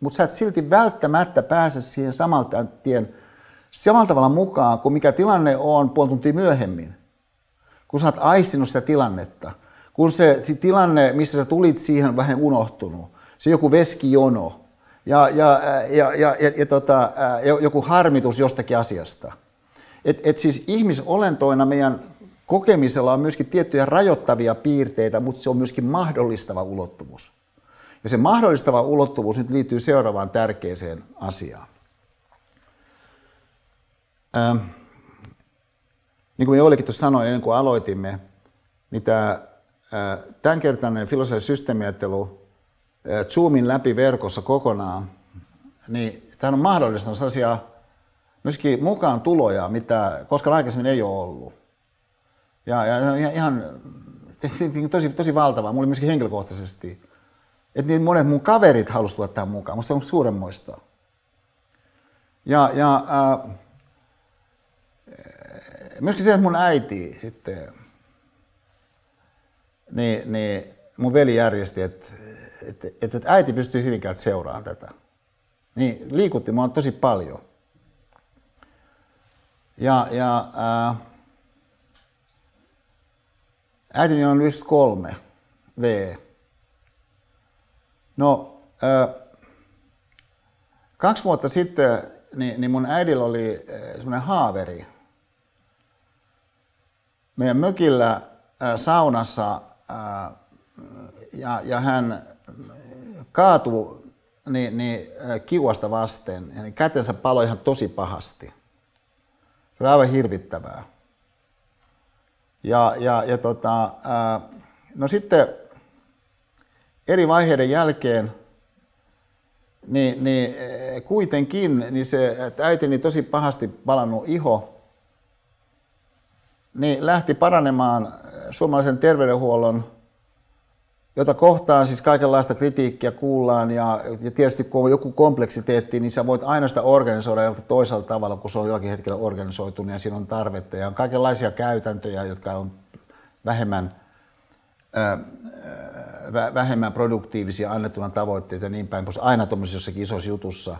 Mutta sä et silti välttämättä pääse siihen samalta tien, samalla tavalla mukaan kuin mikä tilanne on puoli tuntia myöhemmin. Kun sä oot aistinut sitä tilannetta. Kun se, se tilanne, missä sä tulit siihen, vähän unohtunut. Se joku veskijono ja, ja, ja, ja, ja, ja tota, joku harmitus jostakin asiasta. Et, et siis ihmisolentoina meidän kokemisella on myöskin tiettyjä rajoittavia piirteitä, mutta se on myöskin mahdollistava ulottuvuus. Ja se mahdollistava ulottuvuus nyt liittyy seuraavaan tärkeäseen asiaan. Ähm, niin kuin joillekin tuossa sanoin ennen kuin aloitimme, niin tämä äh, tämänkertainen filosofinen systeemiajattelu Zoomin läpi verkossa kokonaan, niin tämä on mahdollistanut sellaisia myöskin mukaan tuloja, mitä koskaan aikaisemmin ei ole ollut. Ja, ja ihan tosi, tosi valtavaa, mulla myöskin henkilökohtaisesti. Että niin monet mun kaverit halusivat tulla tähän mukaan, musta on suuremmoista. Ja, ja äh, myöskin se, että mun äiti sitten, niin, niin mun veli järjesti, että että, että äiti pystyy hyvinkään seuraamaan tätä. Niin liikutti mua tosi paljon. Ja, ja ää, äitini on just kolme V. No, ää, kaksi vuotta sitten niin, niin mun äidillä oli semmoinen haaveri. Meidän mökillä ää, saunassa ja, ja hän kaatuu niin, niin, kiuasta vasten ja niin kätensä paloi ihan tosi pahasti. Se oli aivan hirvittävää. Ja, ja, ja tota, ää, no sitten eri vaiheiden jälkeen, niin, niin kuitenkin niin se, että äitini tosi pahasti palannut iho, niin lähti paranemaan suomalaisen terveydenhuollon jota kohtaan siis kaikenlaista kritiikkiä kuullaan ja, ja tietysti kun on joku kompleksiteetti, niin sä voit aina sitä organisoida toisella tavalla, kun se on jollakin hetkellä organisoitunut ja siinä on tarvetta ja on kaikenlaisia käytäntöjä, jotka on vähemmän, äh, vähemmän produktiivisia annettuna tavoitteita ja niin päin pois, aina tuommoisessa jossakin isossa jutussa.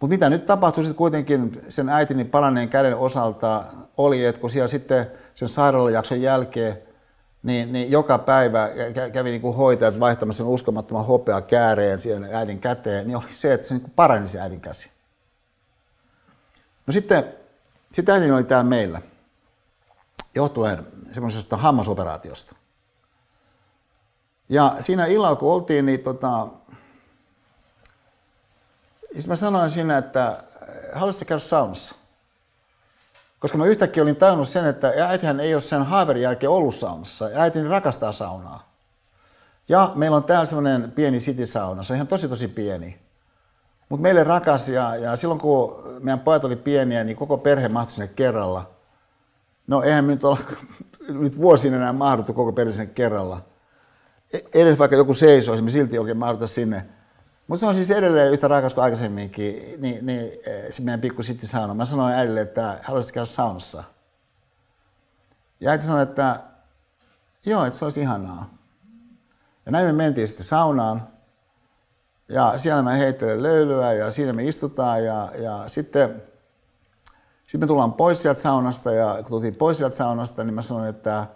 Mutta mitä nyt tapahtui sitten kuitenkin sen äitini palaneen käden osalta oli, että kun siellä sitten sen sairaalajakson jälkeen niin, niin joka päivä kävi niin kuin hoitajat vaihtamassa sen uskomattoman hopea kääreen siihen äidin käteen, niin oli se, että se niin kuin parani se äidin käsi. No sitten, sitten äitini oli täällä meillä, johtuen semmoisesta hammasoperaatiosta. Ja siinä illalla, kun oltiin, niin tota, siis mä sanoin siinä, että haluaisitko käydä saunassa? Koska mä yhtäkkiä olin tajunnut sen, että äitihän ei ole sen haaverin jälkeen ollut saunassa. Äitini rakastaa saunaa. Ja meillä on täällä semmoinen pieni city-sauna. Se on ihan tosi tosi pieni. Mutta meille rakas ja, ja silloin kun meidän pojat oli pieniä, niin koko perhe mahtui sinne kerralla. No eihän me nyt olla <laughs> nyt vuosina enää mahduttu koko perhe sinne kerralla. E, edes vaikka joku seisoisi, me silti oikein mahduta sinne. Mutta se on siis edelleen yhtä rakas kuin aikaisemminkin, niin, niin eh, se meidän pikku sitti sauna. Mä sanoin äidille, että haluaisit käydä saunassa. Ja äiti sanoi, että joo, että se olisi ihanaa. Ja näin me mentiin sitten saunaan. Ja siellä mä heittelen löylyä ja siinä me istutaan ja, ja sitten, sitten me tullaan pois sieltä saunasta ja kun tultiin pois sieltä saunasta, niin mä sanoin, että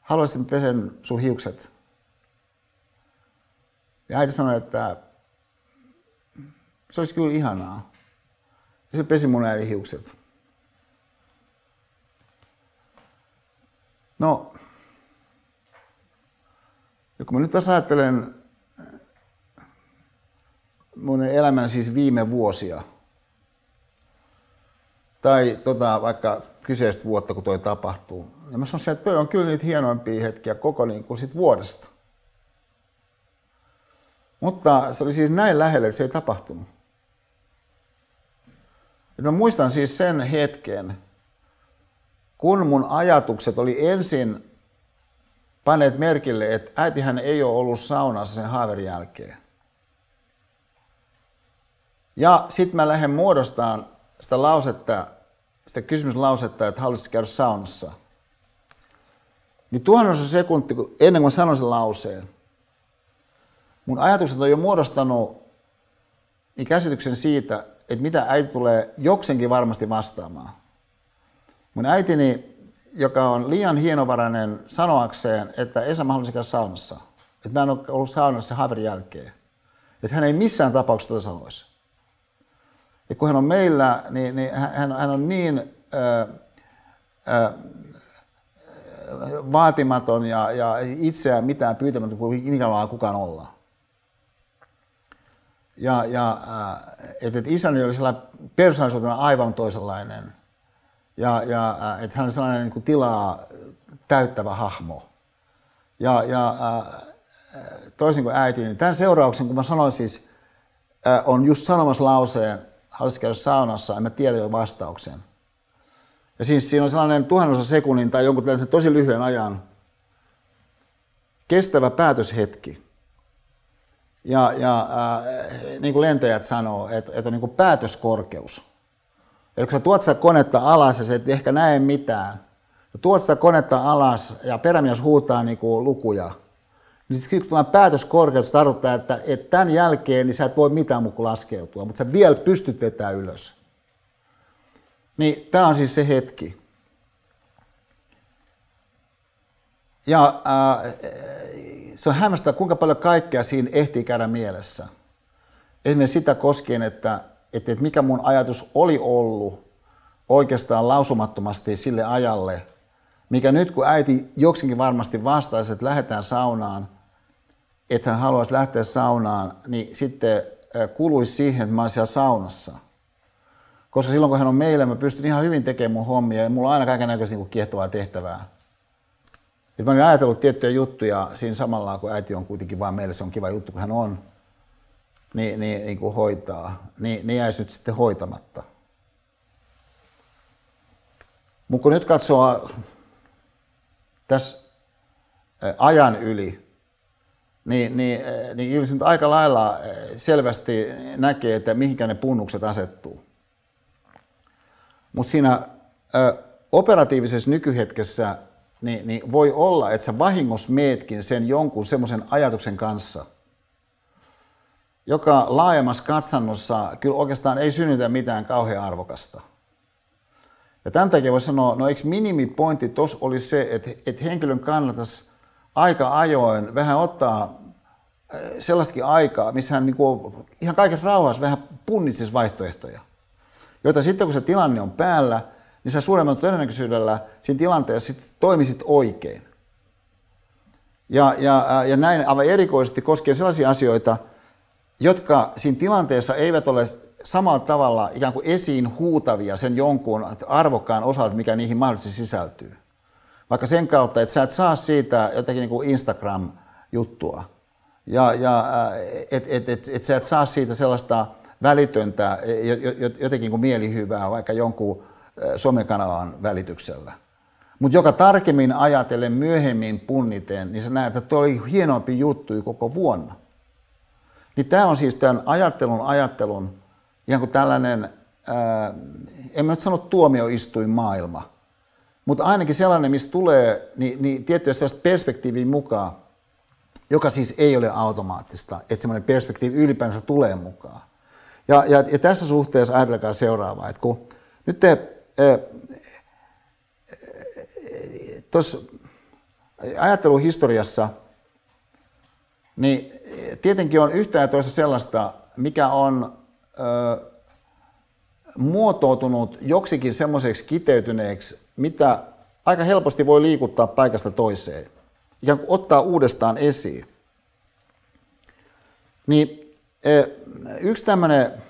haluaisin pesen sun hiukset. Ja äiti sanoi, että se olisi kyllä ihanaa. Se pesi mun äidin hiukset. No, ja kun mä nyt tässä ajattelen mun elämän siis viime vuosia, tai tota, vaikka kyseistä vuotta, kun toi tapahtuu, ja mä sanoisin, että toi on kyllä niitä hienoimpia hetkiä koko niin kuin sit vuodesta. Mutta se oli siis näin lähellä, että se ei tapahtunut. Ja mä muistan siis sen hetken, kun mun ajatukset oli ensin paneet merkille, että äitihän ei ole ollut saunassa sen haaverin jälkeen. Ja sitten mä lähden muodostamaan sitä lausetta, sitä kysymyslausetta, että haluaisit käydä saunassa. Niin tuhannossa sekunti, ennen kuin mä sanon sen lauseen, mun ajatukset on jo muodostanut niin käsityksen siitä, että mitä äiti tulee joksenkin varmasti vastaamaan. Mun äitini, joka on liian hienovarainen sanoakseen, että Esa mä haluaisin saunassa. Että mä en ole ollut saunassa haaverin jälkeen. Että hän ei missään tapauksessa tuota sanoisi. Ja kun hän on meillä, niin, niin hän, hän on niin ää, ää, vaatimaton ja, ja itseään mitään pyytämätön kuin ikinä kukaan ollaan. Ja, ja äh, että et isäni oli sellainen persoonallisuutena aivan toisenlainen. Ja, ja äh, että hän oli sellainen niin kuin tilaa täyttävä hahmo. Ja, ja äh, toisin kuin äiti, niin tämän seurauksen, kun mä sanoin siis, on just sanomassa lauseen, haluaisit käydä saunassa, en mä tiedä jo vastauksen. Ja siis siinä on sellainen tuhannessa sekunnin tai jonkun tällaisen tosi lyhyen ajan kestävä päätöshetki ja, ja äh, niin kuin lentäjät sanoo, että, että on niin kuin päätöskorkeus. Eli kun sä tuot sitä konetta alas ja sä et ehkä näe mitään, ja tuot sitä konetta alas ja perämies huutaa niin kuin lukuja, niin sitten kun tulee päätöskorkeus, se tarkoittaa, että, että tämän jälkeen niin sä et voi mitään muuta laskeutua, mutta sä vielä pystyt vetämään ylös. Niin tämä on siis se hetki. Ja äh, se on hämmästyttävää, kuinka paljon kaikkea siinä ehtii käydä mielessä. Esimerkiksi sitä koskien, että, että, että mikä mun ajatus oli ollut oikeastaan lausumattomasti sille ajalle, mikä nyt kun äiti joksinkin varmasti vastaisi, että lähdetään saunaan, että hän haluaisi lähteä saunaan, niin sitten kuluisi siihen, että mä olen siellä saunassa. Koska silloin kun hän on meillä, mä pystyn ihan hyvin tekemään mun hommia ja mulla on aina kaiken näköistä niin kiehtovaa tehtävää. Et mä olin ajatellut tiettyjä juttuja siinä samalla, kun äiti on kuitenkin vaan meille, se on kiva juttu, kun hän on, niin, niin, niin kuin hoitaa, niin, niin jäisi nyt sitten hoitamatta. Mutta kun nyt katsoo tässä ajan yli, niin, niin, niin kyllä nyt aika lailla selvästi näkee, että mihinkä ne punnukset asettuu. Mutta siinä ö, operatiivisessa nykyhetkessä niin, niin voi olla, että sä vahingos meetkin sen jonkun semmoisen ajatuksen kanssa, joka laajemmassa katsannossa kyllä oikeastaan ei synnytä mitään kauhean arvokasta. Ja tämän takia voi sanoa, no eikö minimipointti tuossa olisi se, että, että henkilön kannattaisi aika ajoin vähän ottaa äh, sellaistakin aikaa, missä hän niin ihan kaikessa rauhassa vähän punnitsisi vaihtoehtoja. Joita sitten kun se tilanne on päällä, niin sä suuremman todennäköisyydellä siinä tilanteessa sit toimisit oikein. Ja, ja, äh, ja näin aivan erikoisesti koskee sellaisia asioita, jotka siinä tilanteessa eivät ole samalla tavalla ikään kuin esiin huutavia sen jonkun arvokkaan osalta, mikä niihin mahdollisesti sisältyy. Vaikka sen kautta, että sä et saa siitä jotenkin niin Instagram-juttua. Ja, ja että et, et, et sä et saa siitä sellaista välitöntä, jotenkin kuin mielihyvää vaikka jonkun somekanavan välityksellä. Mutta joka tarkemmin ajatellen myöhemmin punniten, niin sä näet, että tuo oli hienompi juttu koko vuonna. Niin tämä on siis tämän ajattelun ajattelun ihan kuin tällainen, ää, en mä nyt sano tuomioistuin maailma, mutta ainakin sellainen, missä tulee niin, niin tiettyä sellaista perspektiivin mukaan, joka siis ei ole automaattista, että semmoinen perspektiivi ylipäänsä tulee mukaan. Ja, ja, ja tässä suhteessa ajatelkaa seuraavaa, että kun nyt te tuossa ajatteluhistoriassa, niin tietenkin on yhtä ja toista sellaista, mikä on ö, muotoutunut joksikin semmoiseksi kiteytyneeksi, mitä aika helposti voi liikuttaa paikasta toiseen ja ottaa uudestaan esiin. Niin yksi tämmöinen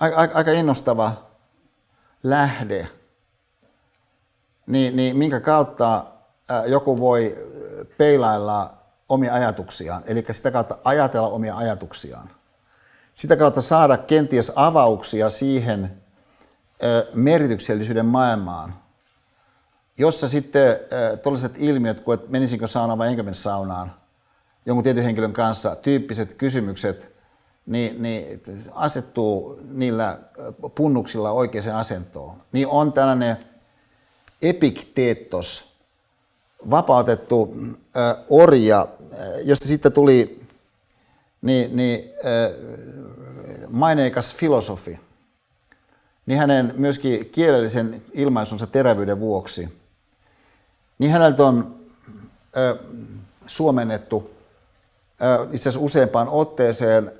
aika, aika innostava lähde, niin, niin minkä kautta joku voi peilailla omia ajatuksiaan, eli sitä kautta ajatella omia ajatuksiaan. Sitä kautta saada kenties avauksia siihen merkityksellisyyden maailmaan, jossa sitten tuollaiset ilmiöt, kuin että menisinkö saunaan vai enkö mene saunaan, jonkun tietyn henkilön kanssa, tyyppiset kysymykset, niin, niin asettuu niillä punnuksilla oikeaan asentoon. Niin on tällainen epikteettos, vapautettu äh, orja, josta sitten tuli niin, niin, äh, maineikas filosofi, niin hänen myöskin kielellisen ilmaisunsa terävyyden vuoksi, niin häneltä on äh, suomennettu äh, itse asiassa useampaan otteeseen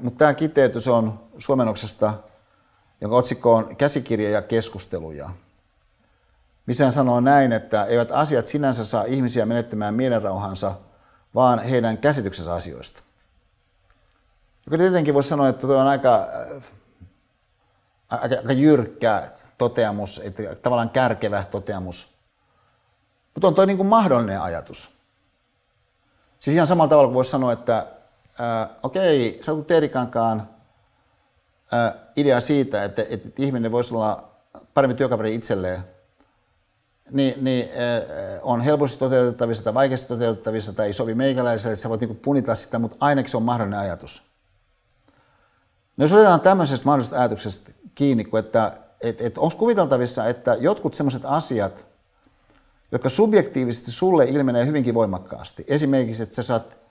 mutta tämä kiteytys on suomennoksesta, jonka otsikko on Käsikirja ja keskusteluja. Missä hän sanoo näin, että eivät asiat sinänsä saa ihmisiä menettämään mielenrauhansa, vaan heidän käsityksensä asioista. Joka tietenkin voisi sanoa, että tuo on aika, aika, aika jyrkkä toteamus, että tavallaan kärkevä toteamus. Mutta on tuo niin kuin mahdollinen ajatus. Siis ihan samalla tavalla kuin voisi sanoa, että äh, okei, olet Teerikankaan äh, idea siitä, että, että ihminen voisi olla paremmin työkaveri itselleen, niin, niin äh, on helposti toteutettavissa tai vaikeasti toteutettavissa tai ei sovi meikäläiselle, että sä voit niin punita sitä, mutta ainakin se on mahdollinen ajatus. No jos otetaan tämmöisestä mahdollisesta ajatuksesta kiinni, että et, et onko kuviteltavissa, että jotkut sellaiset asiat, jotka subjektiivisesti sulle ilmenee hyvinkin voimakkaasti, esimerkiksi, että sä saat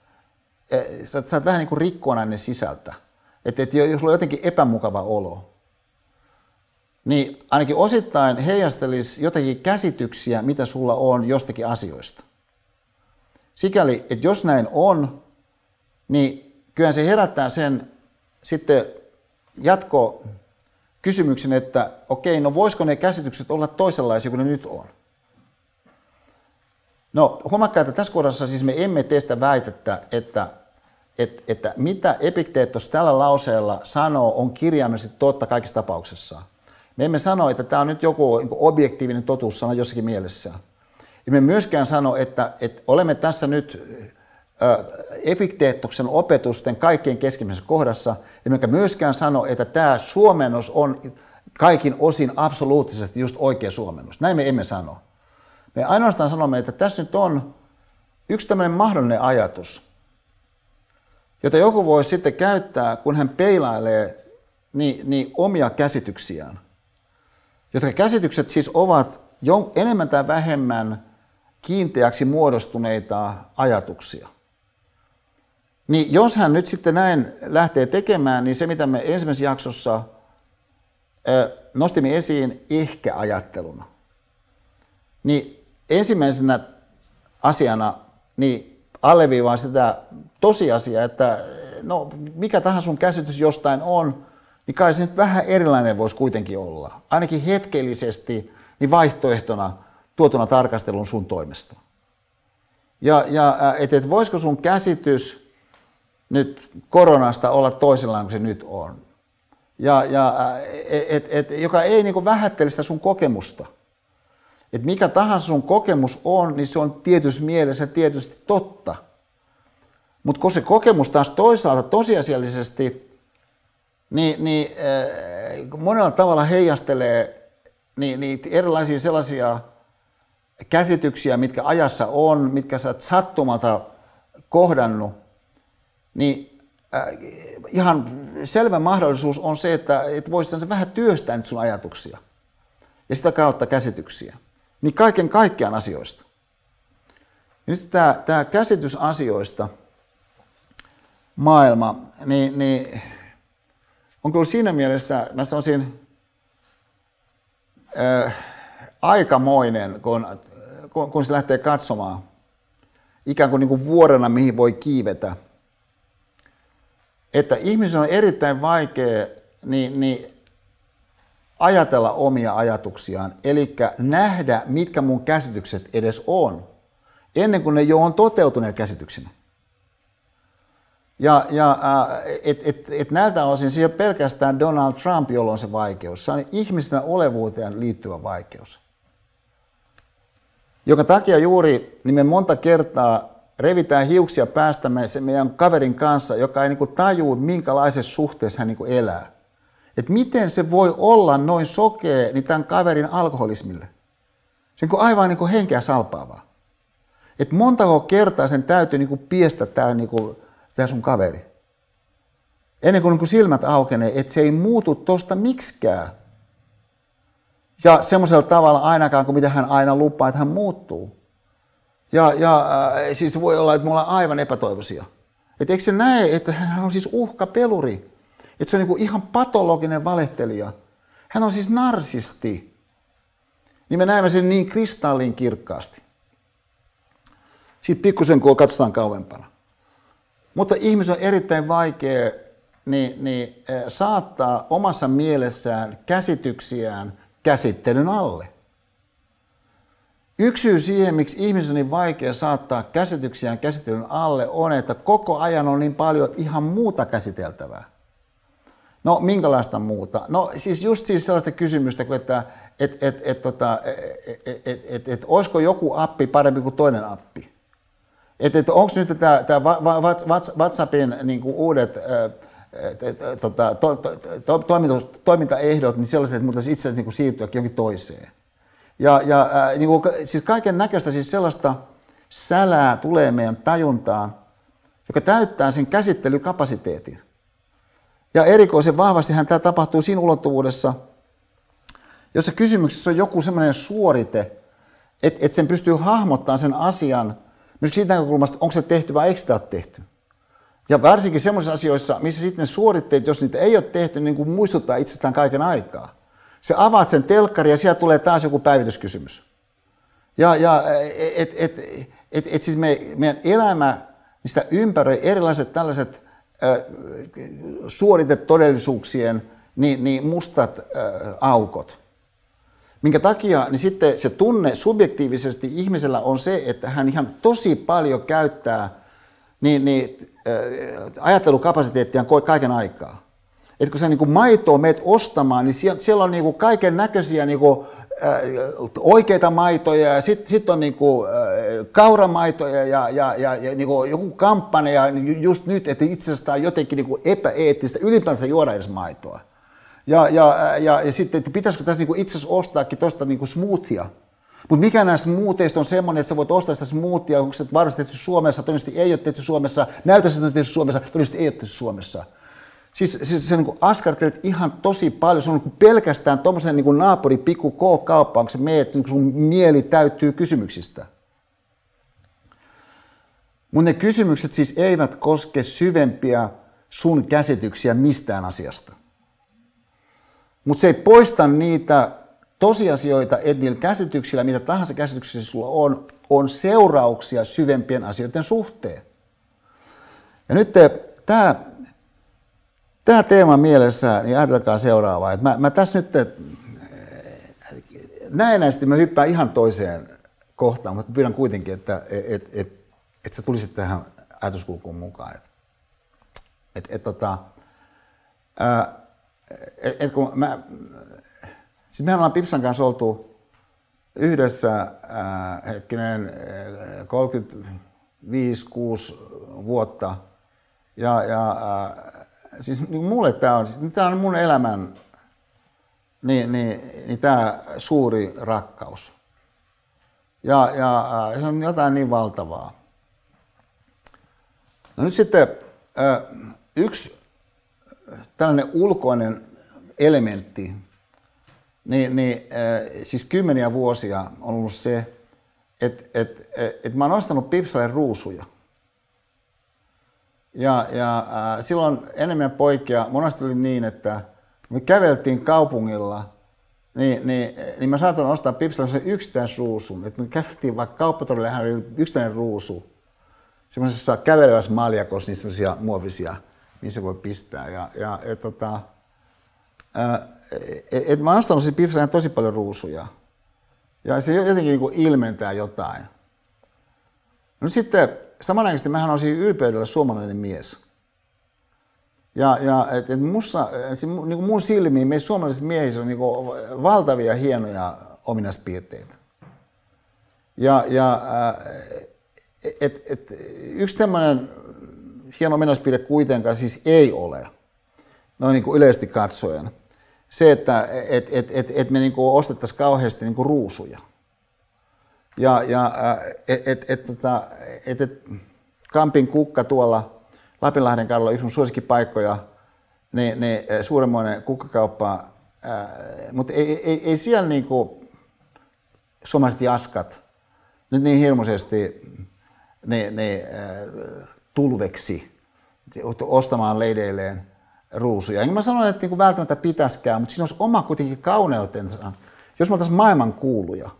sä, sä oot vähän niin kuin rikkonainen sisältä. Että et jos sulla on jotenkin epämukava olo, niin ainakin osittain heijastelisi jotakin käsityksiä, mitä sulla on jostakin asioista. Sikäli, että jos näin on, niin kyllähän se herättää sen sitten jatko kysymyksen, että okei, no voisiko ne käsitykset olla toisenlaisia kuin ne nyt on? No huomakkaa, että tässä kohdassa siis me emme tee sitä väitettä, että että, että mitä Epikteetos tällä lauseella sanoo, on kirjaimellisesti totta kaikissa tapauksissa. Me emme sano, että tämä on nyt joku niin objektiivinen totuus sana jossakin mielessä. Emme myöskään sano, että, että olemme tässä nyt Epikteettoksen opetusten kaikkein keskimmäisessä kohdassa, emmekä myöskään sano, että tämä suomennos on kaikin osin absoluuttisesti just oikea suomennos. Näin me emme sano. Me ainoastaan sanomme, että tässä nyt on yksi tämmöinen mahdollinen ajatus, jota joku voi sitten käyttää, kun hän peilailee niin, niin omia käsityksiään. Jotka käsitykset siis ovat jo enemmän tai vähemmän kiinteäksi muodostuneita ajatuksia. Niin jos hän nyt sitten näin lähtee tekemään, niin se mitä me ensimmäisessä jaksossa nostimme esiin ehkä-ajatteluna, niin ensimmäisenä asiana niin alleviivaan sitä tosiasiaa, että no, mikä tahansa sun käsitys jostain on, niin kai se nyt vähän erilainen voisi kuitenkin olla. Ainakin hetkellisesti niin vaihtoehtona tuotuna tarkastelun sun toimesta. Ja, ja että et voisiko sun käsitys nyt koronasta olla toisellaan kuin se nyt on. Ja, ja et, et, joka ei niin vähättele sitä sun kokemusta. Et mikä tahansa sun kokemus on, niin se on tietysti mielessä tietysti totta. Mutta kun se kokemus taas toisaalta tosiasiallisesti niin, niin äh, monella tavalla heijastelee niin, niin erilaisia sellaisia käsityksiä, mitkä ajassa on, mitkä sä oot sattumalta kohdannut, niin äh, ihan selvä mahdollisuus on se, että et voisi vähän työstää nyt sun ajatuksia ja sitä kautta käsityksiä. Niin kaiken kaikkiaan asioista. Ja nyt tämä, tämä käsitys asioista, maailma, niin, niin on kyllä siinä mielessä, mä sanoisin, äh, aikamoinen, kun, kun, kun se lähtee katsomaan ikään kuin, niin kuin vuorena, mihin voi kiivetä. Että ihmisen on erittäin vaikea niin, niin ajatella omia ajatuksiaan, eli nähdä, mitkä mun käsitykset edes on, ennen kuin ne jo on toteutuneet käsityksinä. Ja, ja et, et, et näiltä osin se ei ole pelkästään Donald Trump, jolla on se vaikeus. Se on ihmisten olevuuteen liittyvä vaikeus. Joka takia juuri niin me monta kertaa revitään hiuksia päästämme se meidän kaverin kanssa, joka ei niin tajuu, minkälaisessa suhteessa hän niin elää. Et miten se voi olla noin sokea niin tämän kaverin alkoholismille? Se on aivan niin henkeä salpaavaa. Et montako kertaa sen täytyy niin piestä tämä niin tämä sun kaveri. Ennen kuin, niin silmät aukenee, että se ei muutu tosta miksikään. Ja semmoisella tavalla ainakaan kuin mitä hän aina lupaa, että hän muuttuu. Ja, ja äh, siis voi olla, että me ollaan aivan epätoivoisia. Että eikö se näe, että hän on siis uhkapeluri. Että se on niin ihan patologinen valehtelija. Hän on siis narsisti. Niin me näemme sen niin kristallin kirkkaasti. Sitten pikkusen, kun katsotaan kauempana. Mutta ihmisen on erittäin vaikea niin, niin, eh, saattaa omassa mielessään käsityksiään käsittelyn alle. Yksi syy siihen, miksi ihmisen on niin vaikea saattaa käsityksiään käsittelyn alle, on, että koko ajan on niin paljon ihan muuta käsiteltävää. No, minkälaista muuta? No, siis just siis sellaista kysymystä, että et, et, et, tota, et, et, et, et, et, olisiko joku appi parempi kuin toinen appi? Että et onko nyt tämä, WhatsAppin niin kuin uudet tota, to, to, to, toiminta, toimintaehdot niin sellaiset, että voitaisiin itse asiassa niin siirtyä jonkin toiseen. Ja, ja äh, niin kuin, siis kaiken näköistä siis sellaista sälää tulee meidän tajuntaan, joka täyttää sen käsittelykapasiteetin. Ja erikoisen vahvastihan tämä tapahtuu siinä ulottuvuudessa, jossa kysymyksessä on joku sellainen suorite, että, että sen pystyy hahmottamaan sen asian – myös siitä näkökulmasta, onko se tehty vai eikö sitä ole tehty. Ja varsinkin sellaisissa asioissa, missä sitten suoritteet, jos niitä ei ole tehty, niin kuin muistuttaa itsestään kaiken aikaa. Se avaat sen telkkari ja sieltä tulee taas joku päivityskysymys. Ja, ja et, et, et, et, et siis me, meidän elämä, sitä ympäröi erilaiset tällaiset äh, suoritettodellisuuksien niin, niin mustat äh, aukot. Minkä takia niin sitten se tunne subjektiivisesti ihmisellä on se, että hän ihan tosi paljon käyttää niin, niin, äh, ajattelukapasiteettia kaiken aikaa. että kun sä niin maitoa meet ostamaan, niin siellä, siellä on niin kaiken näköisiä niin kuin, äh, oikeita maitoja ja sitten sit on niin kuin, äh, kauramaitoja ja, ja, ja, ja niin kuin joku kampanja just nyt, että itse asiassa on jotenkin niin epäeettistä ylipäänsä juoda edes maitoa. Ja, ja, ja, ja sitten, että pitäisikö tässä niin itse asiassa ostaakin tuosta niin smoothia, mutta mikä näistä muuteista on semmoinen, että sä voit ostaa sitä smoothia, onko se varmasti tehty Suomessa, todennäköisesti ei ole tehty Suomessa, näytössä on tehty Suomessa, todennäköisesti ei ole tehty Suomessa. Siis, siis se niin askartelet ihan tosi paljon, se on niin pelkästään tuommoisen niin naapuri pikku K-kauppaan, kun sä meet, niin sun mieli täyttyy kysymyksistä. Mutta ne kysymykset siis eivät koske syvempiä sun käsityksiä mistään asiasta. Mutta se ei poista niitä tosiasioita, että niillä käsityksillä, mitä tahansa käsityksiä sulla on, on seurauksia syvempien asioiden suhteen. Ja nyt tämä tämä teema mielessä, niin ajatelkaa seuraavaa. Että mä, mä tässä nyt näennäisesti mä hyppään ihan toiseen kohtaan, mutta pyydän kuitenkin, että et, et, et sä tulisit tähän ajatuskulkuun mukaan. Että et, et, tota, et, et kun mä, siis mehän ollaan Pipsan kanssa oltu yhdessä ää, hetkinen 35-6 vuotta ja, ja ää, siis niin mulle tämä on, tämä on mun elämän niin, niin, niin tämä suuri rakkaus. Ja, ja se on jotain niin valtavaa. No nyt sitten yksi tällainen ulkoinen elementti, niin, niin siis kymmeniä vuosia on ollut se, että et, et, et mä oon ostanut Pipsalle ruusuja. Ja, ja äh, silloin enemmän poikia, monesti oli niin, että me käveltiin kaupungilla, niin, niin, niin mä saatoin ostaa Pipsalla yksittäisen ruusun. Että me käveltiin vaikka kauppatorille, hän oli yksittäinen ruusu. Semmoisessa kävelevässä maljakossa, niin semmoisia muovisia, missä voi pistää. Ja, ja et, tota, äh, et, et mä oon ostanut siis tosi paljon ruusuja. Ja se jotenkin niin ilmentää jotain. No sitten samanaikaisesti mähän olisin ylpeydellä suomalainen mies. Ja, ja et, et mussa, et, niin kuin mun silmiin meissä suomalaisissa miehissä on niin kuin valtavia hienoja ominaispiirteitä. Ja, ja et, et, yksi tämmöinen hieno ominaispiirre kuitenkaan siis ei ole, noin niin kuin yleisesti katsoen, se, että et, et, et, et me niin ostettaisiin kauheasti niin kuin ruusuja – ja, ja et, et, et, tota, et, et, Kampin kukka tuolla Lapinlahden kadulla, yksi mun suosikkipaikkoja, ne, ne suuremmoinen kukkakauppa, mutta ei, ei, ei siellä niinku suomalaiset jaskat nyt niin hirmuisesti ne, ne tulveksi ostamaan leideilleen ruusuja. Enkä mä sanoin, että niinku välttämättä pitäisikään, mutta siinä olisi oma kuitenkin kauneutensa. Jos me oltaisiin maailman kuuluja,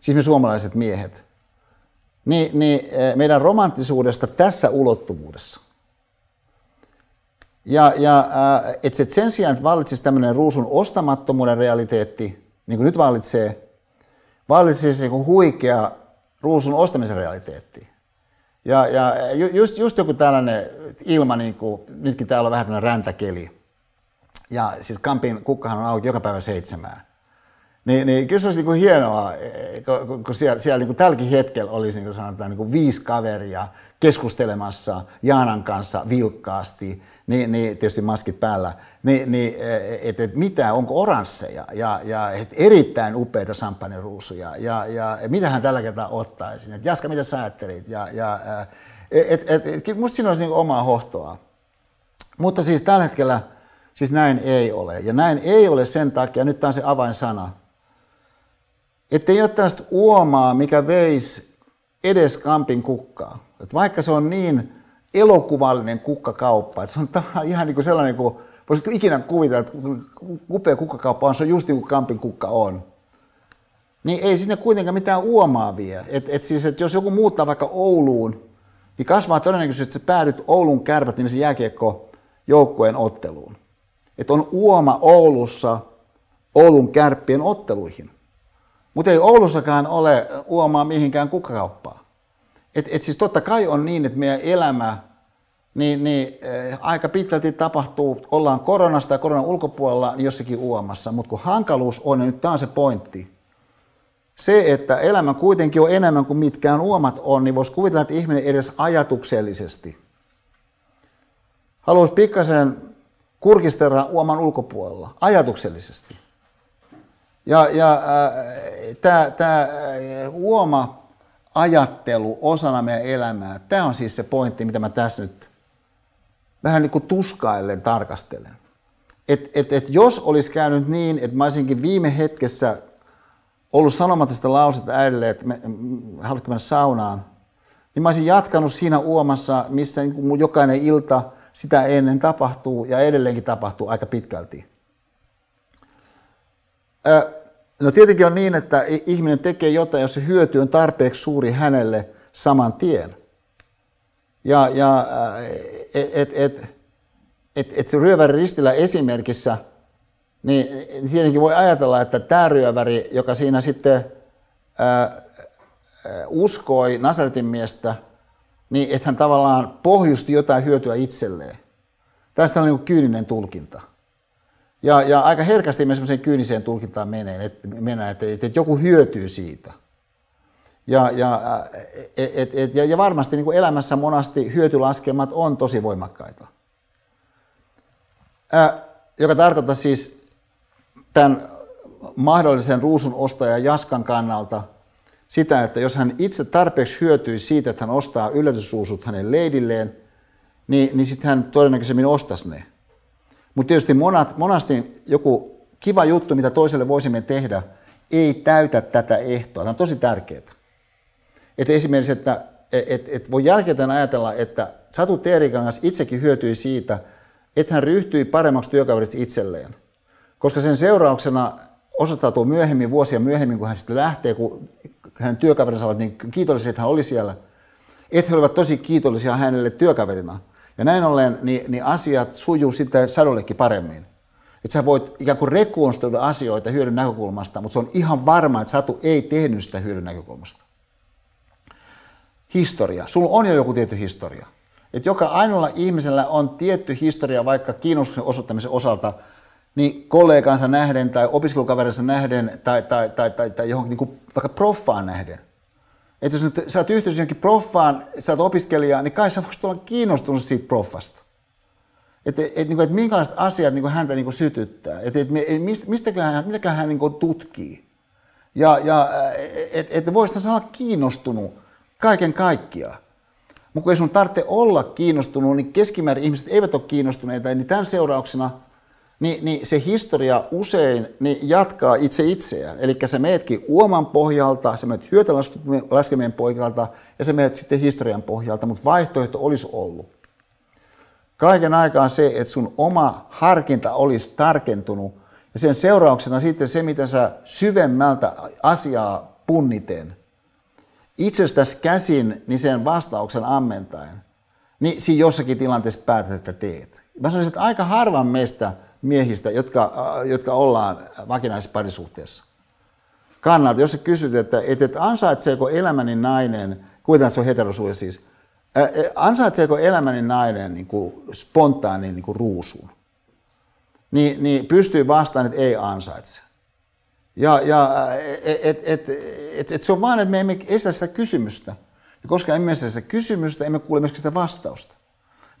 siis me suomalaiset miehet, niin, niin meidän romanttisuudesta tässä ulottuvuudessa. Ja, ja eh, et, et sen sijaan, että vallitsisi tämmöinen ruusun ostamattomuuden realiteetti, niin kuin nyt vallitsee, vallitsisi niin huikea ruusun ostamisen realiteetti. Ja, ja just, just joku tällainen ilma, niin kuin, nytkin täällä on vähän tämmöinen räntäkeli. Ja siis Kampin kukkahan on auki joka päivä seitsemään. Niin, niin kyllä se olisi niin hienoa, kun, kun siellä, siellä niin tälläkin hetkellä olisi niin kuin sanotaan, niin kuin viisi kaveria keskustelemassa Jaanan kanssa vilkkaasti, niin, niin tietysti maskit päällä, niin, niin että et mitä, onko oransseja ja, ja et erittäin upeita samppaneruusuja ja, ja et mitä hän tällä kertaa ottaisi. Et Jaska, mitä sä ajattelit? Ja, ja, et, et, et, musta siinä olisi niin omaa hohtoa. Mutta siis tällä hetkellä siis näin ei ole. Ja näin ei ole sen takia, nyt tämä on se avainsana, että ei ole tällaista uomaa, mikä veisi edes kampin kukkaa. Et vaikka se on niin elokuvallinen kukkakauppa, että se on ihan niin kuin sellainen kuin, voisitko ikinä kuvitella, että upea kukkakauppa on, se on just niin kuin kampin kukka on. Niin ei sinne kuitenkaan mitään uomaa vie. Et, et siis, et jos joku muuttaa vaikka Ouluun, niin kasvaa todennäköisesti, että sä päädyt Oulun kärpät nimisen jääkiekko joukkueen otteluun. Että on uoma Oulussa Oulun kärppien otteluihin. Mutta ei Oulussakaan ole uomaa mihinkään kukkakauppaa. Et, et siis totta kai on niin, että meidän elämä niin, niin äh, aika pitkälti tapahtuu, ollaan koronasta ja koronan ulkopuolella niin jossakin uomassa, mutta kun hankaluus on, niin nyt tämä on se pointti. Se, että elämä kuitenkin on enemmän kuin mitkään uomat on, niin voisi kuvitella, että ihminen edes ajatuksellisesti haluaisi pikkasen kurkistella uoman ulkopuolella, ajatuksellisesti. Ja, ja äh, tämä uoma ajattelu osana meidän elämää, tämä on siis se pointti, mitä mä tässä nyt vähän niin kuin tuskaillen tarkastelen. Et, et, et jos olisi käynyt niin, että mä olisinkin viime hetkessä ollut sanomatta sitä lausetta äidille, että me, haluatko mennä saunaan, niin mä olisin jatkanut siinä uomassa, missä niin kuin jokainen ilta sitä ennen tapahtuu ja edelleenkin tapahtuu aika pitkälti. No tietenkin on niin, että ihminen tekee jotain, jos se hyöty on tarpeeksi suuri hänelle saman tien. Ja, ja et, et, et, et, et se ryöväri ristillä esimerkissä, niin tietenkin voi ajatella, että tämä ryöväri, joka siinä sitten ää, uskoi Nasaretin miestä, niin että hän tavallaan pohjusti jotain hyötyä itselleen. Tästä on niin kyyninen tulkinta. Ja, ja aika herkästi me semmoiseen kyyniseen tulkintaan menee, että, mennään, että, että, että joku hyötyy siitä. Ja, ja, et, et, ja, ja varmasti niin kuin elämässä monasti hyötylaskelmat on tosi voimakkaita. Ää, joka tarkoittaa siis tämän mahdollisen ruusun ostajan Jaskan kannalta sitä, että jos hän itse tarpeeksi hyötyisi siitä, että hän ostaa yllätysruusut hänen leidilleen, niin, niin sitten hän todennäköisemmin ostaisi ne. Mutta tietysti monat, monasti joku kiva juttu, mitä toiselle voisimme tehdä, ei täytä tätä ehtoa. Tämä on tosi tärkeää. Että esimerkiksi, että et, et voi jälkeen ajatella, että Satu Teerikangas itsekin hyötyi siitä, että hän ryhtyi paremmaksi työkaveriksi itselleen. Koska sen seurauksena osoittautuu myöhemmin, vuosia myöhemmin, kun hän sitten lähtee, kun hänen työkaverinsa ovat niin kiitollisia, että hän oli siellä, että he olivat tosi kiitollisia hänelle työkaverina. Ja näin ollen niin, niin asiat sujuu sitten sadollekin paremmin. Että sä voit ikään kuin rekonstruoida asioita hyödyn näkökulmasta, mutta se on ihan varma, että Satu ei tehnyt sitä hyödyn näkökulmasta. Historia. Sulla on jo joku tietty historia. Että joka ainoalla ihmisellä on tietty historia vaikka kiinnostuksen osoittamisen osalta, niin kollegansa nähden tai opiskelukaverinsa nähden tai, tai, tai, tai, tai johonkin niin kuin vaikka proffaan nähden. Että jos nyt, sä oot yhteydessä johonkin proffaan, sä oot opiskelija, niin kai sä voisit olla kiinnostunut siitä proffasta. Että et, niin et minkälaiset asiat niin häntä niin sytyttää, että et, et, mistäköhän hän, mitäköhän hän niin tutkii. Ja, ja että et voisi olla kiinnostunut kaiken kaikkiaan. Mutta kun ei sun tarvitse olla kiinnostunut, niin keskimäärin ihmiset eivät ole kiinnostuneita, niin tämän seurauksena – niin, niin se historia usein niin jatkaa itse itseään. Eli sä meetkin uoman pohjalta, sä meet hyötylaskemien pohjalta ja sä meet sitten historian pohjalta, mutta vaihtoehto olisi ollut. Kaiken aikaa se, että sun oma harkinta olisi tarkentunut ja sen seurauksena sitten se, miten sä syvemmältä asiaa punniten, itsestäsi käsin, niin sen vastauksen ammentaen, niin siinä jossakin tilanteessa päätät, että teet. Mä sanoisin, että aika harvan meistä miehistä, jotka, äh, jotka ollaan vakinaisessa parisuhteessa. Kannalta, jos sä kysyt, että, että, että ansaitseeko elämäni nainen, kuitenkin se on heterosuhde siis, äh, ansaitseeko elämäni nainen niin kuin spontaanin niin kuin ruusuun, niin, niin pystyy vastaan, että ei ansaitse. Ja, ja et, et, et, et, et se on vaan, että me emme estä sitä kysymystä. Ja koska emme estä sitä kysymystä, emme kuule myöskään sitä vastausta.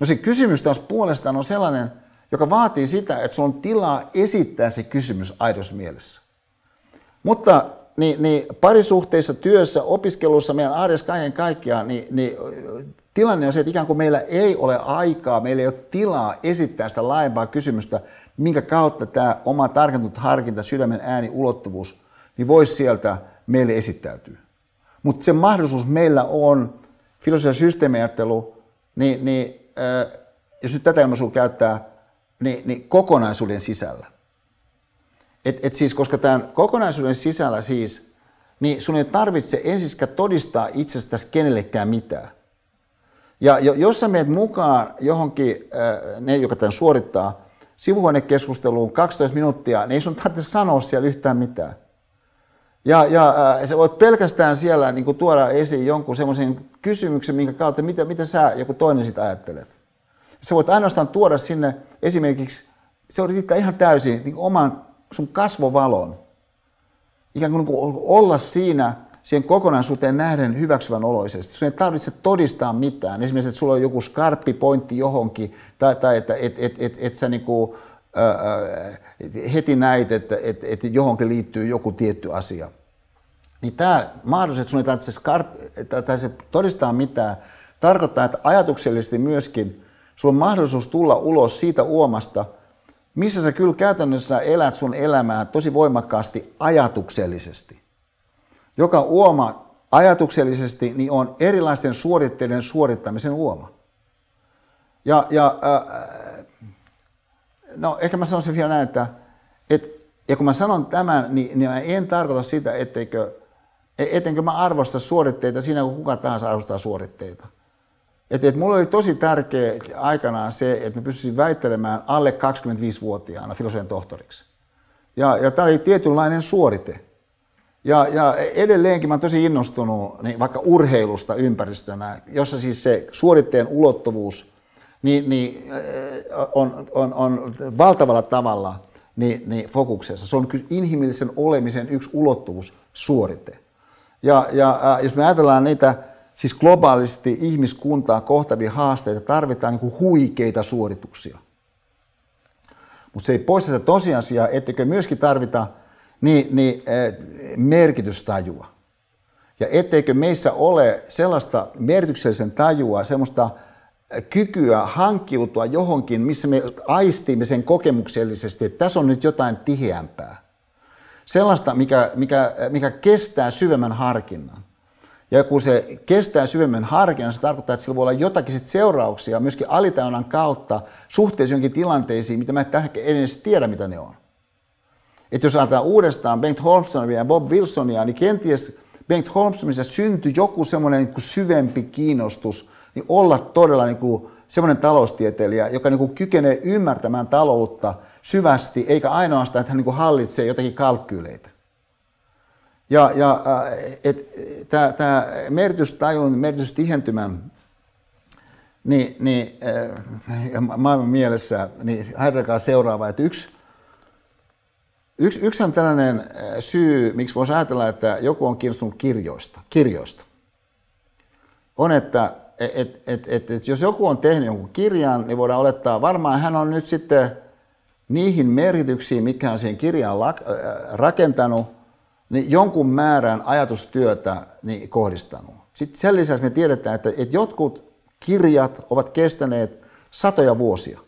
No se kysymys taas puolestaan on sellainen, joka vaatii sitä, että sulla on tilaa esittää se kysymys aidossa mielessä. Mutta niin, niin parisuhteissa, työssä, opiskelussa, meidän arjessa kaiken kaikkiaan, niin, niin tilanne on se, että ikään kuin meillä ei ole aikaa, meillä ei ole tilaa esittää sitä laajempaa kysymystä, minkä kautta tämä oma tarkentunut harkinta, sydämen ääni, ulottuvuus, niin voisi sieltä meille esittäytyä. Mutta se mahdollisuus meillä on, filosofia systeemiajattelu, niin, niin äh, jos nyt tätä ilmaisua käyttää, niin, niin kokonaisuuden sisällä. Et, et siis, koska tämän kokonaisuuden sisällä siis, niin sun ei tarvitse ensiskään todistaa itsestäsi kenellekään mitään. Ja jos sä meet mukaan johonkin, äh, ne, joka tämän suorittaa, sivuhuonekeskusteluun 12 minuuttia, niin ei sun tarvitse sanoa siellä yhtään mitään. Ja, ja äh, sä voit pelkästään siellä niin tuoda esiin jonkun semmoisen kysymyksen, minkä kautta, mitä, mitä sä joku toinen sitä ajattelet. Sä voit ainoastaan tuoda sinne esimerkiksi, se riittää ihan täysin niin oman sun kasvovalon. Ikään kuin, niin kuin olla siinä siihen kokonaisuuteen nähden hyväksyvän oloisesti. Sun ei tarvitse todistaa mitään. Esimerkiksi, että sulla on joku skarppi pointti johonkin, tai, tai että et, et, et, et sä niinku, ää, heti näit, että et, et johonkin liittyy joku tietty asia. Niin tämä mahdollisuus, että sun ei tarvitse skarp, se todistaa mitään, tarkoittaa, että ajatuksellisesti myöskin sulla on mahdollisuus tulla ulos siitä uomasta, missä sä kyllä käytännössä elät sun elämää tosi voimakkaasti ajatuksellisesti. Joka uoma ajatuksellisesti niin on erilaisten suoritteiden suorittamisen uoma. Ja, ja äh, no ehkä mä sanoisin vielä näin, että et, ja kun mä sanon tämän, niin, niin mä en tarkoita sitä, etteikö, ettenkö mä arvosta suoritteita siinä, kun kuka tahansa arvostaa suoritteita. Et, et mulla oli tosi tärkeä aikanaan se, että mä pystyisin väittelemään alle 25-vuotiaana filosofian tohtoriksi. Ja, ja tämä oli tietynlainen suorite. Ja, ja edelleenkin mä olen tosi innostunut niin vaikka urheilusta ympäristönä, jossa siis se suoritteen ulottuvuus niin, niin, on, on, on valtavalla tavalla niin, niin fokuksessa. Se on inhimillisen olemisen yksi ulottuvuus, suorite. Ja, ja jos me ajatellaan niitä siis globaalisti ihmiskuntaa kohtavia haasteita, tarvitaan niin kuin huikeita suorituksia. Mutta se ei poista sitä tosiasiaa, etteikö myöskin tarvita niin, niin, merkitystajua. Ja etteikö meissä ole sellaista merkityksellisen tajua, sellaista kykyä hankkiutua johonkin, missä me aistimme sen kokemuksellisesti, että tässä on nyt jotain tiheämpää. Sellaista, mikä, mikä, mikä kestää syvemmän harkinnan. Ja kun se kestää syvemmän harkinnan, se tarkoittaa, että sillä voi olla jotakin sit seurauksia myöskin alitajunnan kautta suhteessa jonkin tilanteisiin, mitä mä en edes tiedä, mitä ne on. Että jos ajatellaan uudestaan Bengt Holmströmiä ja Bob Wilsonia, niin kenties Bengt Holmströmissä syntyi joku semmoinen niin syvempi kiinnostus niin olla todella niin kuin semmoinen taloustieteilijä, joka niin kuin kykenee ymmärtämään taloutta syvästi, eikä ainoastaan, että hän niin kuin hallitsee jotakin kalkkyyleitä. Ja, ja tämä merkitystajun, merkitystihentymän niin, niin, äh, maailman mielessä, niin ajatelkaa seuraava, että yksi, yksi, yksi on tällainen syy, miksi voisi ajatella, että joku on kiinnostunut kirjoista, kirjoista on, että et, et, et, et jos joku on tehnyt jonkun kirjan, niin voidaan olettaa, varmaan hän on nyt sitten niihin merkityksiin, mikä on siihen kirjaan rakentanut, niin jonkun määrän ajatustyötä niin kohdistanut. Sitten sen lisäksi me tiedetään, että, että jotkut kirjat ovat kestäneet satoja vuosia.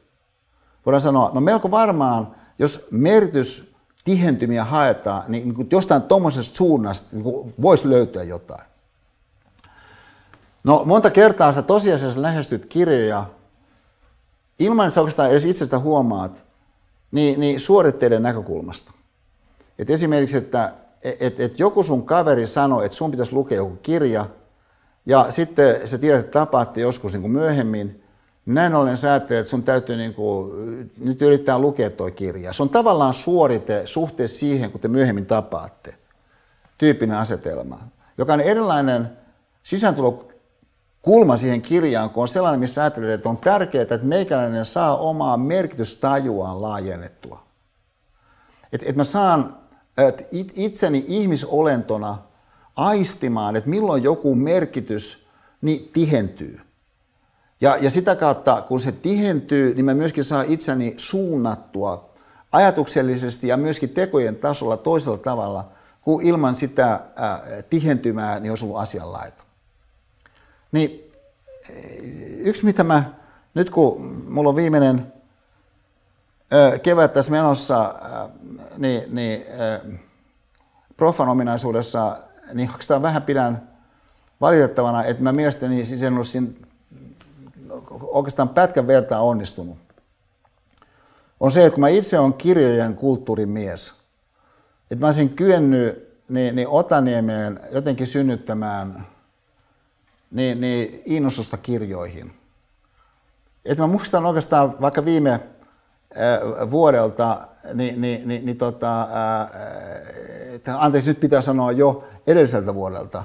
Voidaan sanoa, no melko varmaan, jos merkitys tihentymiä haetaan, niin, niin jostain tuommoisesta suunnasta niin voisi löytyä jotain. No monta kertaa sä tosiasiassa lähestyt kirjoja ilman, että sä oikeastaan edes itsestä huomaat, niin, niin suoritteiden näkökulmasta. Et esimerkiksi, että et, et joku sun kaveri sanoi, että sun pitäisi lukea joku kirja, ja sitten sä tiedät, että tapaatte joskus niin kuin myöhemmin, näin ollen sä että sun täytyy niin kuin, nyt yrittää lukea tuo kirja. Se on tavallaan suorite suhteessa siihen, kun te myöhemmin tapaatte. Tyyppinen asetelma, joka on erilainen sisääntulo kulma siihen kirjaan, kun on sellainen, missä ajattelee, että on tärkeää, että meikäläinen saa omaa merkitystajuaan laajennettua. Että et mä saan itseni ihmisolentona aistimaan, että milloin joku merkitys niin tihentyy. Ja, ja sitä kautta, kun se tihentyy, niin mä myöskin saan itseni suunnattua ajatuksellisesti ja myöskin tekojen tasolla toisella tavalla, kuin ilman sitä ää, tihentymää niin olisi ollut asianlaita. Niin yksi, mitä mä, nyt kun mulla on viimeinen kevät tässä menossa, niin, niin profan ominaisuudessa, niin oikeastaan vähän pidän valitettavana, että mä mielestäni siis en ollut siinä oikeastaan pätkän vertaa onnistunut. On se, että kun mä itse olen kirjojen kulttuurin mies, että mä olisin kyennyt niin, niin Otaniemeen jotenkin synnyttämään niin, niin innostusta kirjoihin. Et mä muistan oikeastaan vaikka viime vuodelta, niin, niin, niin, niin tota, äh, anteeksi nyt pitää sanoa jo edelliseltä vuodelta,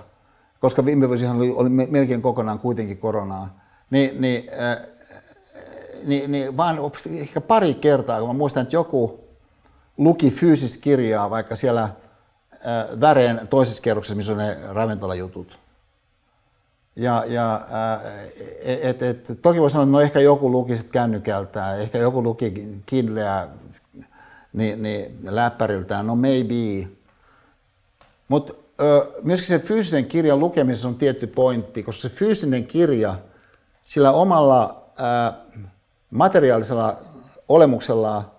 koska viime vuosihan oli, oli melkein kokonaan kuitenkin koronaa, niin, niin äh, niin, niin vaan ehkä pari kertaa, kun mä muistan, että joku luki fyysistä kirjaa, vaikka siellä äh, väreen toisessa kerroksessa, missä on ne ravintolajutut. Ja, ja äh, et, et, toki voi sanoa, että no ehkä joku luki sitten kännykältään, ehkä joku luki Kindleä niin, niin läppäriltään, no maybe. Mutta myöskin se fyysisen kirjan lukemisessa on tietty pointti, koska se fyysinen kirja sillä omalla ää, materiaalisella olemuksellaan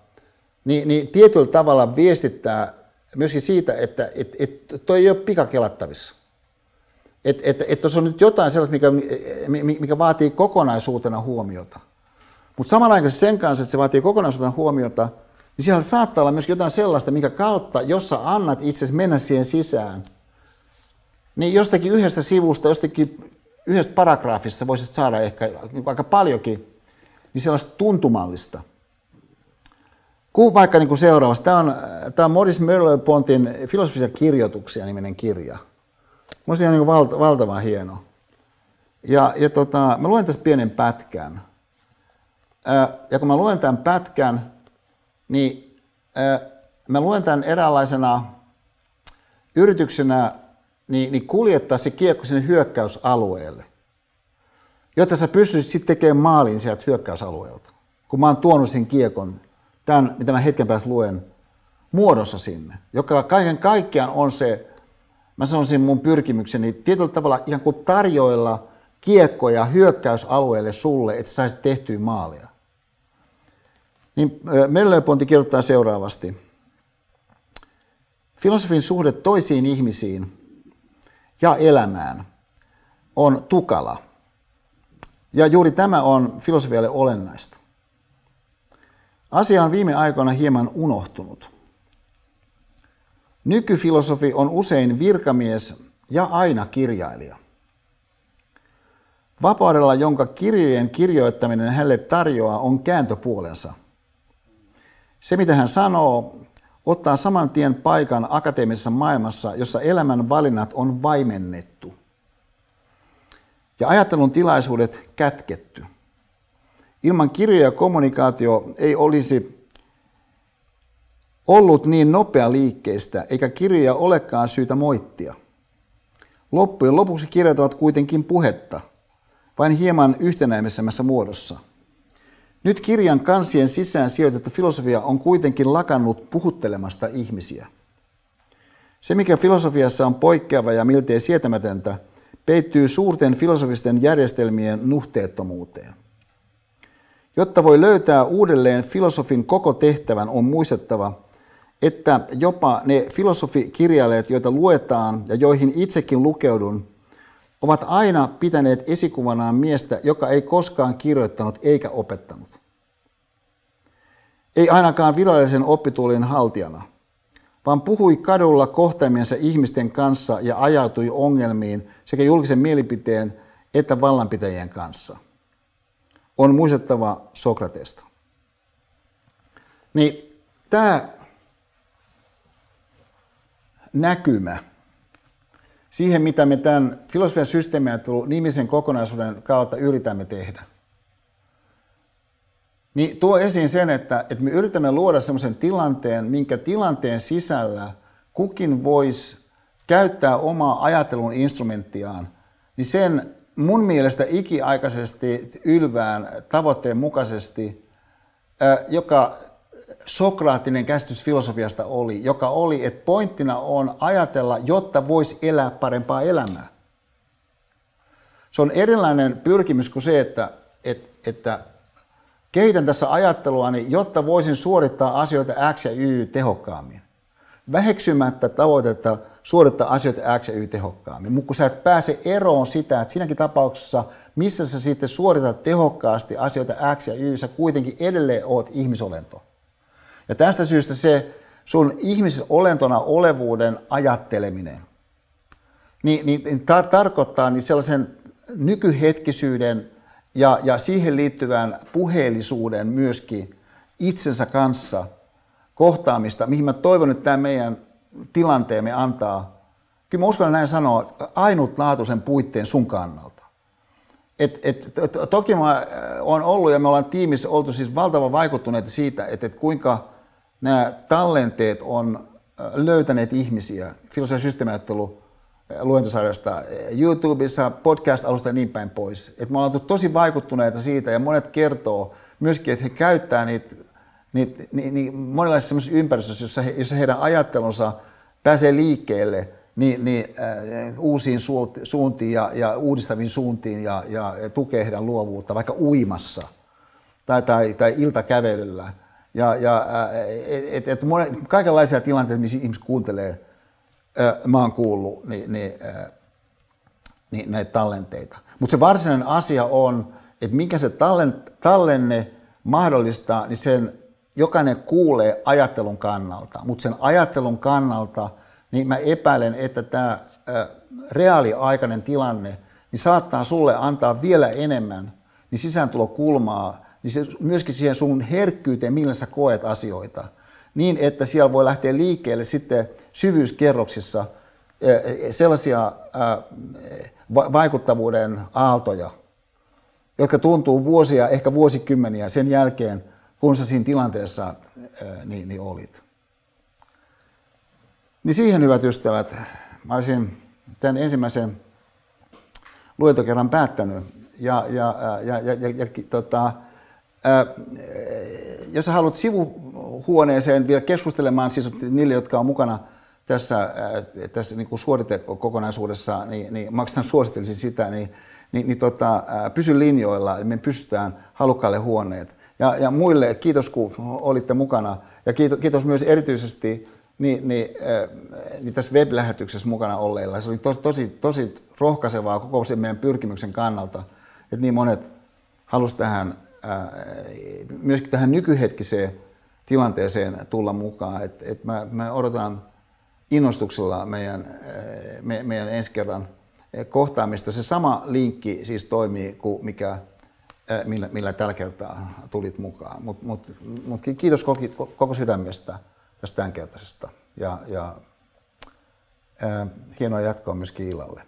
niin, niin tietyllä tavalla viestittää myöskin siitä, että et, et, toi ei ole pikakelattavissa. Että et, et tuossa on nyt jotain sellaista, mikä, mikä vaatii kokonaisuutena huomiota. Mutta samanaikaisesti sen kanssa, että se vaatii kokonaisuutena huomiota, niin siellä saattaa olla myös jotain sellaista, mikä kautta, jos sä annat itse mennä siihen sisään, niin jostakin yhdestä sivusta, jostakin yhdestä paragraafista voisit saada ehkä aika paljonkin niin sellaista tuntumallista. Kuin vaikka niin kuin seuraavassa. Tämä on, tämä on Maurice Merleau-Pontin filosofisia kirjoituksia niminen kirja. Mielestäni on niin valta, valtavan hieno. Ja, ja tota, mä luen tässä pienen pätkän. Ja kun mä luen tämän pätkän, niin mä luen tämän eräänlaisena yrityksenä niin, niin kuljettaa se kiekko sinne hyökkäysalueelle, jotta sä pystyisit sitten tekemään maalin sieltä hyökkäysalueelta. Kun mä oon tuonut sen kiekon, tämän, mitä mä hetken päästä luen, muodossa sinne, joka kaiken kaikkiaan on se, mä sanoisin mun pyrkimykseni, tietyllä tavalla ihan kuin tarjoilla kiekkoja hyökkäysalueelle sulle, että sä saisit tehtyä maalia. Niin Mellöponti kirjoittaa seuraavasti. Filosofin suhde toisiin ihmisiin ja elämään on tukala. Ja juuri tämä on filosofialle olennaista. Asia on viime aikoina hieman unohtunut. Nykyfilosofi on usein virkamies ja aina kirjailija. Vapaudella, jonka kirjojen kirjoittaminen hänelle tarjoaa, on kääntöpuolensa. Se, mitä hän sanoo, ottaa saman tien paikan akateemisessa maailmassa, jossa elämän valinnat on vaimennettu ja ajattelun tilaisuudet kätketty. Ilman kirjoja ja kommunikaatio ei olisi ollut niin nopea liikkeistä, eikä kirjoja olekaan syytä moittia. Loppujen lopuksi kirjat ovat kuitenkin puhetta, vain hieman yhtenäisemmässä muodossa – nyt kirjan kansien sisään sijoitettu filosofia on kuitenkin lakannut puhuttelemasta ihmisiä. Se, mikä filosofiassa on poikkeava ja miltei sietämätöntä, peittyy suurten filosofisten järjestelmien nuhteettomuuteen. Jotta voi löytää uudelleen filosofin koko tehtävän, on muistettava, että jopa ne filosofikirjailijat, joita luetaan ja joihin itsekin lukeudun, ovat aina pitäneet esikuvanaan miestä, joka ei koskaan kirjoittanut eikä opettanut. Ei ainakaan virallisen oppituolin haltijana, vaan puhui kadulla kohtaamiensa ihmisten kanssa ja ajautui ongelmiin sekä julkisen mielipiteen että vallanpitäjien kanssa. On muistettava Sokratesta. Niin tämä näkymä – siihen, mitä me tämän filosofian systeemiajattelun nimisen kokonaisuuden kautta yritämme tehdä. Niin tuo esiin sen, että, että me yritämme luoda sellaisen tilanteen, minkä tilanteen sisällä kukin voisi käyttää omaa ajattelun instrumenttiaan, niin sen mun mielestä ikiaikaisesti ylvään tavoitteen mukaisesti, joka sokraattinen käsitys filosofiasta oli, joka oli, että pointtina on ajatella, jotta voisi elää parempaa elämää. Se on erilainen pyrkimys kuin se, että, että, että kehitän tässä ajatteluani, jotta voisin suorittaa asioita X ja Y tehokkaammin. Väheksymättä tavoitetta suorittaa asioita X ja Y tehokkaammin. Mutta kun sä et pääse eroon sitä, että siinäkin tapauksessa, missä sä sitten suoritat tehokkaasti asioita X ja Y, sä kuitenkin edelleen oot ihmisolento. Ja tästä syystä se sun ihmisen olentona olevuuden ajatteleminen, niin, niin, niin tar- tarkoittaa niin sellaisen nykyhetkisyyden ja, ja siihen liittyvän puheellisuuden myöskin itsensä kanssa kohtaamista, mihin mä toivon, että tämä meidän tilanteemme antaa, kyllä mä uskon näin sanoa, ainutlaatuisen puitteen sun kannalta. et, et, to, toki mä on ollut ja me ollaan tiimissä oltu siis valtavan vaikuttuneita siitä, että et kuinka nämä tallenteet on löytäneet ihmisiä, filosofia systeemiajattelu, luentosarjasta YouTubessa, podcast-alusta ja niin päin pois. Et me ollaan tosi vaikuttuneita siitä ja monet kertoo myöskin, että he käyttää niitä, niitä, niitä, niitä monenlaisissa ympäristöissä, jossa, he, jossa heidän ajattelunsa pääsee liikkeelle – niin, niin äh, uusiin suuntiin ja, ja uudistaviin suuntiin ja, ja tukee heidän luovuutta, vaikka uimassa tai, tai, tai iltakävelyllä. Ja, ja et, et kaikenlaisia tilanteita, missä ihmiset kuuntelee, mä oon kuullut, niin, niin, niin näitä tallenteita. Mutta se varsinainen asia on, että mikä se tallen, tallenne mahdollistaa, niin sen jokainen kuulee ajattelun kannalta, mutta sen ajattelun kannalta – niin mä epäilen, että tämä reaaliaikainen tilanne niin saattaa sulle antaa vielä enemmän niin sisääntulokulmaa, niin se, myöskin siihen sun herkkyyteen, millä sä koet asioita. Niin, että siellä voi lähteä liikkeelle sitten syvyyskerroksissa sellaisia vaikuttavuuden aaltoja, jotka tuntuu vuosia, ehkä vuosikymmeniä sen jälkeen, kun sä siinä tilanteessa niin, niin olit. Niin siihen, hyvät ystävät, mä olisin tämän ensimmäisen luentokerran päättänyt. Ja, ja, ja, ja, ja, ja tota, ää, jos sä haluat sivuhuoneeseen vielä keskustelemaan, siis niille, jotka on mukana tässä, tässä niin kuin suoritekokonaisuudessa, niin, niin mä suosittelisin sitä, niin, niin, niin tota, pysy linjoilla, niin me pystytään halukkaille huoneet. Ja, ja muille kiitos, kun olitte mukana. Ja kiitos, kiitos myös erityisesti niin, niin, niin tässä web-lähetyksessä mukana olleilla. Se oli tosi, tosi, tosi rohkaisevaa koko sen meidän pyrkimyksen kannalta, että niin monet halusivat tähän, äh, myöskin tähän nykyhetkiseen tilanteeseen tulla mukaan. Et, et mä, mä odotan innostuksella meidän, äh, me, meidän ensi kerran kohtaamista. Se sama linkki siis toimii kuin mikä, millä, millä tällä kertaa tulit mukaan. Mutta mut, mut kiitos koko, koko sydämestä tästä tämänkertaisesta. Ja, ja ää, hienoa jatkoa myöskin illalle.